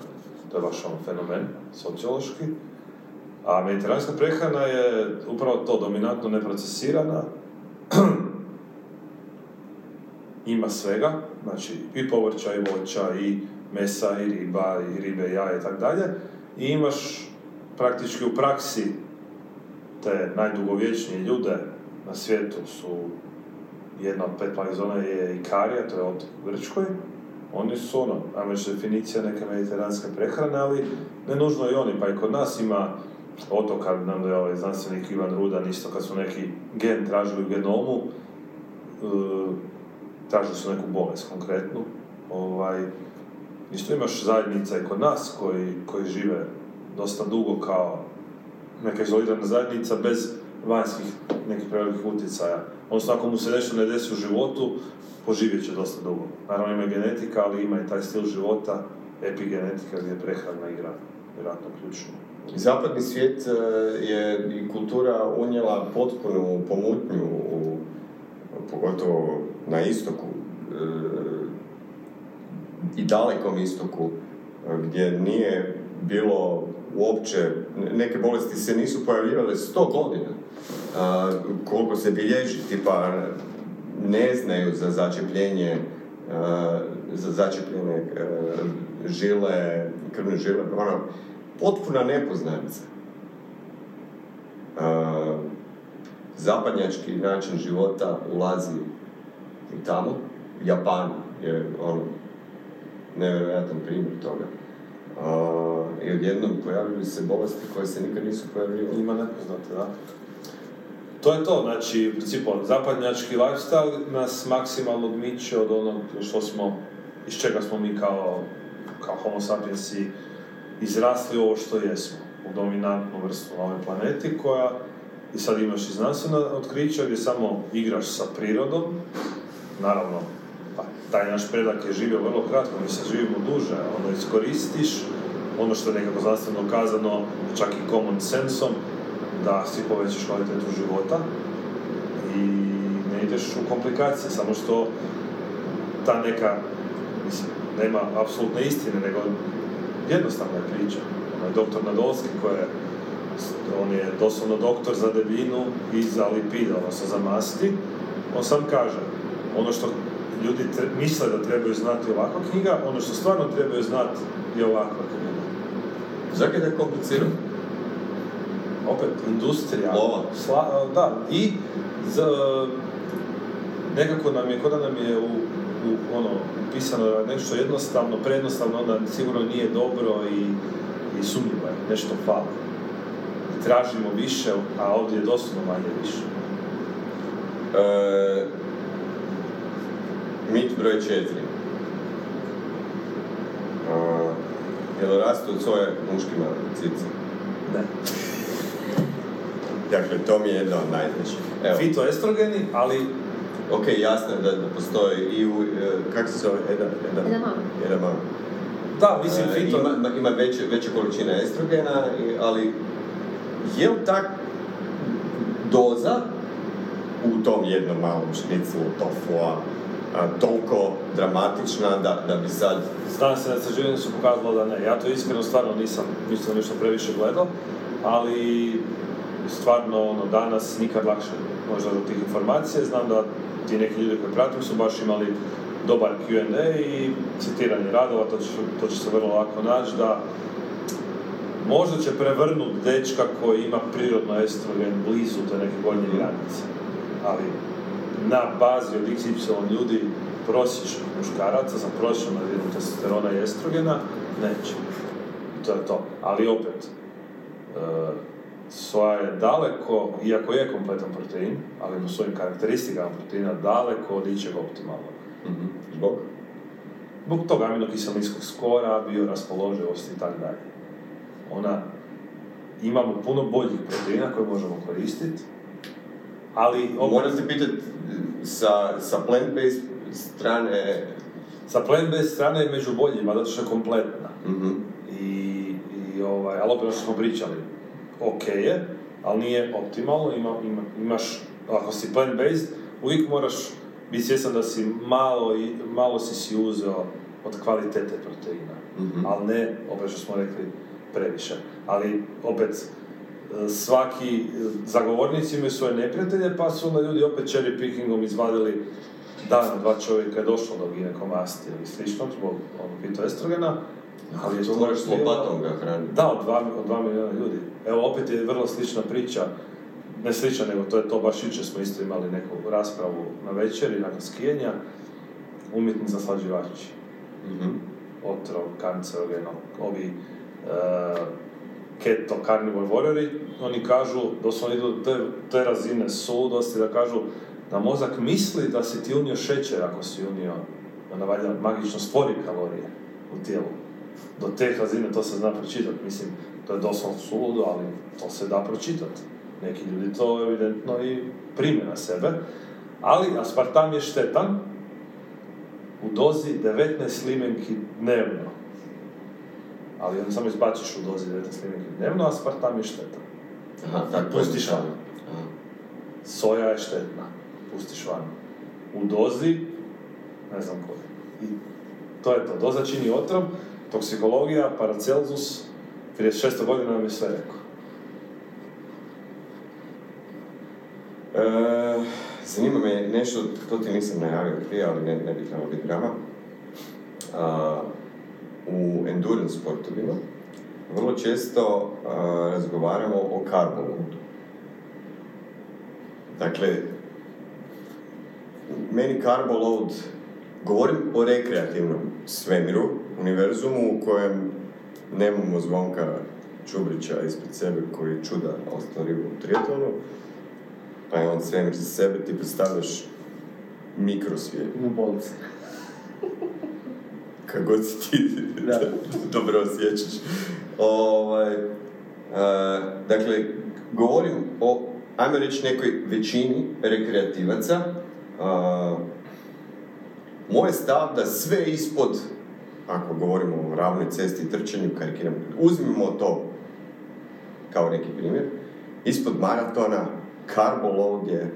To je baš ono fenomen, sociološki. A mediteranska prehrana je upravo to, dominantno neprocesirana, ima svega, znači i povrća i voća i mesa i riba i ribe i jaja i tako dalje i imaš praktički u praksi te najdugovječnije ljude na svijetu su jedna od pet planih zona je Ikarija, to je od Grčkoj. Oni su ono, ajmo definicija neke mediteranske prehrane, ali ne nužno i oni, pa i kod nas ima otoka, nam da je ovaj znanstvenik Ivan Rudan, isto kad su neki gen tražili u genomu, e, tražili su neku bolest konkretnu, ovaj, isto imaš zajednica i kod nas koji, koji žive dosta dugo kao neka izolirana zajednica bez vanjskih nekih prevelikih utjecaja. Odnosno, ako mu se nešto ne desi u životu, poživjet će dosta dugo. Naravno ima genetika, ali ima i taj stil života, epigenetika gdje prehrana igra vjerojatno ključnu. Zapadni svijet e, je i kultura unijela potpunu pomutnju u, pogotovo na istoku e, i dalekom istoku e, gdje nije bilo uopće, neke bolesti se nisu pojavljivale sto godina. Koliko se bilježi, tipa ne znaju za začepljenje za začepljene žile, krvne žile, ono, potpuna nepoznanica. A, zapadnjački način života ulazi i tamo. Japan je ono, nevjerojatan primjer toga. I odjednom pojavljuju se bolesti koje se nikad nisu pojavljivale. Ima nepoznate, da. To je to, znači, u principu, zapadnjački lifestyle nas maksimalno odmiče od onog što smo, iz čega smo mi kao, kao homo sapiensi izrasli ovo što jesmo, u dominantnu vrstu na ovoj planeti koja, i sad imaš i znanstvena otkrića gdje samo igraš sa prirodom, naravno, pa taj naš predak je živio vrlo kratko, mi se živimo duže, ono iskoristiš, ono što je nekako znanstveno kazano, čak i common sensom, da si povećaš kvalitetu života i ne ideš u komplikacije, samo što ta neka, mislim, nema apsolutne istine, nego jednostavna je priča. Onaj doktor Nadolski koji je, on je doslovno doktor za debljinu i za lipide, odnosno za masti, on sam kaže, ono što ljudi misle da trebaju znati ovakva knjiga, ono što stvarno trebaju znati je ovakva knjiga. Zakaj da je kompliciran? Opet industrija. Lova. Sla, da, i za, nekako nam je, kod nam je u, u ono, pisano da je nešto jednostavno, prejednostavno, onda sigurno nije dobro i, i sumnjivo je, nešto fali. Tražimo više, a ovdje je doslovno manje više. E, mit broj četiri. E, jel rastu od svoje muškima cici? Ne. Dakle, to mi je jedna od. Evo, Fitoestrogeni, ali ok, jasno je da, da postoji i u, e, kako se zove, Eda, Eda, Edamame. Da, mislim, E, fito... ima, ima- ima veće, veće količine estrogena, ali je li ta doza u tom jednom malom šniclu tofua a, toliko dramatična da, da bi sad Znam se da istraživanje su pokazalo da ne. Ja to iskreno stvarno nisam, nisam nešto previše gledao, ali stvarno ono, danas nikad lakše možda do tih informacija. Znam da ti neki ljudi koji pratim su baš imali dobar Q&A i citiranje radova, to će, to će se vrlo lako naći da možda će prevrnuti dečka koji ima prirodno estrogen blizu te neke gornje granice. Ali na bazi od XY ljudi prosječnih muškaraca za prosječnu razinu testosterona i estrogena, neće. I to je to. Ali opet, e, soja je daleko, iako je kompletan protein, ali po svojim karakteristikama proteina daleko od ičeg optimalnog. Mhm. Zbog? Zbog tog aminokiselinskog skora, bioraspoloživosti i tako dalje. Ona, imamo puno boljih proteina koje možemo koristiti, ali opet, Moram se pitat, sa, sa plant-based strane... sa plant-based strane je među boljima, zato što je kompletna. Mhm. I, i ovaj, ali opet ono što smo pričali, ok je, ali nije optimalno, ima, ima, imaš, ako si plant-based, uvijek moraš biti svjestan da si malo, i- malo si si uzeo od kvalitete proteina, Mhm. ali ne, opet što smo rekli, previše. Ali opet, e, svaki e, zagovornici imaju svoje neprijatelje, pa su onda ljudi opet cherry pickingom izvadili dana dva čovjeka je došlo do ginekomastije ili sličnog zbog ono, fitoestrogena, ali to Moraš s lopatom ga hraniti. da, od dva, od dva milijuna ljudi. Evo, opet je vrlo slična priča, ne slična, nego to je to baš jučer smo isto imali neku raspravu na večeri, nakon skijenja, umjetni zaslađivači, Mhm. otrov, kancerogeno, ovi uh, keto carnivore warriori, oni kažu, doslovno idu do te, te razine suludosti da kažu da mozak misli da si ti unio šećer ako si unio, da valjda magično stvori kalorije u tijelu. Do te razine to se zna pročitati, mislim, to je doslovno suludo, ali to se da pročitati. Neki ljudi to evidentno i prime na sebe. Ali aspartam je štetan u dozi 19 limenki dnevno. Ali on samo izbačiš u dozi 19 limenki dnevno, a aspartam je štetan. Aha, tako Pustiš van. Soja je štetna, pustiš van. U dozi, ne znam koji. I to je to. Doza čini otrov, toksikologija, Paracelsus, prije 600 godina nam je sve rekao. E, zanima me nešto, to ti nisam najavio prije, ali ne, ne bi trebalo biti drama. U endurance sportovima vrlo često razgovaramo o carbo loadu. Dakle, meni carbo load, govorim o rekreativnom svemiru, univerzumu u kojem nemamo zvonka Čubrića ispred sebe koji je čuda ostvario u triatlonu, pa je on svemir za sebe, ti predstavljaš mikrosvijet. U bolnici. Kako god si ti Da. dobro osjećaš. Ovaj, e, dakle, govorim o, ajmo reći, nekoj većini rekreativaca. A, moj stav da sve ispod, ako govorimo o ravnoj cesti i trčanju, karikiram, uzmimo to kao neki primjer, ispod maratona carbo load je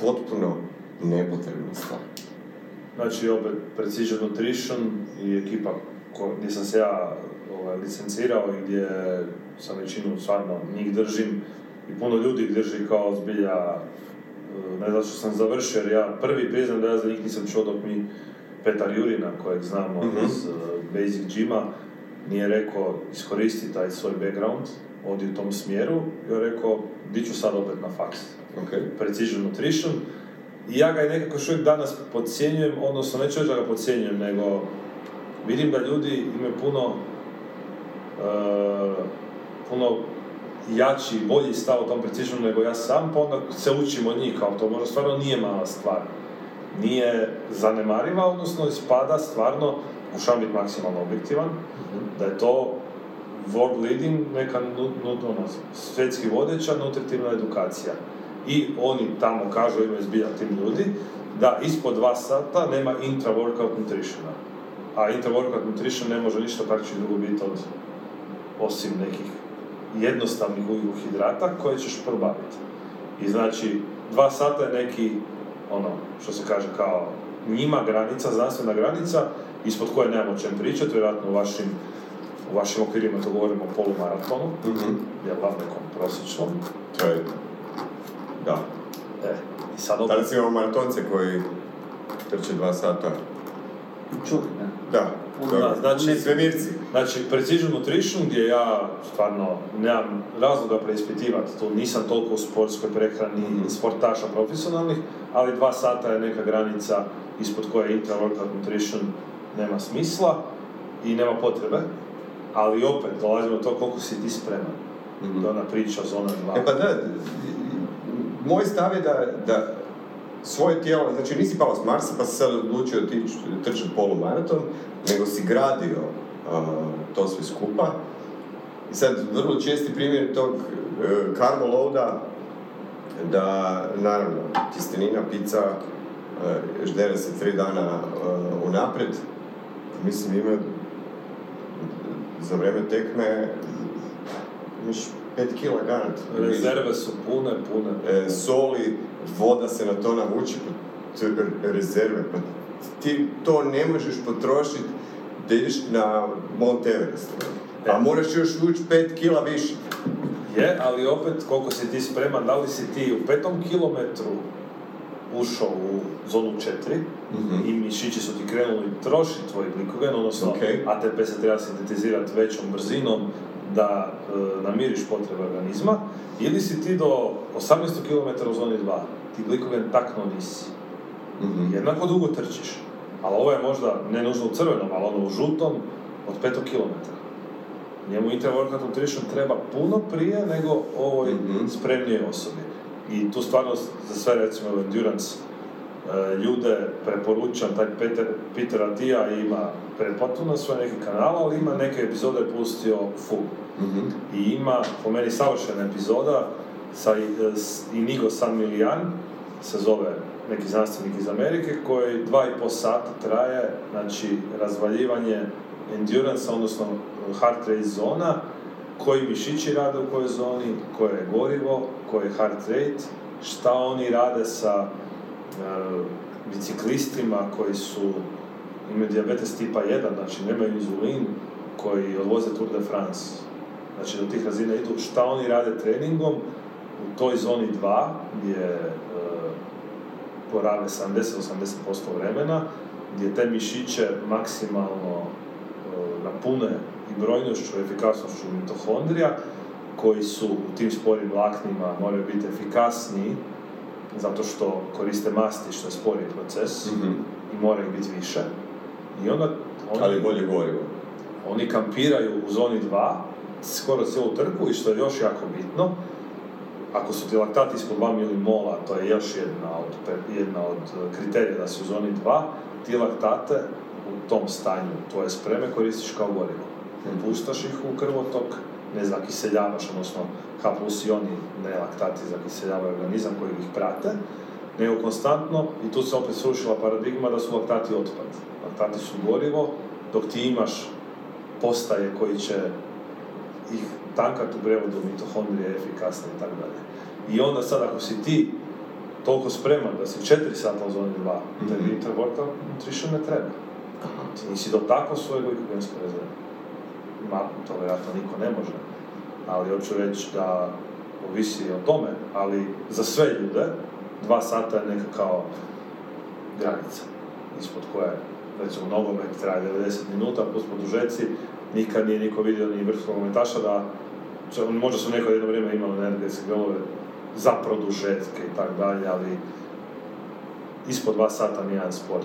potpuno nepotrebna stvar. Znači, opet, Precision Nutrition i ekipa ko, gdje sam se ja ovaj, licencirao i gdje sam većinu stvarno njih držim i puno ljudi ih drži kao zbilja eh, ne znam što sam završio, jer ja prvi priznam da ja za njih nisam čuo dok mi Petar Jurina, kojeg znamo Mhm. iz eh, Basic Gyma, nije rekao iskoristi taj svoj background, odi u tom smjeru, i je rekao, di ću sad opet na faks. Okay. Precision Nutrition. I ja ga i nekako još uvijek danas podcjenjujem, odnosno neću reći da ga podcjenjujem, nego vidim da ljudi imaju puno e, puno jači i bolji stav o tom Precisionu nego ja sam, pa onda se učim od njih, kao to možda stvarno nije mala stvar. Nije zanemariva, odnosno ispada stvarno, pokušavam biti maksimalno objektivan, da je to world leading, neka ono, svjetski vodeća nutritivna edukacija. I oni tamo kažu, imaju zbilja tim ljudi, da ispod dva sata nema intra-workout nutritiona. A intra-workout nutrition ne može ništa praktički drugo biti od, osim nekih jednostavnih ugljuhidrata koje ćeš probaviti. I znači, dva sata je neki, ono, što se kaže kao njima granica, znanstvena granica, ispod koje nemamo čem pričati, vjerojatno u vašim, u vašim okvirima to govorimo o polumaratonu, Mhm. jel nekom prosječnom. To je... Da. E, i sad opet, Danas imamo maratonce koji trče dva sata. Čuli, ne? Da, Da, znači- Svemirci. Znači, Precision Nutrition, gdje ja stvarno nemam razloga preispitivati, tu nisam toliko u sportskoj prehrani Mhm. sportaša profesionalnih, ali dva sata je neka granica ispod koje intra-workout nutrition nema smisla i nema potrebe, ali opet dolazimo do to koliko si ti spreman. Mhm. To je ona priča zona 2. E pa da, moj stav je da, da svoje tijelo, znači nisi pao s Marsa pa si sad odlučio otići trčati polumaraton, nego si gradio a, to sve skupa. I sad vrlo česti primjer tog uh, carbo loada, da naravno tjestenina, pizza, uh, ždere se tri dana uh, unaprijed, mislim ima za vrijeme tekme imaš 5 kila garant. Rezerve su pune, pune. E, soli, voda se na to navuče, pa rezerve, pa ti to ne možeš potrošiti da ideš na Mount Everest. A E. moraš još ući 5 kila više. Je, ali opet koliko si ti spreman, da li si ti u petom kilometru ušao u zonu 4 Mhm. i mišići su ti krenuli trošiti tvoj glikogen, odnosno Ok. ATP se treba sintetizirati većom brzinom da e, namiriš potrebe organizma, ili si ti do 18 km u zoni 2, ti glikogen takno nisi. Mhm. Jednako dugo trčiš, ali ovo je možda ne nužno u crvenom, ali ono u žutom od 5 km. Njemu intra-workout nutrition treba puno prije nego ovoj Mhm. spremnijoj osobi. I tu stvarno za sve recimo endurance e, ljude preporučam, taj Peter, Peter Atija ima pretplatu na svoj neki kanal, ali ima neke epizode pustio full. Mhm. I ima, po meni, savršena epizoda sa s Inigo San Milian, se zove neki znanstvenik iz Amerike, koji dva i pol sata traje, znači, razvaljivanje endurance, odnosno heart rate zona, koji mišići rade u kojoj zoni, koje je gorivo, koji je heart rate, šta oni rade sa e, biciklistima koji su imaju dijabetes tipa 1, znači nemaju inzulin, koji odvoze Tour de France. Znači do tih razina idu šta oni rade treningom u toj zoni 2 gdje e, porave 70-80% vremena, gdje te mišiće maksimalno e, napune i brojnošću, efikasnošću mitohondrija, koji su u tim sporim vlaknima moraju biti efikasniji zato što koriste masti što je spori proces Mhm. i mora ih biti više. I onda oni, Ali bolje gorivo. oni kampiraju u zoni 2 skoro cijelu trku i što je još jako bitno, ako su ti laktati ispod 2 milimola, to je još jedna od, jedna od eh, kriterija da si u zoni 2, ti laktate u tom stanju tvoje spreme koristiš kao gorivo. Puštaš ih u krvotok, ne zakiseljavaš, odnosno H plus i oni ne laktati zakiseljavaju organizam koji ih prate, nego konstantno, i tu se opet srušila paradigma da su laktati otpad. Laktati su gorivo, dok ti imaš postaje koji će ih tankat u prevodu mitohondrije efikasne i tako dalje. I onda sad ako si ti toliko spreman da si 4 sata u zoni 2, mm tebi Mhm. inter-workout nutrition ne treba. Ti nisi dotakao svoje glikogenske rezerve. Ma, to vjerojatno niko ne može. Ali hoću reći da ovisi o tome, ali za sve ljude dva sata je neka kao granica ispod koje recimo nogomet traje 90 minuta plus produžeci, nikad nije niko vidio ni vrhunskog nogometaša da će- možda su neko jedno vrijeme imali energetske golove za produžetke i tako dalje, ali ispod dva sata nijedan sport.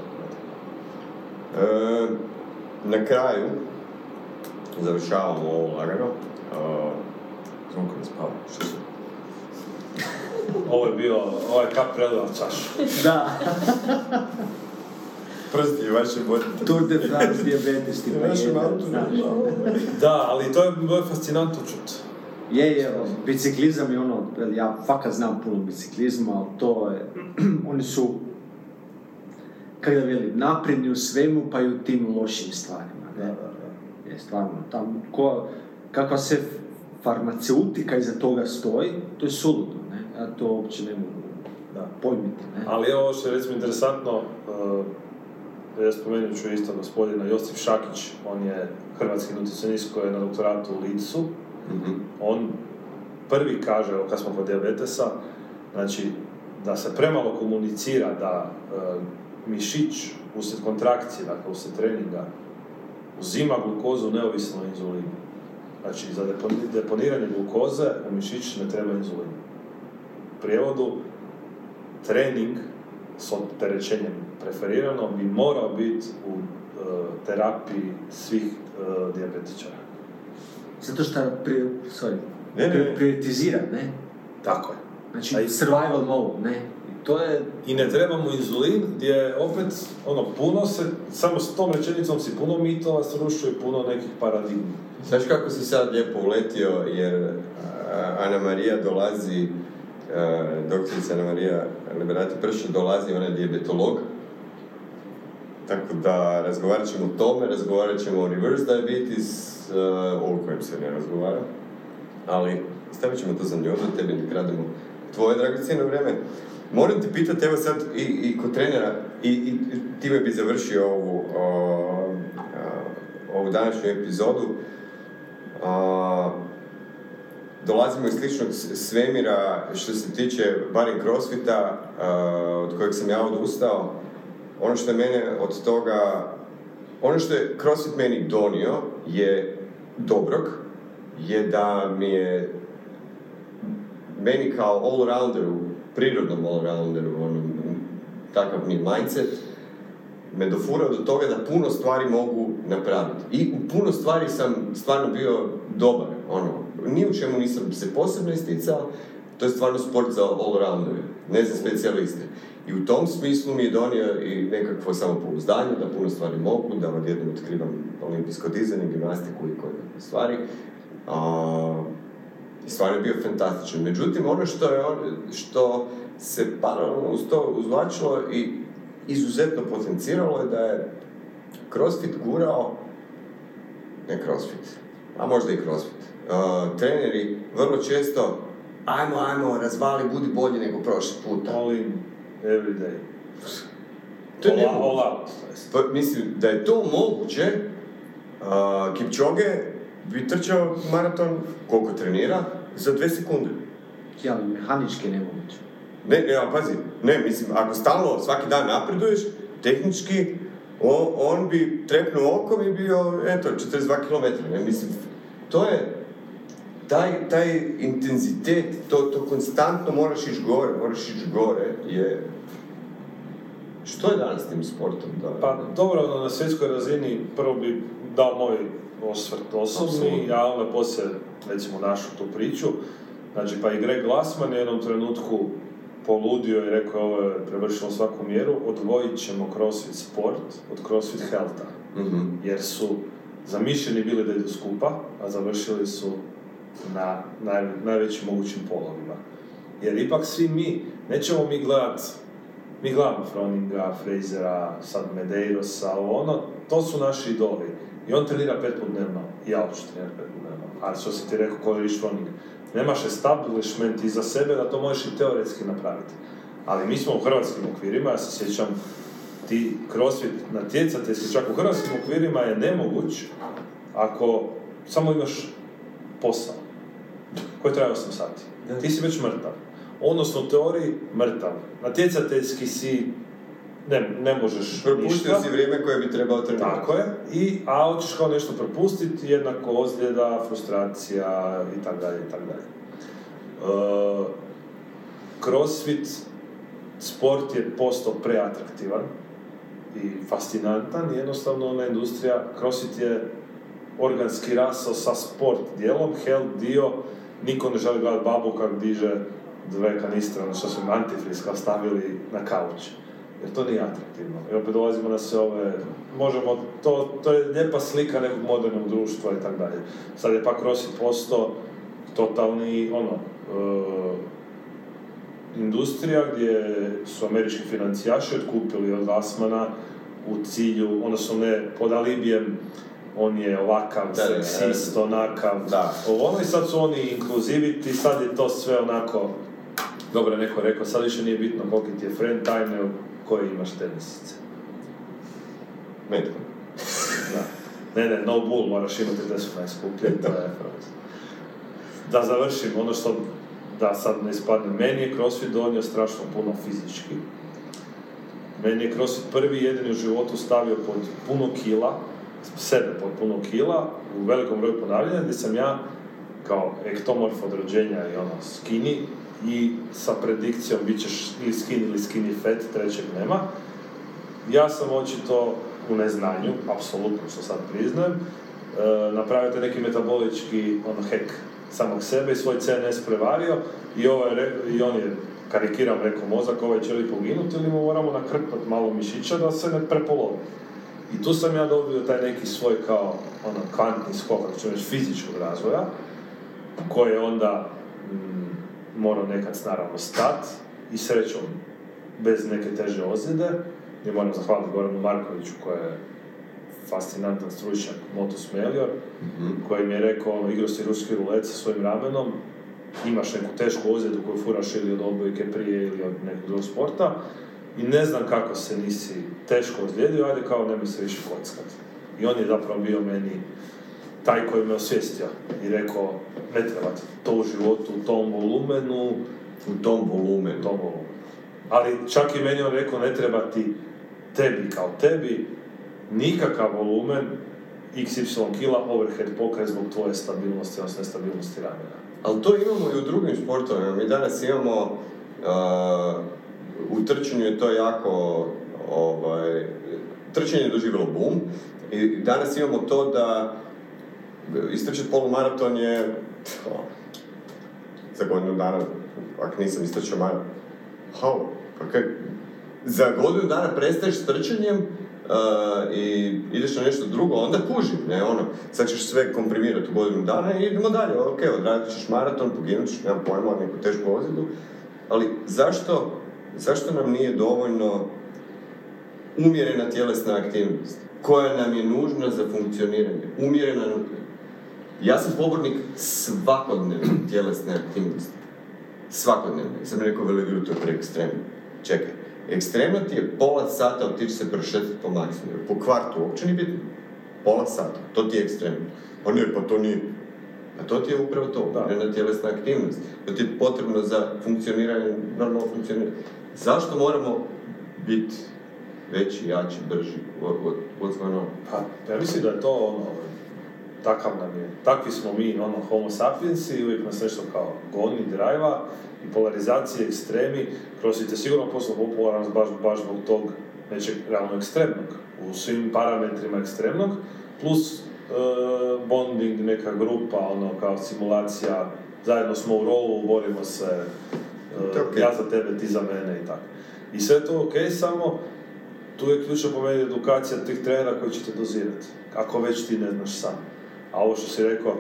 E, na kraju, završavamo ovo lagano. E, Zvonko ne spava, što su? Ovo je bio, ovaj kap prelila čašu. Da, Prsti vaše bodi. Tour de France diabetes tipa. Da, ali to je bilo fascinantno čut. Je, je, biciklizam je ono, ja fakat znam puno biciklizma, ali to je, oni su, kako da velim, napredni u svemu, pa i u tim lošim stvarima, ne? Je, stvarno, tam, ko, kakva se farmaceutika iza toga stoji, to je suludo, ne? Ja to uopće ne mogu Da. pojmiti, ne? Ali ovo što je recimo interesantno, uh, spomenut ću isto gospodina Josip Šakić, on je hrvatski nutricionist koji je na doktoratu u Lidsu. Mhm. On prvi kaže, evo kad smo kod diabetesa, znači da se premalo komunicira da uh, mišić usred kontrakcije, dakle usred treninga, uzima glukozu neovisno o inzulinu. Znači, za deponi- deponiranje glukoze u mišić ne treba inzulin. U prijevodu, trening s opterećenjem preferirano bi morao biti u e, terapiji svih uh, dijabetičara. Zato što pri, sorry, Ne, ne, prioritizira, ne? Tako je. Znači, survival mode, ne? I to je... I ne trebamo inzulin gdje opet, ono, puno se, samo s tom rečenicom si puno mitova srušuje, puno nekih paradigmi. Znaš kako si sad lijepo uletio, jer a, Ana Marija dolazi, doktorica Ana Marija Liberati Prša dolazi, ona je dijabetolog. Tako da razgovarat ćemo o tome, razgovarat ćemo o reverse diabetes, a, o kojem se ne razgovara. Ali stavit ćemo to za nju, da tebi ne krademo tvoje dragocjeno vrijeme. Moram te pitati, evo sad i, i kod trenera, i, i time bi završio ovu, o, a, ovu današnju epizodu. A, dolazimo iz sličnog svemira što se tiče barem crossfita, od kojeg sam ja odustao. Ono što je mene od toga, ono što je crossfit meni donio je dobrog, je da mi je meni kao all-rounderu, prirodnom all-rounderu, ono, takav mi mindset, me dofurao do toga da puno stvari mogu napraviti. I u puno stvari sam stvarno bio dobar, ono, ni u čemu nisam se posebno isticao, to je stvarno sport za all-roundere, ne za specijaliste. I u tom smislu mi je donio i nekakvo samopouzdanje da puno stvari mogu, da odjednom otkrivam olimpijsko dizanje, gimnastiku i koje stvari. A, i stvarno je bio fantastičan. Međutim, ono što, je što se paralelno uz to uzvlačilo i izuzetno potenciralo je da je CrossFit gurao, ne CrossFit, a možda i CrossFit, uh, treneri vrlo često ajmo, ajmo, razvali, budi bolji nego prošli puta. All in, every day. To je all. Pa, mislim, da je to moguće, uh, Kipchoge bi trčao maraton, koliko trenira, za dve sekunde. Ja, mehanički nemoguće. Ne, ne, ali pazi, ne, mislim, ako stalno svaki dan napreduješ, tehnički, on, on bi trepnuo okom i bio, eto, 42 km, ne, mislim, to je, taj, taj intenzitet, to, to konstantno moraš ići gore, moraš ići gore, je, što je danas s tim sportom? Da, Pa dobro, ono, na svjetskoj razini prvo bi dao moj osvrt osobni, Apsolutno. a onda poslije, recimo, našu tu priču. Znači, pa i Greg Glassman je u jednom trenutku poludio i rekao ovo je prevršilo svaku mjeru, odvojit ćemo CrossFit sport od CrossFit healtha. Mhm. Jer su zamišljeni bili da idu skupa, a završili su na naj, najvećim mogućim polovima. Jer ipak svi mi, nećemo mi gledat, mi gledamo Froninga, Frasera, sad Medeirosa, ono, to su naši idoli. I on trenira pet put dnevno, i ja ću trenirati pet put dnevno. A što si ti rekao, ko je Froning, nemaš establishment iza sebe da to možeš i teoretski napraviti. Ali mi smo u hrvatskim okvirima, ja se sjećam, ti crossfit natjecateljski, čak u hrvatskim okvirima je nemoguć ako samo imaš posao koji traje 8 sati. Ti si već mrtav. Odnosno, u teoriji mrtav. Natjecateljski si ne, ne možeš Propustio ništa. si vrijeme koje bi trebao trenirati. Tako je. I, a hoćeš kao nešto propustiti, jednako ozljeda, frustracija i tako dalje i tako dalje. E, crossfit sport je postao preatraktivan i fascinantan, jednostavno ona industrija, crossfit je organski rasao sa sport dijelom, health dio, niko ne želi gledati babu kako diže dve kanistre, ono što su kao stavili na kauč. Jer to nije atraktivno. I opet dolazimo na sve ove, možemo, to, to je lijepa slika nekog modernog društva i tako dalje. Sad je pa CrossFit postao totalni, ono, e, industrija gdje su američki financijaši otkupili od Gassmana u cilju, odnosno ne pod alibijem, on je ovakav, Da, seksist, onakav, Da. ovo ono i sad su oni inkluziviti, sad je to sve onako, dobro je neko rekao, sad više nije bitno koliki ti je friend time, nego koje imaš tenisice. Metko. Da. Ne, ne, no bull, moraš imati da su najskuplje, to je Da završim, ono što, da sad ne ispadne, meni je CrossFit donio strašno puno fizički. Meni je CrossFit prvi jedini u životu stavio pod puno kila, sebe pod puno kila, u velikom broju ponavljanja, gdje sam ja kao ektomorf od rođenja i ono skinny i sa predikcijom bit ćeš ili skinny ili skinny fat, trećeg nema. Ja sam očito u neznanju, apsolutno što sad priznajem, e, napravio taj neki metabolički ono, hek samog sebe i svoj CNS prevario i, re- i on je karikiram rekao mozak, ovaj će li poginuti ili mu moramo nakrpati malo mišića da se ne prepolovi. I tu sam ja dobio taj neki svoj kao ono kvantni skok, ako ću reći fizičkog razvoja, koji je onda mm, morao nekad naravno stat i srećom bez neke teže ozljede. I moram zahvaliti Goranu Markoviću koji je fascinantan stručnjak Motus Melior, koji mi je rekao, ono, igrao si ruski rulet sa svojim ramenom, imaš neku tešku ozljedu koju furaš ili od odbojke prije ili od nekog drugog sporta i ne znam kako se nisi teško ozlijedio, ajde kao nemoj se više kockat. I on je zapravo bio meni taj koji me osvijestio i rekao, ne treba to u životu, u tom volumenu, U tom volumenu. u tom volumenu. Ali čak i meni on rekao, ne treba ti tebi kao tebi, nikakav volumen, XY kila overhead pokret zbog tvoje stabilnosti, odnosno nestabilnosti ramena. Ali to imamo i u drugim sportovima. Mi danas imamo, uh, u trčanju je to jako, ovaj, trčanje je doživjelo boom i danas imamo to da istrčati polumaraton je za godinu dana, ako nisam istrčao maraton. Pa za godinu dana prestaješ s trčanjem uh, i ideš na nešto drugo, onda kužim, ne, ono, sad ćeš sve komprimirati u godinu dana i idemo dalje, ok, odradit ćeš maraton, poginut ćeš, nemam pojma, neku tešku ozljedu, ali zašto, zašto nam nije dovoljno umjerena tjelesna aktivnost, koja nam je nužna za funkcioniranje, umjerena, ja sam pobornik svakodnevne tjelesne aktivnosti, svakodnevne, sam rekao veliko to je preekstremno, čekaj, ekstremno ti je pola sata otići se prošetati po maksimumu, po kvartu, uopće nije bitno, pola sata, to ti je ekstremno, pa ne, pa to nije, a to ti je upravo to, Da. umjerena tjelesna aktivnost, to ti je potrebno za funkcioniranje, normalno funkcioniranje. Zašto moramo biti veći, jači, brži, going on? Pa, ja mislim da je to ono, takav nam je, takvi smo mi, ono, homo sapiens i uvijek nas nešto kao goni, drajva i polarizacije, ekstremi, crossfit je sigurno postao popularan baš, baš zbog tog nečeg realno ekstremnog, u svim parametrima ekstremnog, plus e, bonding, neka grupa, ono, kao simulacija, zajedno smo u rovu, borimo se, okej. ja za tebe, ti za mene i tako. I sve to ok, samo tu je ključno po meni edukacija tih trenera koji će te dozirati. Ako već ti ne znaš sam. A ovo što si rekao,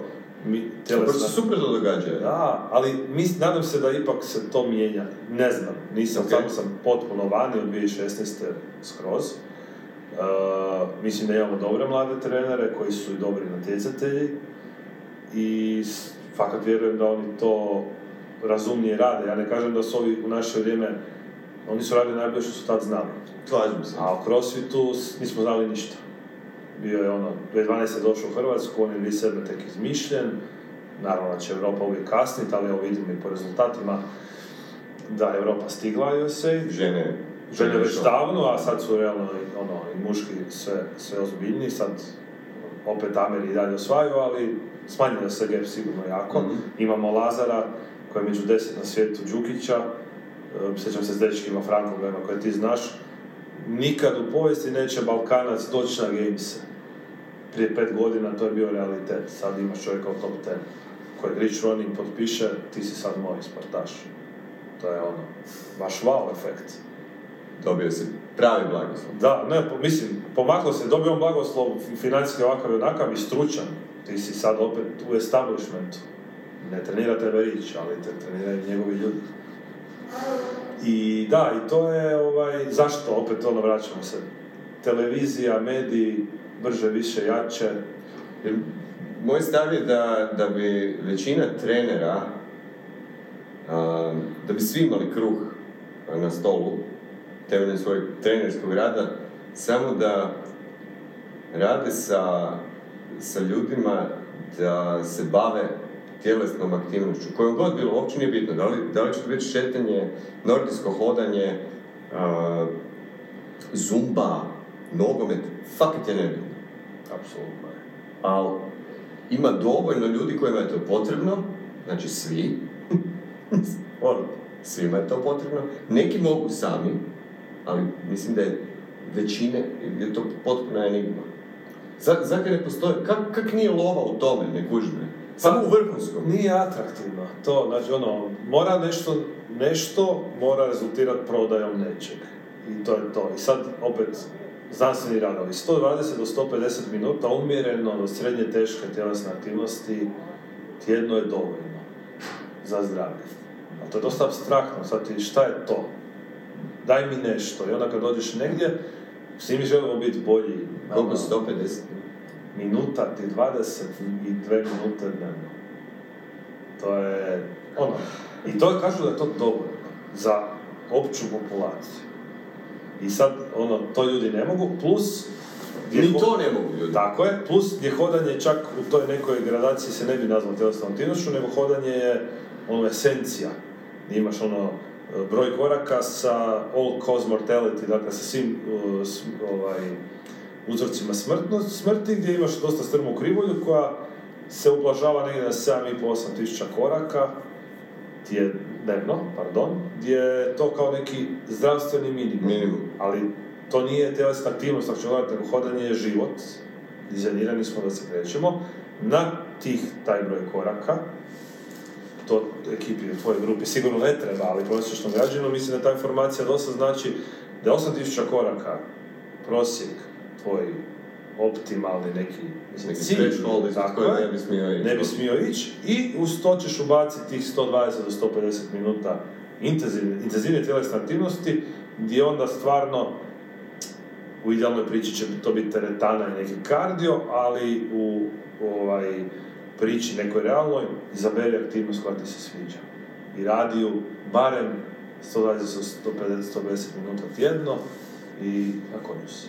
mi, tjelesna... se super to događa. Da, ali mis, nadam se da ipak se to mijenja. Ne znam, nisam, Ok. samo sam potpuno vani od 2016. skroz. Uh, mislim da imamo dobre mlade trenere koji su i dobri natjecatelji i fakat vjerujem da oni to razumnije rade. Ja ne kažem da su ovi u naše vrijeme, oni su radili najbolje što su tad znali. Slažem se. A o CrossFitu nismo znali ništa. Bio je ono, 2012. je došao u Hrvatsku, on je 2007. tek izmišljen. Naravno da će Europa uvijek kasniti, ali evo vidimo i po rezultatima da je Europa stigla i USA. Žene... Žene već davno, a sad su realno ono, i muški sve, sve ozbiljniji. Sad opet Ameri i dalje osvajaju, ali smanjio se gap sigurno jako. Mhm. Imamo Lazara, koji je među deset na svijetu Đukića. E, Sjećam se s dečkima Frankovima koje ti znaš. Nikad u povijesti neće Balkanac doći na Gamese. Prije pet godina to je bio realitet. Sad imaš čovjeka u top 10 koji Rich Running potpiše, ti si sad moj sportaš. To je ono, baš wow efekt. Dobio si pravi blagoslov. Da, ne, po, mislim, pomaklo se, dobio on blagoslov fi- financijski ovakav i onakav i stručan. Ti si sad opet u establishmentu. Ne trenira tebe ići, ali te treniraju njegovi ljudi. I da, i to je, ovaj, zašto, opet ono vraćamo se, televizija, mediji, brže, više, jače, Jer moj stav je da, da bi većina trenera, a, da bi svi imali kruh na stolu temeljem svojeg trenerskog rada, samo da rade sa, sa ljudima da se bave tjelesnom aktivnošću, kojom god bilo, uopće nije bitno, da li, da li će to biti šetanje, nordijsko hodanje, a, zumba, nogomet, fakat je nebitno apsolutno je. ali ima dovoljno ljudi kojima je to potrebno, znači svi, Ono, svima je to potrebno, neki mogu sami, ali mislim da je većine je to potpuna enigma. Za- Zakaj ne postoji, kak, kak nije lova u tome, ne kuži me? Samo u vrhunskom. Nije atraktivno. To, znači, ono, mora nešto, nešto mora rezultirati prodajom nečeg. I to je to. I sad, opet, znanstveni radovi. 120 do 150 minuta umjereno do srednje teške tjelesne aktivnosti tjedno je dovoljno za zdravlje. A to je dosta abstraktno. Sad ti, šta je to? Daj mi nešto. I onda kad dođeš negdje, svi mi želimo biti bolji. Koliko? ono, 150? Minuta ti 20 i dve minute dnevno. To je ono. I to je, kažu da je to dovoljno za opću populaciju. I sad, ono, to ljudi ne mogu, plus... Ni to ne mogu ljudi. Tako je, plus gdje hodanje čak u toj nekoj gradaciji se ne bi nazvalo tjelesnom aktivnošću, nego hodanje je ono esencija. Gdje imaš ono broj koraka sa all cause mortality, dakle sa svim uh, s- ovaj, uzorcima smrtno, smrti, gdje imaš dosta strmu krivulju koja se ublažava negdje na 7,5-8 tisuća koraka tjed- dnevno, pardon, gdje je to kao neki zdravstveni minimum. Minimum. Ali to nije tjelesna aktivnost, ako ćemo gledati, hodanje je život. Dizajnirani smo da se krećemo. Na tih taj broj koraka, to ekipi u tvojoj grupi sigurno ne treba, ali prosječnom građanu mislim da ta informacija dosta znači da je 8000 koraka prosjek tvoj optimalni neki, Neki cilj, tako je, ne bi smio ići. ne bi smio ići i uz to ćeš ubaciti tih 120 do 150 minuta intenzivne, intenzivne tjelesne aktivnosti gdje onda stvarno u idealnoj priči će to biti teretana i neki kardio, ali u ovaj, priči nekoj realnoj izaberi aktivnost koja ti se sviđa. I radi ju barem 120 do 150, 150 minuta tjedno i na konju si.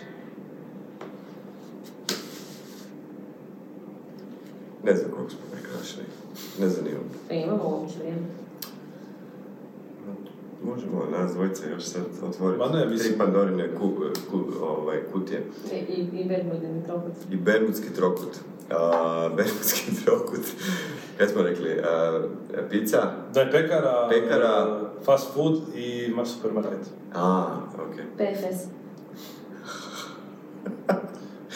Ne znam koliko smo prekrašili. Ne zanima me. E, imamo uopće vrijeme. Možemo nas dvojice još sad otvoriti Ma ne, mislim- tri Pandorine ku, ku, ovaj, kutije. I, i, i Bermudin trokut. I Bermudski trokut. A, Bermudski trokut. Kaj smo rekli? A, pizza? Da je pekara, Pekara. eh, fast food i ma supermarket. A, okej. PFS.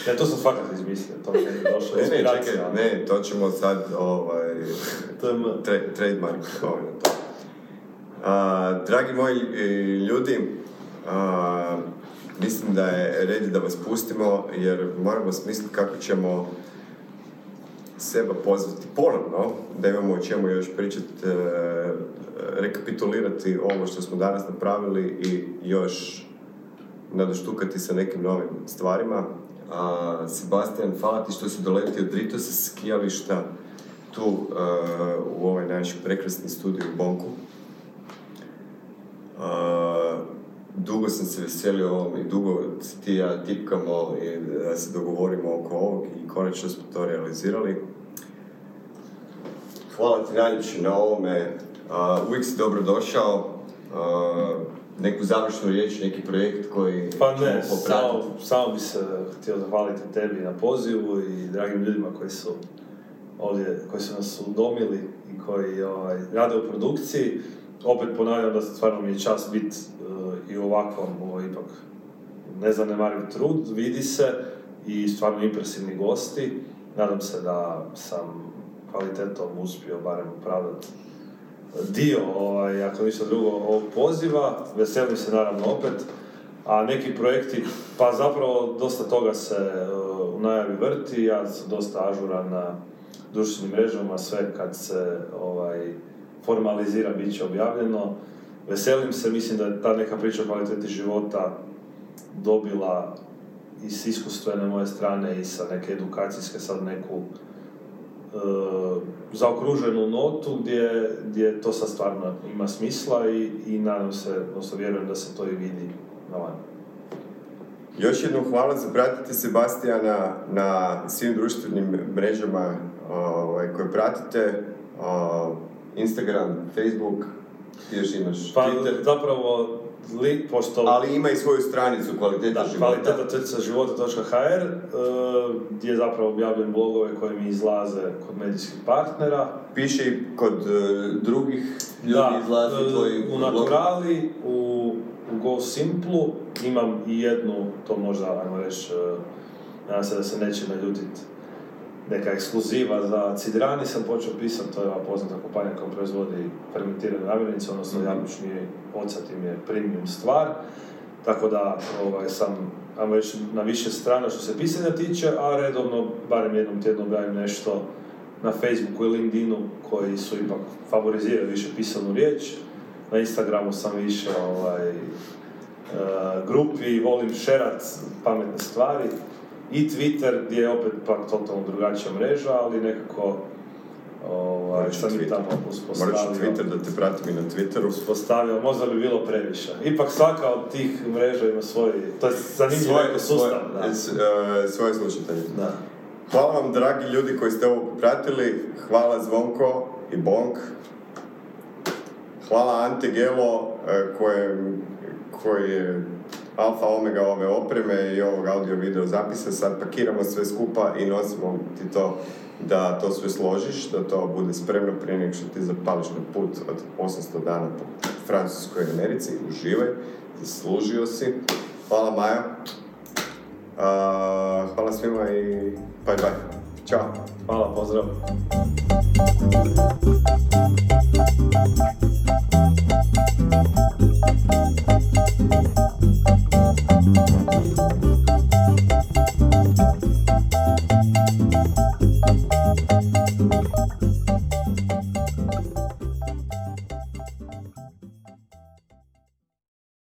Ne, to sam fakat izmislio, to mi je došlo Ne, ne, čekaj, ne, to ćemo sad, ovaj, tra- trademark, ovaj, na to. A, dragi moji e, ljudi, a, mislim da je red da vas pustimo, jer moramo smisliti kako ćemo sebe pozvati ponovno, da imamo o čemu još pričati, e, rekapitulirati ovo što smo danas napravili i još nadoštukati sa nekim novim stvarima. A, Sebastian, hvala ti što si doletio od Ritosa skijališta tu e, u ovaj naš prekrasni studij u Bonku. A, dugo sam se veselio ovom i dugo ti ja tipkamo i da se dogovorimo oko ovog i konačno smo to realizirali. Hvala ti najljepše na ovome. A, uvijek si dobro došao. A, neku završnu riječ, neki projekt koji Pa ne, samo, samo bi se htio zahvaliti tebi na pozivu i dragim ljudima koji su ovdje, koji su nas udomili i koji ovaj, rade u produkciji. Opet ponavljam da stvarno mi je čast biti eh, i u ovakvom, ovo je ipak nezanemariv trud, vidi se i stvarno impresivni gosti. Nadam se da sam kvalitetom uspio barem opravdati dio, ovaj, ako ništa drugo, ovog poziva. Veselim se naravno opet. A neki projekti, pa zapravo dosta toga se uh, u najavi vrti, ja sam dosta ažuran na društvenim mrežama, sve kad se ovaj, formalizira bit će objavljeno. Veselim se, mislim da je ta neka priča o kvaliteti života dobila i s iskustvene moje strane i sa neke edukacijske sad neku zaokruženu notu gdje, gdje to sad stvarno ima smisla i, i nadam se, odnosno vjerujem da se to i vidi na van. Još jednom hvala za pratiti Sebastijana na svim društvenim mrežama ovaj, koje pratite. A, Instagram, Facebook, ti još imaš Pa Twitter. zapravo, li, pošto... Ali ima i svoju stranicu kvaliteta Da, života. kvaliteta života.hr e, gdje zapravo objavljujem blogove koji mi izlaze kod medijskih partnera. Piše i kod e, drugih ljudi da, izlazi e, tvoji u. Naturali, u, u Go Simplu, imam i jednu, to možda, ajmo reći, nadam se da se neće naljutiti, neka ekskluziva za Cidrani sam počeo pisati, to je ova poznata kompanija koja proizvodi fermentirane namirnice, odnosno Mhm. jabučni ocat im je premium stvar, tako da ovaj, sam ajmo reći, na više strana što se pisanja tiče, a redovno, barem jednom tjedno objavim nešto na Facebooku i LinkedInu koji su ipak favoriziraju više pisanu riječ. Na Instagramu sam više ovaj, e, grupi, volim šerat pametne stvari. I Twitter gdje je opet pak totalno drugačija mreža, ali nekako ovaj, sam i tamo uspostavio. Twitter da te pratim i na Twitteru. Uspostavio, možda bi bilo previše. Ipak svaka od tih mreža ima svoj, to je zanimljiv Svoje, ekosustav. svoje, da. s- e, svoje slušatelje. Da. Hvala vam, dragi ljudi koji ste ovo pratili. Hvala Zvonko i Bonk. Hvala Ante Gelo, e, koje, koji je alfa omega ove opreme i ovog audio video zapisa. Sad pakiramo sve skupa i nosimo ti to da to sve složiš, da to bude spremno prije nego što ti zapališ na put od 800 dana po Francuskoj Americi. Uživaj, zaslužio si. Hvala Maja. A, hvala svima i bye bye. Ćao. Hvala, pozdrav. Thank Música